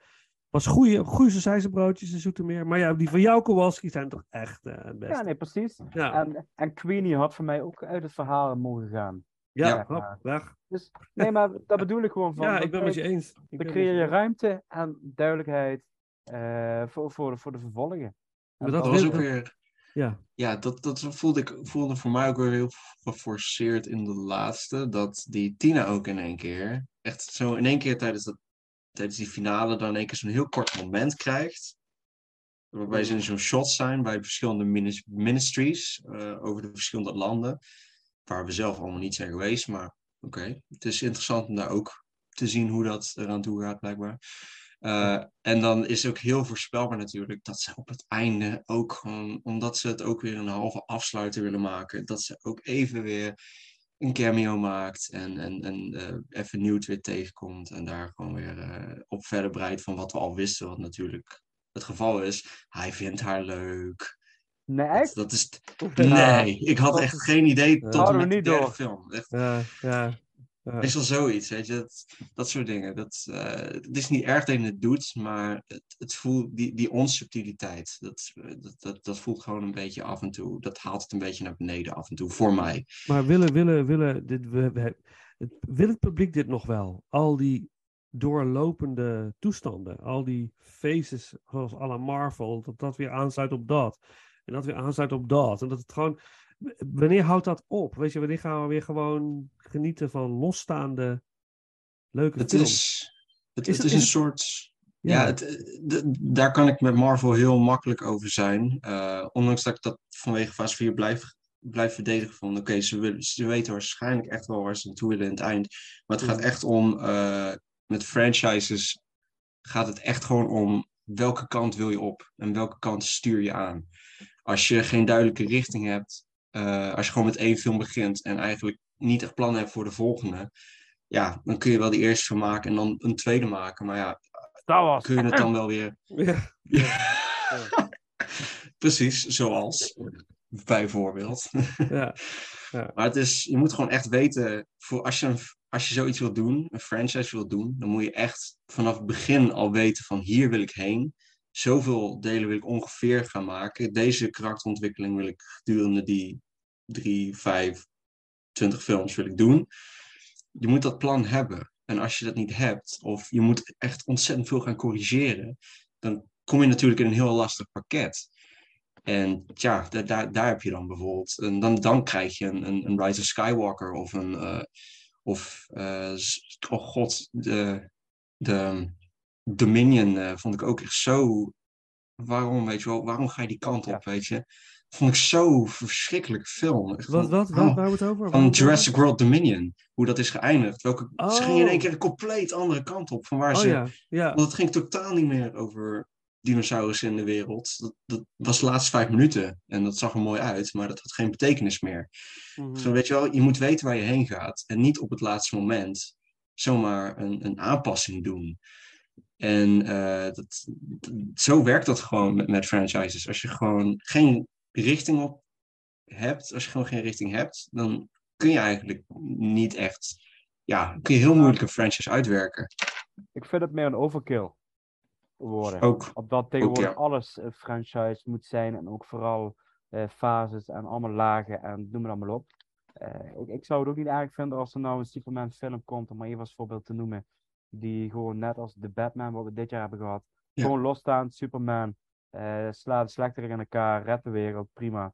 Was goede, goede sausijzenbroodjes in Zoetermeer. Maar ja, die van jou, Kowalski, zijn toch echt eh, het beste. Ja, nee, precies. Ja, En, en Queenie had voor mij ook uit het verhaal mogen gaan. ja, Ja. hop, weg. Dus nee, maar dat bedoel ik gewoon van. Ja, ik ben met je eens. Ik Dan creëer je ruimte en duidelijkheid eh, voor, voor, de, voor de vervolgen. Maar Dat dat was ook weer... Ja, Ja, dat, dat voelde, ik, voelde voor mij ook weer heel geforceerd in de laatste. Dat die Tina ook in één keer, echt zo in één keer tijdens, dat, tijdens die finale, dan in één keer zo'n heel kort moment krijgt. Waarbij ze in zo'n shot zijn bij verschillende minis- ministries eh, over de verschillende landen. Waar we zelf allemaal niet zijn geweest. Maar oké, het is interessant om daar ook te zien hoe dat eraan toe gaat, blijkbaar. Eh, en dan is het ook heel voorspelbaar natuurlijk dat ze op het einde ook gewoon, omdat ze het ook weer een halve afsluiter willen maken, dat ze ook even weer een cameo maakt en, en, en eh, even Newt weer tegenkomt en daar gewoon weer eh, op verder breidt van wat we al wisten, wat natuurlijk het geval is. Hij vindt haar leuk. Nee, Dat, dat is... Nee, ik had echt geen idee tot en met de derde film. Echt, ja, ja. Ja. Meestal zoiets, weet je, dat, dat soort dingen. Dat, eh, het is niet erg dat je het doet, maar het, het voelt, die, die onsubtiliteit, dat, dat, dat, dat voelt gewoon een beetje af en toe, dat haalt het een beetje naar beneden af en toe, voor mij. Maar willen, willen, willen, dit, we, wil het publiek dit nog wel? Al die doorlopende toestanden, al die faces zoals à la Marvel, dat dat weer aansluit op dat. En dat weer aansluit op dat. En dat het gewoon, wanneer houdt dat op? Weet je, wanneer gaan we weer gewoon genieten van losstaande leuke Het films? is, het, Is het is een soort, ja, het, daar kan ik met Marvel heel makkelijk over zijn. Eh, ondanks dat ik dat vanwege fase 4 blijf, blijf verdedigen van, oké, ze, willen- ze weten waarschijnlijk echt wel waar ze naartoe willen in het eind. Maar het gaat Mhm. echt om, eh, met franchises gaat het echt gewoon om welke kant wil je op en welke kant stuur je aan. Als je geen duidelijke richting hebt, eh, als je gewoon met één film begint en eigenlijk niet echt plannen hebt voor de volgende, ja, dan kun je wel die eerste van maken en dan een tweede maken. Maar ja, kun je het dan wel weer... Ja, Precies, zoals. Bijvoorbeeld. ja. Maar het is, je moet gewoon echt weten, voor als, je een, als je zoiets wilt doen, een franchise wilt doen, dan moet je echt vanaf het begin al weten van hier wil ik heen. Zoveel delen wil ik ongeveer gaan maken. Deze karakterontwikkeling wil ik gedurende die drie, vijf, twintig films wil ik doen. Je moet dat plan hebben. En als je dat niet hebt, of je moet echt ontzettend veel gaan corrigeren, dan kom je natuurlijk in een heel lastig pakket. En ja, daar, daar, daar heb je dan bijvoorbeeld. En dan, dan krijg je een, een, een Rise of Skywalker of een. eh, of, eh, oh god, de, de Dominion eh, vond ik ook echt zo. Waarom, weet je wel, waarom ga je die kant op, weet je? Vond ik zo verschrikkelijke film. Echt Wat, van, wat, oh, wat, waar het over? Van Jurassic World Dominion. Hoe dat is geëindigd. Welke, Ze gingen in één Oh. keer een compleet andere kant op. Van waar over? ze Oh ja, ja. want het ging totaal niet meer over dinosaurussen in de wereld. Dat, dat was de laatste vijf minuten. En dat zag er mooi uit, maar dat had geen betekenis meer. Mhm. Dan weet je wel, je moet weten waar je heen gaat. En niet op het laatste moment zomaar een, een aanpassing doen. En eh, dat, zo werkt dat gewoon met, met franchises. Als je gewoon geen richting op hebt, als je gewoon geen richting hebt, dan kun je eigenlijk niet echt, ja, kun je heel moeilijk een franchise uitwerken. Ik vind het meer een overkill worden. Ook. Op dat tegenwoordig ja. alles een franchise moet zijn en ook vooral eh, fases en allemaal lagen en noem maar allemaal op. Eh, ik, ik zou het ook niet erg vinden als er nou een Superman film komt, om maar even als voorbeeld te noemen, die gewoon net als de Batman wat we dit jaar hebben gehad, Ja. gewoon losstaand, Superman, eh slaat de slechterik in elkaar, redt de wereld, prima.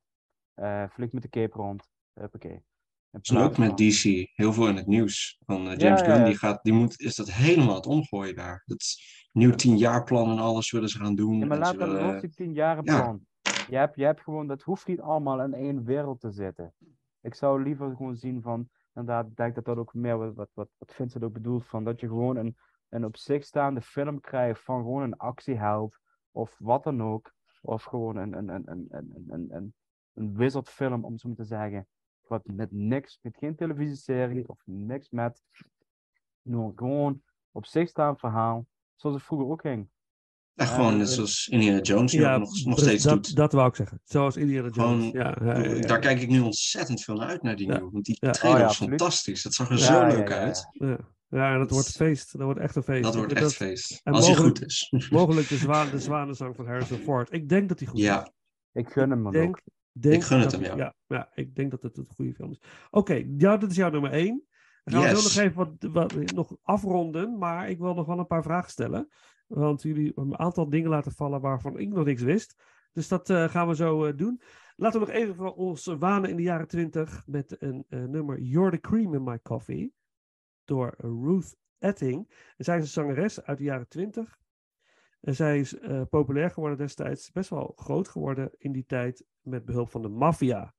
Eh vliegt met de cape rond, huppakee. In is ook met DC heel veel in het nieuws. Van eh, James Ja, Gunn, ja. die, gaat, die moet, is dat helemaal het omgooien daar. Dat nieuw tienjaarplan en alles willen ze gaan doen. Ja, maar laat dat willen- los die tien jaren ja. plan. Je hebt, je hebt gewoon, dat hoeft niet allemaal in één wereld te zitten. Ik zou liever gewoon zien van, en daar denk ik dat dat ook meer wat, wat, wat, wat Vincent ook bedoelt. Van dat je gewoon een, een op zich staande film krijgt van gewoon een actieheld. Of wat dan ook. Of gewoon een, een, een, een, een, een, een, een wizardfilm, om zo maar te zeggen. Wat met niks, met geen televisieserie of niks met. Gewoon op zich staand verhaal. Zoals het vroeger ook ging. Ja, gewoon Ja, net eh, zoals Indiana Jones die ook nog, nog steeds dat, doet. Dat wou ik zeggen. Zoals Indiana Jones. Gewoon, ja, ja, ja, ja. Daar kijk ik nu ontzettend veel naar uit, naar die Ja. nieuwe. Want die Ja. trailer Oh ja, was absoluut. fantastisch. Dat zag er Ja, zo ja, leuk ja, ja. uit. Ja, ja en dat wordt feest. Dat wordt echt een feest. Dat wordt echt feest. en Als hij goed is. Mogelijk de, zwaan, de zwanenzang van Harrison Ford. Ik denk dat hij goed Ja. is. Ik gun hem dan denk, ook. denk Ik gun het hem, hij- ja. ja. Ja, ik denk dat het een goede film is. Oké, ja, dat is jouw nummer één. Dan gaan Yes. nog even wat, wat nog afronden, maar ik wil nog wel een paar vragen stellen. Want jullie een aantal dingen laten vallen waarvan ik nog niks wist. Dus dat eh, gaan we zo eh, doen. Laten we nog even van ons wanen in de jaren twintig met een eh, nummer You're the Cream in My Coffee door Ruth Etting. En zij is een zangeres uit de jaren twintig. En zij is populair geworden destijds, best wel groot geworden in die tijd met behulp van de maffia.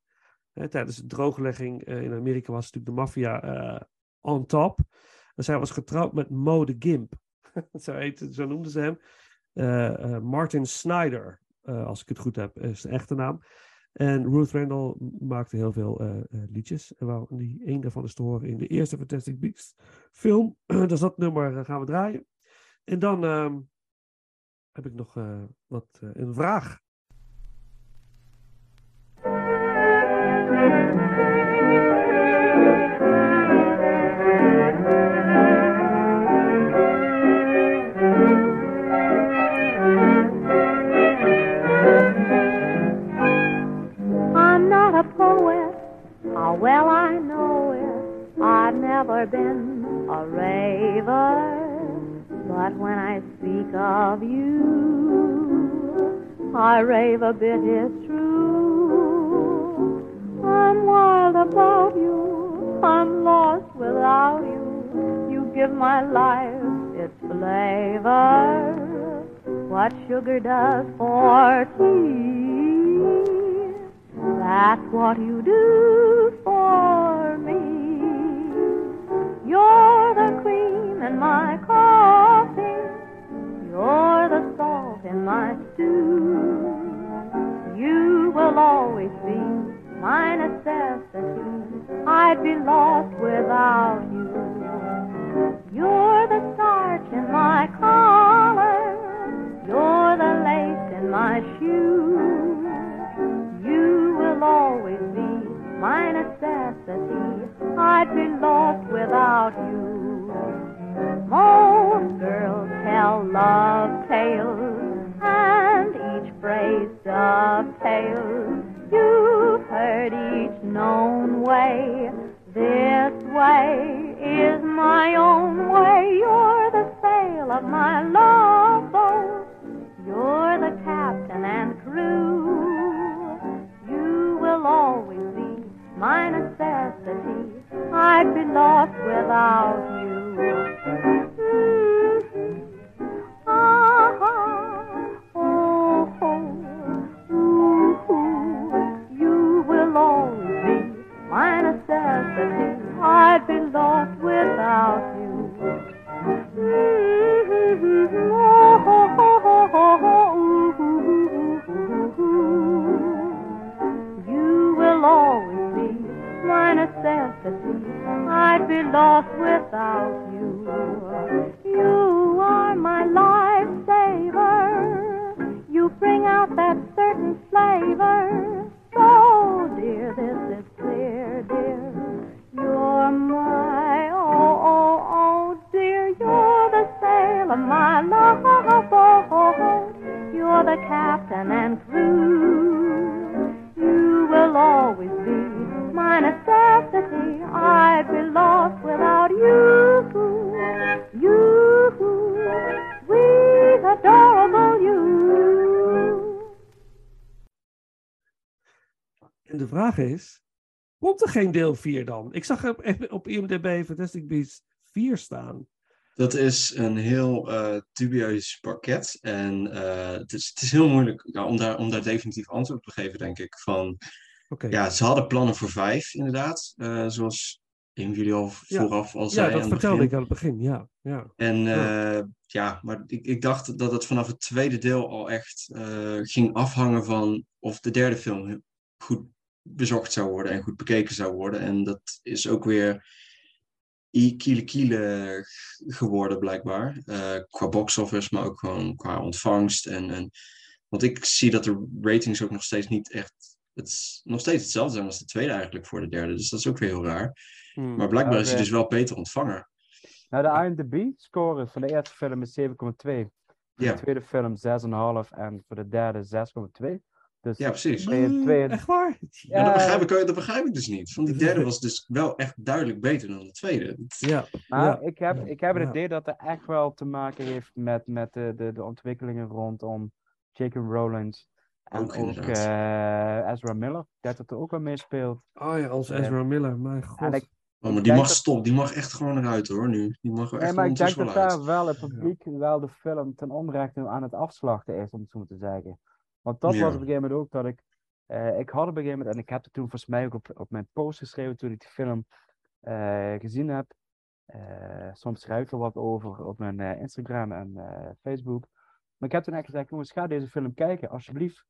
Tijdens de drooglegging in Amerika was natuurlijk de maffia eh, on top. En zij was getrouwd met Mo de Gimp. zo, zo noemden ze hem. Eh, eh, Martin Snyder, eh, als ik het goed heb, is de echte naam. En Ruth Randall maakte heel veel liedjes. En waar die één daarvan is te horen in de eerste Fantastic Beasts film. dus dat nummer gaan we draaien. En dan ehm, heb ik nog wat, een vraag. Never been a raver, but when I speak of you, I rave a bit, it's true. I'm wild about you, I'm lost without you. You give my life its flavor, what sugar does for tea. That's what you do for. You're the cream in my coffee. You're the salt in my stew. You will always be my necessity. I'd be lost without you. You're the starch in my collar. You're the lace in my shoe. You will always be my necessity. I'd be lost without you. Most girls tell love tales, and each phrase dovetails. You've heard each known way. This way is my own way. You're the sail of my love boat. You're the captain and crew. You will always be my necessity. I'd be lost without you. Mhm. Ah, oh, oh. You will always be my necessity. I'd be lost without you. Oh, necessity. I'd be lost without you. You are my lifesaver. You bring out that certain flavor. So, dear, this is clear, dear. You're my, oh, oh, oh, dear. You're the sail of my love. You're the captain and crew. You will always be my necessity. I'd be lost without you. You, sweet, adorable you. En de vraag is, komt er geen deel 4 dan? Ik zag op, op IMDb Fantastic Beasts 4 staan. Dat is een heel eh, dubieus pakket. En eh, het, is, het is heel moeilijk ja, om, daar, om daar definitief antwoord op te geven, denk ik. Van, Ja, ze hadden plannen voor vijf, inderdaad. eh, zoals een van jullie al Ja. vooraf al Ja, zei. dat aan het vertelde ik aan het begin. Ja, ja. En Ja. ja, ja maar ik, ik dacht dat het vanaf het tweede deel al echt eh, ging afhangen van of de derde film goed bezocht zou worden en goed bekeken zou worden. En dat is ook weer kiele kiele geworden blijkbaar. Eh, qua box office, maar ook gewoon qua ontvangst. En, en, want ik zie dat de ratings ook nog steeds niet echt... Het is nog steeds hetzelfde zijn als de tweede eigenlijk voor de derde. Dus dat is ook weer heel raar. Hmm. Maar blijkbaar is hij dus wel beter ontvangen. Nou, de IMDb-score van de eerste film is 7,2. Voor Ja. de tweede film 6,5 en voor de derde 6,2. Dus Ja, precies. twee, Mm, twee, Echt waar? Ja, dat, begrijp ik, dat begrijp ik dus niet. Want die derde was dus wel echt duidelijk beter dan de tweede. Ja, Maar ja. ik heb, ik heb het idee dat het echt wel te maken heeft met, met de, de, de ontwikkelingen rondom J.K. Rowling. En Ook ook, inderdaad. eh, Ezra Miller. Ik denk dat er ook wel meespeelt. Oh ja, als Eh, Ezra Miller. Mijn god. Ik, Oh, maar die mag dat- stop, die mag echt gewoon eruit hoor nu. Die mag er nee, echt maar ik denk dat wel uit. daar wel het publiek wel de film ten onrechte aan het afslachten is, om het zo te zeggen. Want dat Ja. was op een gegeven moment ook dat ik. eh, ik had op een gegeven moment, en ik heb het toen volgens mij ook op, op mijn post geschreven toen ik die film eh, gezien heb. Eh, soms schrijf ik er wat over op mijn eh, Instagram en eh, Facebook. Maar ik heb toen echt gezegd, jongens, ga deze film kijken, alsjeblieft.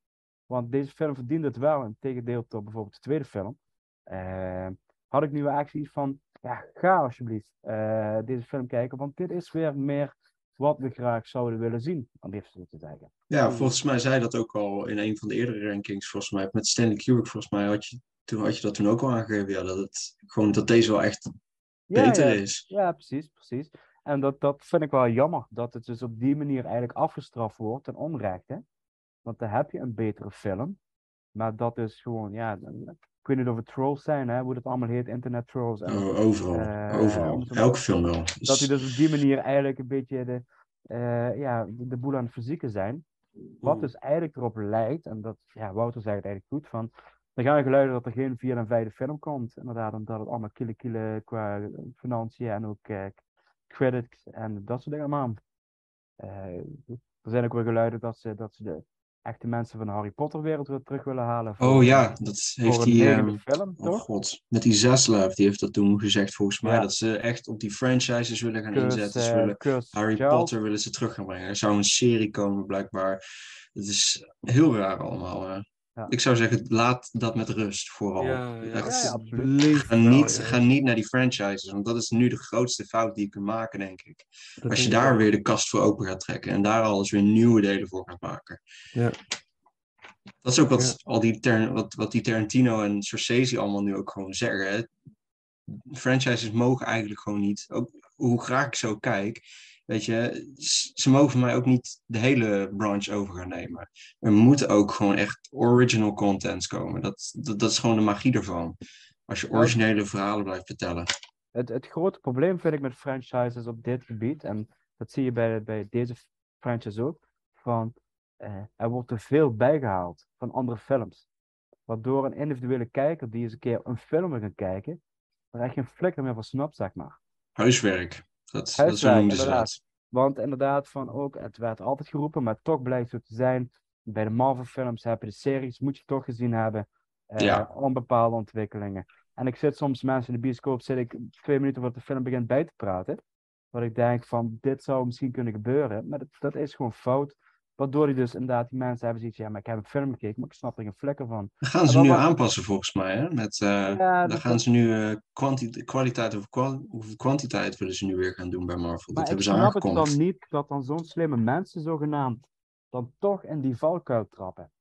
Want deze film verdient het wel, in tegendeel tot bijvoorbeeld de tweede film. Eh, had ik nu eigenlijk zoiets van, ja, ga alsjeblieft eh, deze film kijken, want dit is weer meer wat we graag zouden willen zien, om even te zeggen. Ja, volgens mij zei dat ook al in een van de eerdere rankings. Volgens mij met Stanley Kubrick, volgens mij had je, toen had je dat toen ook al aangegeven. Ja, dat, het, gewoon, dat deze wel echt Ja, beter ja, is. Ja, precies, precies. En dat, dat vind ik wel jammer, dat het dus op die manier eigenlijk afgestraft wordt ten onrechte. Want dan heb je een betere film, maar dat is gewoon, ja, ik weet niet of het trolls zijn, hè, hoe dat allemaal heet, internet trolls. En, Oh, overal, Eh, overal. Elke film wel. Dat die dus op die manier eigenlijk een beetje de, eh, ja, de, boel aan het verzieken zijn. Wat Mm. dus eigenlijk erop lijkt, en dat, ja, Wouter zei het eigenlijk goed, van, er gaan geluiden dat er geen vierde en vijfde film komt. Inderdaad, omdat het allemaal kille kille qua financiën en ook eh, credits en dat soort dingen. Eh, er zijn ook weer geluiden dat ze, dat ze de echte mensen van de Harry Potter wereld weer terug willen halen. voor- Oh ja, dat heeft ehm, film, Oh toch? god, met die Zaslav, die heeft dat toen gezegd volgens mij. Ja. Dat ze echt op die franchises willen gaan Curse, inzetten. Ze eh, willen Curse Harry Child. Potter willen ze terug gaan brengen. Er zou een serie komen blijkbaar. Het is heel raar allemaal. eh. Ja. Ik zou zeggen, laat dat met rust vooral. Ja, Echt, absoluut. Ga niet, ga niet naar die franchises, want dat is nu de grootste fout die je kunt maken, denk ik. Dat Als je daar weer de kast voor open gaat trekken en daar alles weer nieuwe delen voor gaat maken. Ja. Dat is ook wat, al die Tar- wat, wat die Tarantino en Scorsese allemaal nu ook gewoon zeggen. Hè? Franchises mogen eigenlijk gewoon niet, ook hoe graag ik zo kijk, weet je, ze mogen mij ook niet de hele branche over gaan nemen. Er moet ook gewoon echt original contents komen. Dat, dat, dat is gewoon de magie ervan. Als je originele verhalen blijft vertellen. Het, het grote probleem vind ik met franchises op dit gebied, en dat zie je bij, bij deze franchise ook, van eh, er wordt te veel bijgehaald van andere films. Waardoor een individuele kijker die eens een keer een film wil gaan kijken, er echt geen flikker meer van snapt, zeg maar. Huiswerk. Dat, dat inderdaad. Want inderdaad, van ook, het werd altijd geroepen, maar toch blijkt zo te zijn. Bij de Marvel-films heb je de series, moet je toch gezien hebben. eh Ja. Onbepaalde ontwikkelingen. En ik zit soms mensen in de bioscoop, zit ik twee minuten voordat de film begint bij te praten. Wat ik denk van, dit zou misschien kunnen gebeuren. Maar dat, dat is gewoon fout. Waardoor die dus inderdaad, die mensen hebben zoiets, ja, maar ik heb een film gekeken, maar ik snap er geen flikker van. Dat gaan ze nu aanpassen volgens mij. Hè? Met, eh, Ja, dan gaan ze nu eh, kwanti- kwaliteit over, kwa- over kwantiteit willen ze nu weer gaan doen bij Marvel. Maar dat ik hebben ze snap het aangekondigd. dan niet dat dan zo'n slimme mensen zogenaamd dan toch in die valkuil trappen.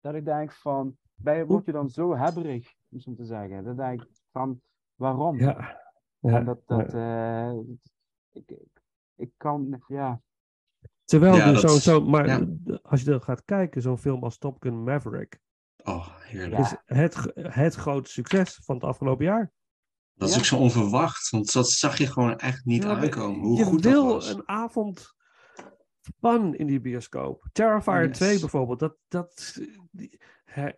Dat ik denk van, bij, word je dan zo hebberig, om zo te zeggen. Dat denk ik van, waarom? Ja. ja. en dat, dat, eh, ik, ik, ik kan, ja, Terwijl Ja, er dat zo, zo, maar ja. als je dan gaat kijken, zo'n film als Top Gun Maverick Oh, heerlijk. Is het, het grote succes van het afgelopen jaar. Dat is Ja. ook zo onverwacht, want dat zag je gewoon echt niet aankomen. Hoe je goed wil dat was. een avond fun in die bioscoop. Terrifier Yes. 2 bijvoorbeeld, dat, dat die-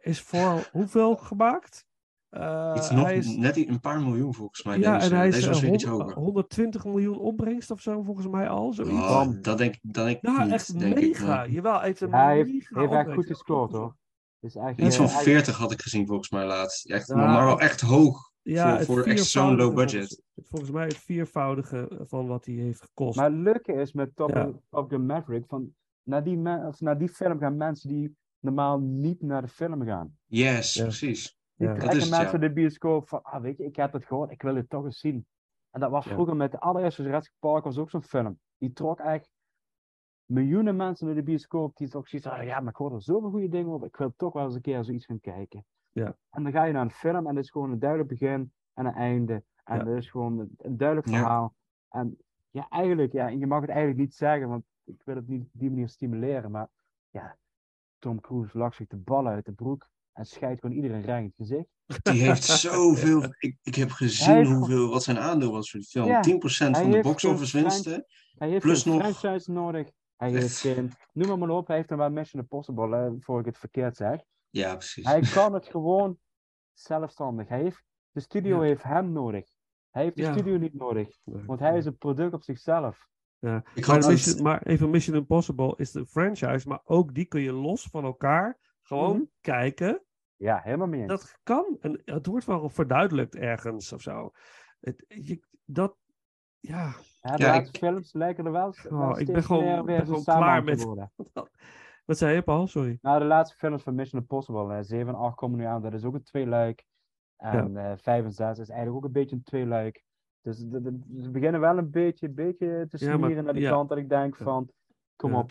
is voor hoeveel gemaakt? Eh, Iets nog, hij is, net een paar miljoen volgens mij. ja, deze, en hij is deze was eh, weer iets hond- hoger. 120 miljoen opbrengst of zo, volgens mij al. Zoiets. Oh, dat denk, dat denk ik ja, niet. echt denk ik, mega. Jawel, hij heeft een hij heeft, mega heeft echt goed gescoord hoor. Dus echt, Iets eh, van hij- 40 had ik gezien volgens mij laatst. Echt, Ja, maar wel echt hoog. Ja, voor, voor echt zo'n low budget. Volgens, volgens mij het viervoudige van wat hij heeft gekost. Maar het leuke is met Top, Ja. Top Gun Maverick, van, naar, die of naar die film gaan mensen die normaal niet naar de film gaan. Yes, Ja. precies. Die Ja. Trekken mensen de bioscoop van, ah weet je, ik heb het gehoord, ik wil het toch eens zien. En dat was Ja. vroeger met de allereerste Jurassic Park was ook zo'n film. Die trok echt miljoenen mensen naar de bioscoop die toch zoiets hadden, ja, maar ik hoor er zoveel goede dingen over, ik wil toch wel eens een keer zoiets gaan kijken. Ja. En dan ga je naar een film en het is gewoon een duidelijk begin en een einde. En Ja. er is gewoon een, een duidelijk Ja. verhaal. En ja, eigenlijk, ja, en je mag het eigenlijk niet zeggen, want ik wil het niet op die manier stimuleren, maar ja, Tom Cruise lag zich de ballen uit de broek en scheidt gewoon iedereen recht in het gezicht. Die heeft zoveel. Ik, ik heb gezien heeft hoeveel, wat zijn aandeel was voor die film. Ja, 10% hij van de heeft box office geen winsten. Hij heeft Plus geen nog- franchise nodig. Hij heeft geen... Noem maar, maar op, hij heeft dan wel Mission Impossible, hè, voor ik het verkeerd zeg. Ja, precies. Hij kan het gewoon zelfstandig. Hij heeft, de studio Ja. heeft hem nodig. Hij heeft de Ja. studio niet nodig, want hij is een product op zichzelf. Ja. Ik Maar, had het- Mission, maar even Mission Impossible is de franchise, maar ook die kun je los van elkaar gewoon Mhm. kijken. Ja, helemaal mee eens. Dat kan. En het wordt wel verduidelijkt ergens of zo. Het, je, dat, ja. Ja, de Ja, laatste ik- films lijken er wel, Oh, ik ben gewoon- meer ben weer gewoon klaar met- worden. Wat zei je, Paul? Sorry. Nou, de laatste films van Mission Impossible, hè, 7 en 8 komen nu aan, dat is ook een tweeluik. En eh 5 en 6 is eigenlijk ook een beetje een tweeluik. Dus de, de- ze beginnen wel een beetje, beetje te Ja, maar- smieren naar die ja. kant dat ik denk Ja. van, kom Ja, op,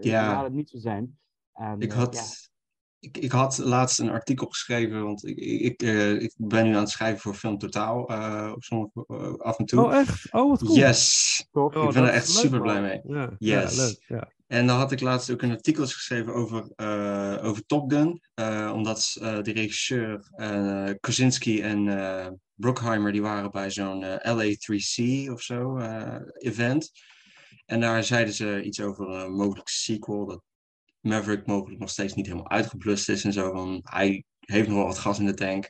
Ja. laat het niet zo zijn. En, Ik eh, had, ja. ik, ik had laatst een artikel geschreven, want ik, ik, ik, eh, ik ben nu aan het schrijven voor Film Totaal eh, op sommige, af en toe. Oh, echt? Oh, wat cool. Yes! Tof. Oh, ik ben er echt leuk, super blij mee. Ja, Yes. ja leuk. Ja. En dan had ik laatst ook een artikel geschreven over, eh, over Top Gun. eh, omdat eh de regisseur eh Kosinski en eh Bruckheimer, die waren bij zo'n eh, LA3C of zo eh, event. En daar zeiden ze iets over een mogelijk sequel. Dat Maverick mogelijk nog steeds niet helemaal uitgeblust is en zo. Van, hij heeft nog wel wat gas in de tank.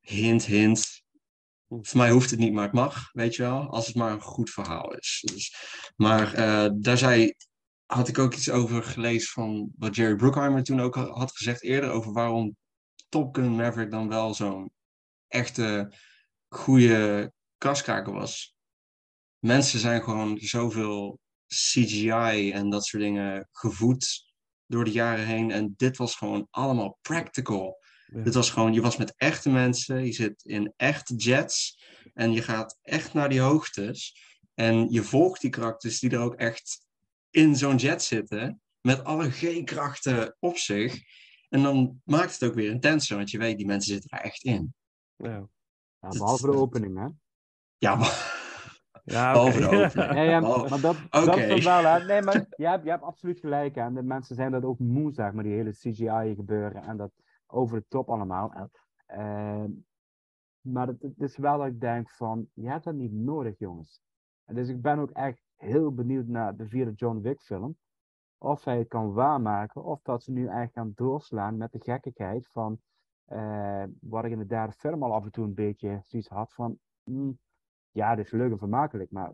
Hint, hint. Voor mij hoeft het niet, maar het mag, weet je wel. Als het maar een goed verhaal is. Dus, maar eh, daar zei, had ik ook iets over gelezen van wat Jerry Bruckheimer toen ook had gezegd eerder. Over waarom Top Gun Maverick dan wel zo'n echte goede kaskraker was. Mensen zijn gewoon zoveel CGI en dat soort dingen gevoed door de jaren heen. En dit was gewoon allemaal practical. Ja. Dit was gewoon, je was met echte mensen, je zit in echte jets en je gaat echt naar die hoogtes. En je volgt die karakters die er ook echt in zo'n jet zitten, met alle G-krachten op zich. En dan maakt het ook weer intenser, want je weet, die mensen zitten er echt in. Ja, Ja, behalve de opening, hè? Ja, maar... ja Behalve oké. de opening. Ja, ja, Oh, maar dat, dat wel, hè? Nee, maar je hebt, je hebt absoluut gelijk, hè? En de mensen zijn dat ook moe, zeg maar, die hele CGI gebeuren en dat over de top allemaal. En, eh, maar het, het is wel dat ik denk van, je hebt dat niet nodig, jongens. En dus ik ben ook echt heel benieuwd naar de vierde John Wick film. Of hij het kan waarmaken, of dat ze nu echt gaan doorslaan met de gekkigheid van, eh, wat ik in de derde film al af en toe een beetje zoiets had van, hmm, ja, dit is leuk en vermakelijk, maar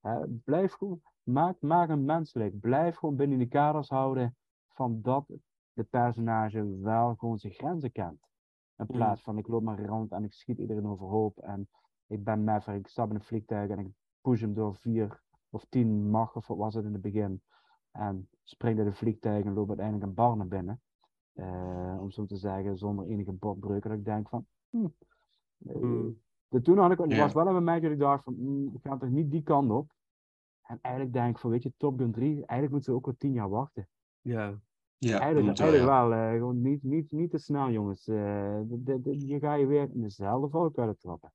eh, blijf gewoon, maak, maak hem menselijk. Blijf gewoon binnen die kaders houden van dat de personage wel gewoon zijn grenzen kent. In Mm. plaats van ik loop maar rond en ik schiet iedereen overhoop en ik ben Maverick, ik stap in een vliegtuig en ik push hem door vier of tien mag of wat was het in het begin. En spring uit de vliegtuig en loop uiteindelijk een bar naar binnen. Eh, om zo te zeggen, zonder enige botbreuken. Dat ik denk van, hm, eh, De, toen had ik, Ja. was wel een moment dat ik dacht van, mm, we gaan toch niet die kant op. En eigenlijk denk ik van, weet je, Top Gun 3, eigenlijk moeten ze ook wel tien jaar wachten. Ja, Ja, Eigenlijk, moet wel, eigenlijk ja. wel, eh, gewoon niet, niet, niet te snel jongens. Eh, de- de- de- je ga je weer in dezelfde valkuilen trappen.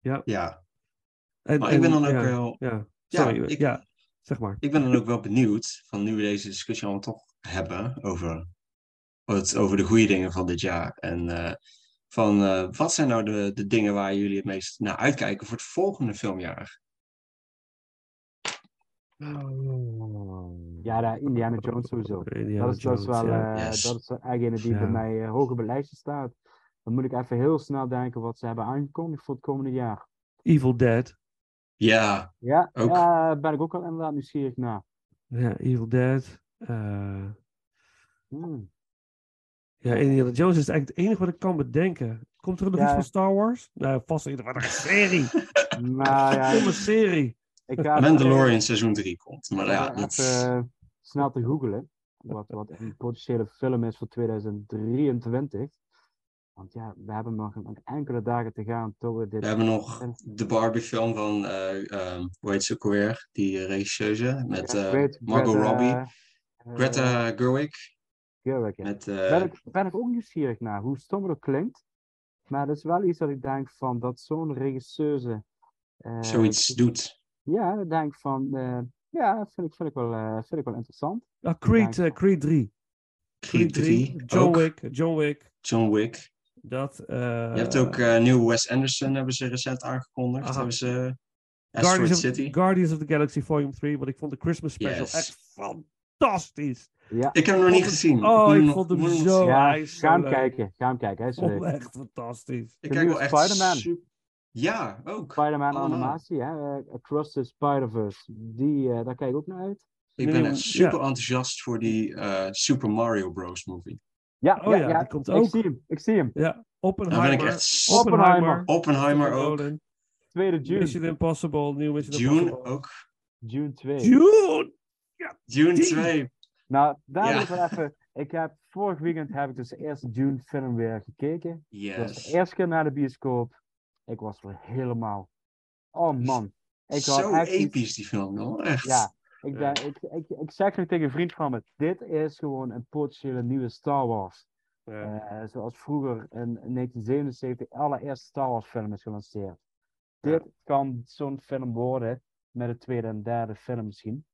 Ja, En, maar ik ben en- dan ook ja, wel... Ja, Ja, sorry. ik- Ja, zeg maar. Ik ben dan ook wel benieuwd, van nu we deze discussie allemaal toch hebben over, het, over de goede dingen van dit jaar. En eh, van eh, wat zijn nou de, de dingen waar jullie het meest naar uitkijken voor het volgende filmjaar? Ja, de Indiana Jones sowieso. Indiana dat, is, dat is Jones, wel, ja. eh, Yes. dat is degene die Ja. bij mij eh, hoog op het lijstje staat. Dan moet ik even heel snel denken wat ze hebben aangekondigd voor het komende jaar. Evil Dead. Ja, Ja, Ook. ja ben ik ook wel inderdaad nieuwsgierig naar. Ja, Evil Dead. Eh, Hmm. Ja, Indiana Jones is eigenlijk het enige wat ik kan bedenken. Komt er nog Ja. iets van Star Wars? Nou, vast ieder geval een serie. Nou ja, Een serie. ik ga Mandalorian seizoen 3 komt. Maar ja, dat, even snel te googelen. Wat, wat een potentiële film is voor 2023. Want ja, we hebben nog een enkele dagen te gaan tot we dit... we hebben nog de Barbie film van, eh, ehm, hoe heet ze ook alweer? Die eh, regisseuse met Ja, eh, Margot Greta, Robbie. eh, Greta Gerwig. Met, eh, ben, ik, ben ik ook nieuwsgierig naar, hoe stom het ook klinkt. Maar dat is wel iets dat ik denk van, dat zo'n regisseuse... eh, zoiets doet. Ja, dat denk ik van, eh, ja, vind ik, vind, ik wel, eh, vind ik wel interessant. Ah, Creed, Dank. eh, Creed 3. Creed 3. John ook. Wick. John Wick. John Wick. Dat. eh, Je hebt ook eh nieuw Wes Anderson, hebben ze recent aangekondigd. Aha. Hebben ze Guardians of, City. Guardians of the Galaxy Volume 3. Want ik vond de Christmas special Yes. echt fantastisch. Ja, Ik heb hem nog niet gezien. Oh, ik vond hem zo- ja ga hem leuk. kijken, ga hem kijken, hij is. Oh, echt fantastisch. Ik kijk wel echt Spider-Man. super- Ja, ook. Spider-Man animatie, hè? eh, Across the Spider-Verse. Die, eh, daar kijk ik ook naar uit. Ik Nee, ben echt ja. super enthousiast voor die eh, Super Mario Bros. movie. Ja, Oh ja, die komt ik ook. zie hem, ik zie hem. Ja, Daar ben Oppenheimer. ik echt... Oppenheimer. Oppenheimer ook. Nolan, Tweede June. Mission Impossible, nieuw Mission Impossible. ook. June 2. Dune! Dune Die- 2. Nou, daar Ja. wel even... Ik heb, vorig weekend heb ik dus de eerste Dune film weer gekeken. Dat was de Yes. eerste keer naar de bioscoop. Ik was weer helemaal... Oh man. Ik Zo echt iets- episch die film, hoor. Echt. Ja, ik, Ja. denk, ik, ik, ik zeg nu tegen een vriend van me, dit is gewoon een potentiële nieuwe Star Wars. Ja. Eh, zoals vroeger in 1977 de allereerste Star Wars film is gelanceerd. Dit kan zo'n film worden met de tweede en derde film misschien.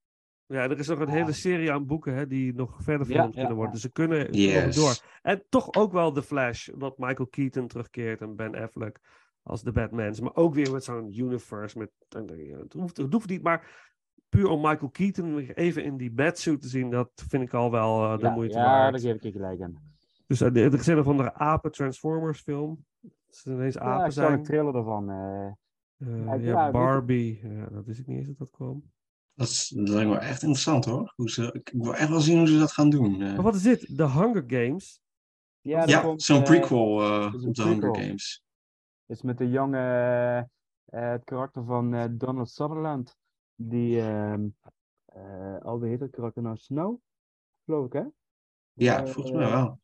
Ja, er is nog een hele serie aan boeken hè, die nog verder Ja, ja, kunnen worden. ja. Dus ze kunnen Yes. door. En toch ook wel The Flash, omdat Michael Keaton terugkeert en Ben Affleck als de Batmans. Maar ook weer met zo'n universe. Met, het, hoeft, het hoeft niet, maar puur om Michael Keaton even in die batsuit te zien, dat vind ik al wel uh, de ja, moeite ja, waard. daar geef ik je gelijk in. Dus uh, er is een of andere apen Transformers film. Dat ze ineens Ja, apen ik zag een zijn. trailer ervan. eh. Uh, Ja, ja, ja, Barbie. Ja, dat wist ik niet eens dat dat kwam. Dat, is, dat lijkt me echt interessant, hoor. Hoe ze, ik wil echt wel zien hoe ze dat gaan doen. eh. Maar wat is dit? The Hunger Games? ja, zo'n eh, prequel eh, op de Hunger. Games. is met de jonge, het karakter van eh, Donald Sutherland. Die, ehm eh al heet het karakter nou? Snow? Geloof ik, hè? Ja, volgens mij wel.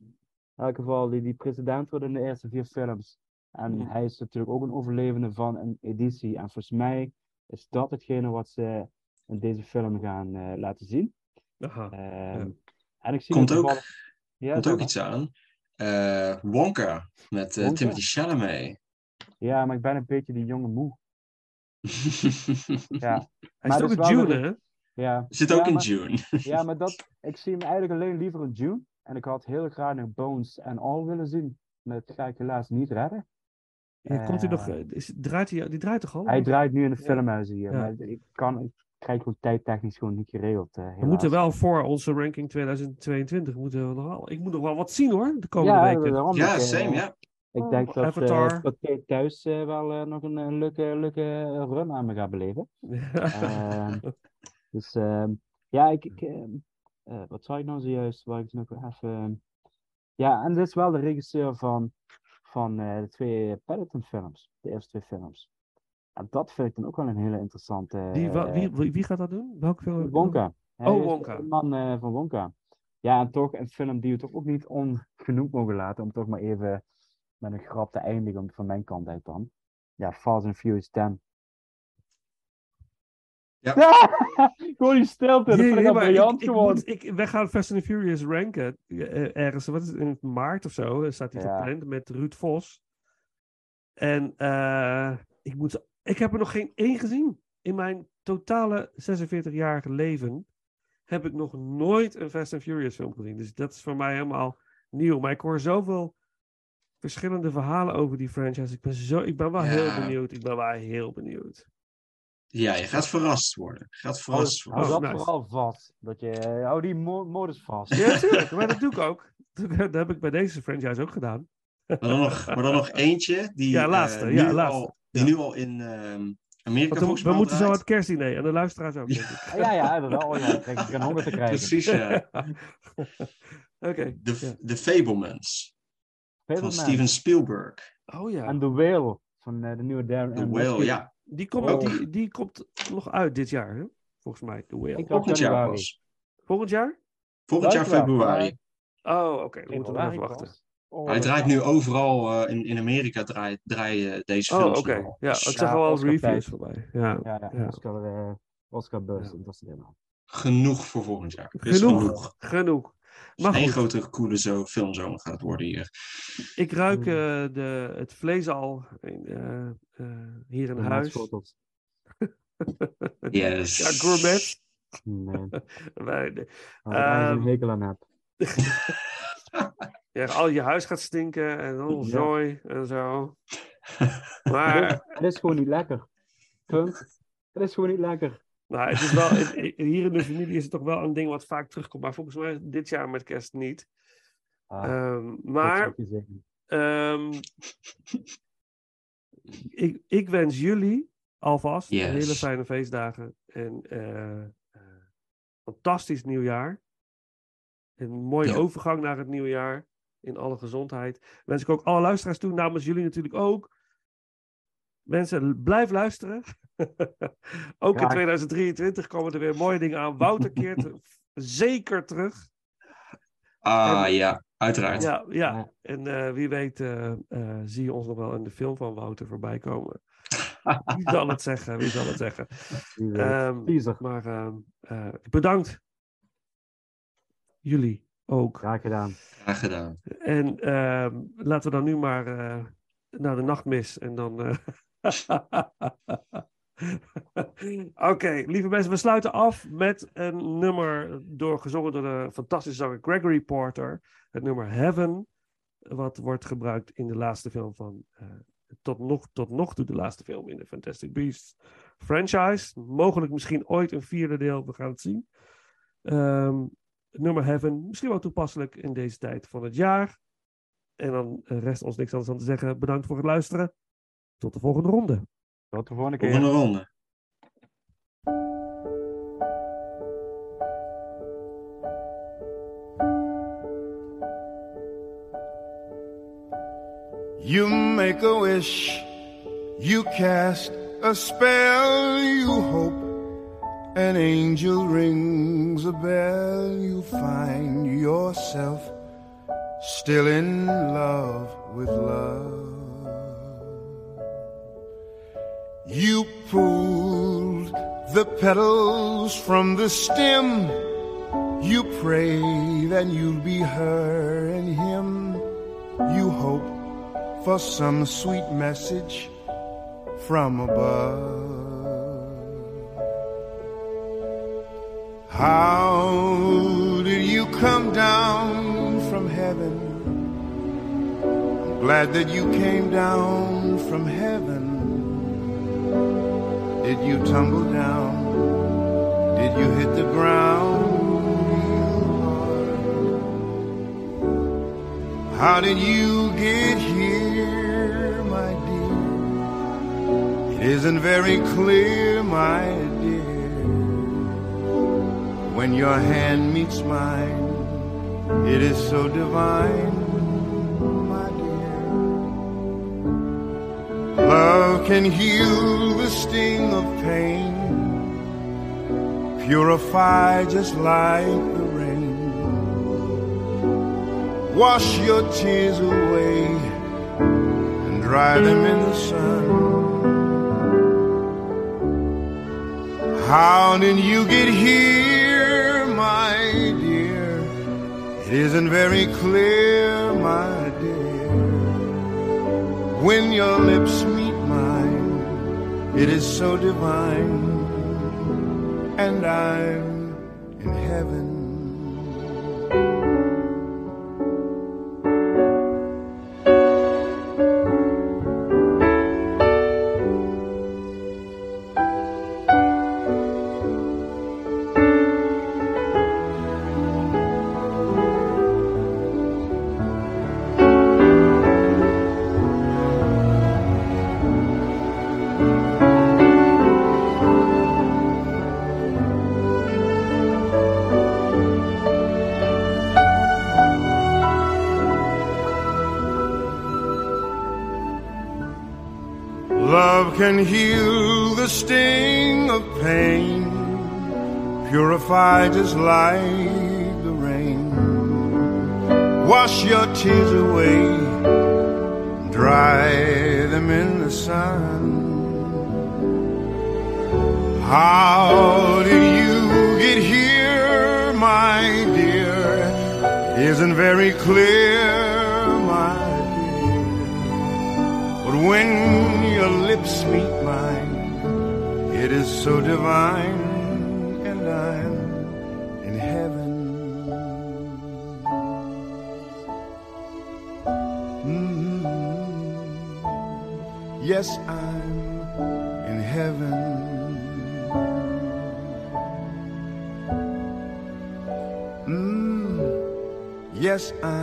In elk geval, die, die president wordt in de eerste vier films. En Mhm. hij is natuurlijk ook een overlevende van een editie. En volgens mij is dat hetgene wat ze in deze film gaan eh, laten zien. Aha. Ehm, Ja. En ik zie Komt er ook- Ja, Komt ook iets aan. Eh, Wonka met eh, Wonka? Timothy Chalamet. Ja, maar ik ben een beetje die jonge moe. Ja, Hij Maar is ook wel June, hè? ja. Zit ook Ja, in maar- June. Ja, maar dat, ik zie hem eigenlijk alleen liever in June. En ik had heel graag nog Bones en All willen zien. Maar dat ga ik helaas niet redden. Ja, komt hij nog, is, draait hij, die draait toch al? Hij draait nu in de Ja. filmhuis hier. Ja. Maar ik, kan, ik krijg gewoon tijdtechnisch gewoon niet geregeld. eh, We moeten wel voor onze ranking 2022, moeten we nog wel, ik moet nog wel wat zien hoor, de komende ja, weken. Ja, eh, same, ja. Ik denk dat Avatar. eh Pathé thuis eh, wel nog een, een leuke, leuke run aan me gaat beleven. Ehm, dus ehm, ja, ik, ik ehm, eh, wat zou ik nou zojuist, waar ik nog even... ja, en dit is wel de regisseur van, van eh, de twee Paddington films, de eerste twee films. En dat vind ik dan ook wel een hele interessante... Die, wa- eh, wie, wie, wie gaat dat doen? Welke film? Wonka. Hij Oh, Wonka. De man eh, van Wonka. Ja, en toch een film die we toch ook niet ongenoemd mogen laten, om toch maar even met een grap te eindigen van mijn kant uit dan. Ja, Fast and Furious 10. Ja. Gewoon die stilte, dat Nee, vind ik nee, briljant gewoon. ik, wij gaan Fast and Furious ranken. eh, ergens, wat is het, in maart of zo, staat hij Ja. gepland met Ruud Vos. En eh, ik, moet, ik heb er nog geen één gezien. In mijn totale 46-jarige leven heb ik nog nooit een Fast and Furious film gezien. Dus dat is voor mij helemaal nieuw. Maar ik hoor zoveel verschillende verhalen over die franchise. Ik ben, zo, ik ben wel heel benieuwd. Ik ben wel heel benieuwd. Ja, je gaat verrast worden. Je gaat verrast Hou worden. Oh, dat nice. vooral vast. Dat je, eh, hou die mo- modus vast. Ja, natuurlijk. maar dat doe ik ook. Dat heb ik bij deze franchise ook gedaan. Maar dan nog, maar dan nog eentje die, Ja, eh, laatste, nu, ja, laatste. Al, die Ja. nu al in ehm, Amerika Want volgens we, mij we moeten zo draait. het kerstdiner en de luisteraars ook, denk ik. Ja, ja, inderdaad. Oh ja, kijk, ik begin honger te krijgen. Precies, ja. Oké. De, Fablemans van. Steven Spielberg. Oh ja. En The Whale van eh, de nieuwe Darren The. Whale, ja. Die komt, Oh. die, die komt nog uit dit jaar, hè? Volgens mij, The Whale. Volgend jaar januari. pas. Volgend jaar? Volgend jaar februari. Oh, oké. Dan moeten we even wachten. Oh, Hij draait nu overal eh, in, in Amerika draait, draaien deze Oh, films oké. nog al. Ja, Dus ik zag Ja, al reviews voorbij. Ja. Ja, ja, Ja. Oscar, eh Oscar Buzz, Ja. dat is het helemaal. genoeg voor volgend jaar. Er is Genoeg. genoeg. Genoeg. Maar Eén goed, grote coole zo, filmzomer gaat het worden hier. ik ruik eh, de, het vlees al in, eh, eh, hier in De huis. Yes. Ja, gourmet. Nee, Wij- de- waar ik Ehm, een hekel aan heb. ja, al je huis gaat stinken en zooi en zo. Het Maar is, het is gewoon niet lekker. Punt. Het is gewoon niet lekker. nou, het is wel, het- hier in de familie is het toch wel een ding wat vaak terugkomt. Maar volgens mij dit jaar met kerst niet. Ah, Ehm, maar zou ik je zeggen. ehm, ik, ik wens jullie alvast Yes. hele fijne feestdagen. En eh, eh, fantastisch nieuwjaar. Een mooie Ja. overgang naar het nieuwe jaar. In alle gezondheid. Wens ik ook alle luisteraars toe. Namens jullie natuurlijk ook. Mensen, blijf luisteren. ook in Graag. 2023 komen er weer mooie dingen aan. Wouter keert zeker terug. Ah En- ja, uiteraard. Ja, ja. En eh, wie weet eh, eh, zie je ons nog wel in de film van Wouter voorbij komen. Wie zal het zeggen? Wie zal het zeggen? Teaser. maar ehm, eh, bedankt. Jullie ook. Graag gedaan. Graag gedaan. En ehm, laten we dan nu maar eh, naar de nachtmis. En dan. eh, Oké, lieve mensen, we sluiten af met een nummer door, gezongen door de fantastische zanger Gregory Porter. Het nummer Heaven, wat wordt gebruikt in de laatste film van. eh, tot, nog, tot nog toe de laatste film in de Fantastic Beasts franchise. Mogelijk misschien ooit een vierde deel, we gaan het zien. Ehm, het nummer Heaven, misschien wel toepasselijk in deze tijd van het jaar. En dan rest ons niks anders dan te zeggen. Bedankt voor het luisteren. Tot de volgende ronde. Tot de volgende keer. Volgende ronde. You make a wish, you cast a spell, you hope an angel rings a bell, you find yourself still in love with love. You pulled the petals from the stem, You pray that you'll be her and him. You hope for some sweet message from above. How did you come down from heaven? I'm glad that you came down from heaven. Did you tumble down? Did you hit the ground? How did you get here, my dear? It isn't very clear, my. When your hand meets mine, it is so divine, my dear. Love can heal the sting of pain, purify just like the rain. Wash your tears away and dry them in the sun. How did you get here, It isn't very clear, my dear. When your lips meet mine, it is so divine, and I'm like the rain. Wash your tears away, dry them in the sun. How did you get here, my dear? Isn't very clear, my dear. But when your lips meet mine, it is so divine, Mm.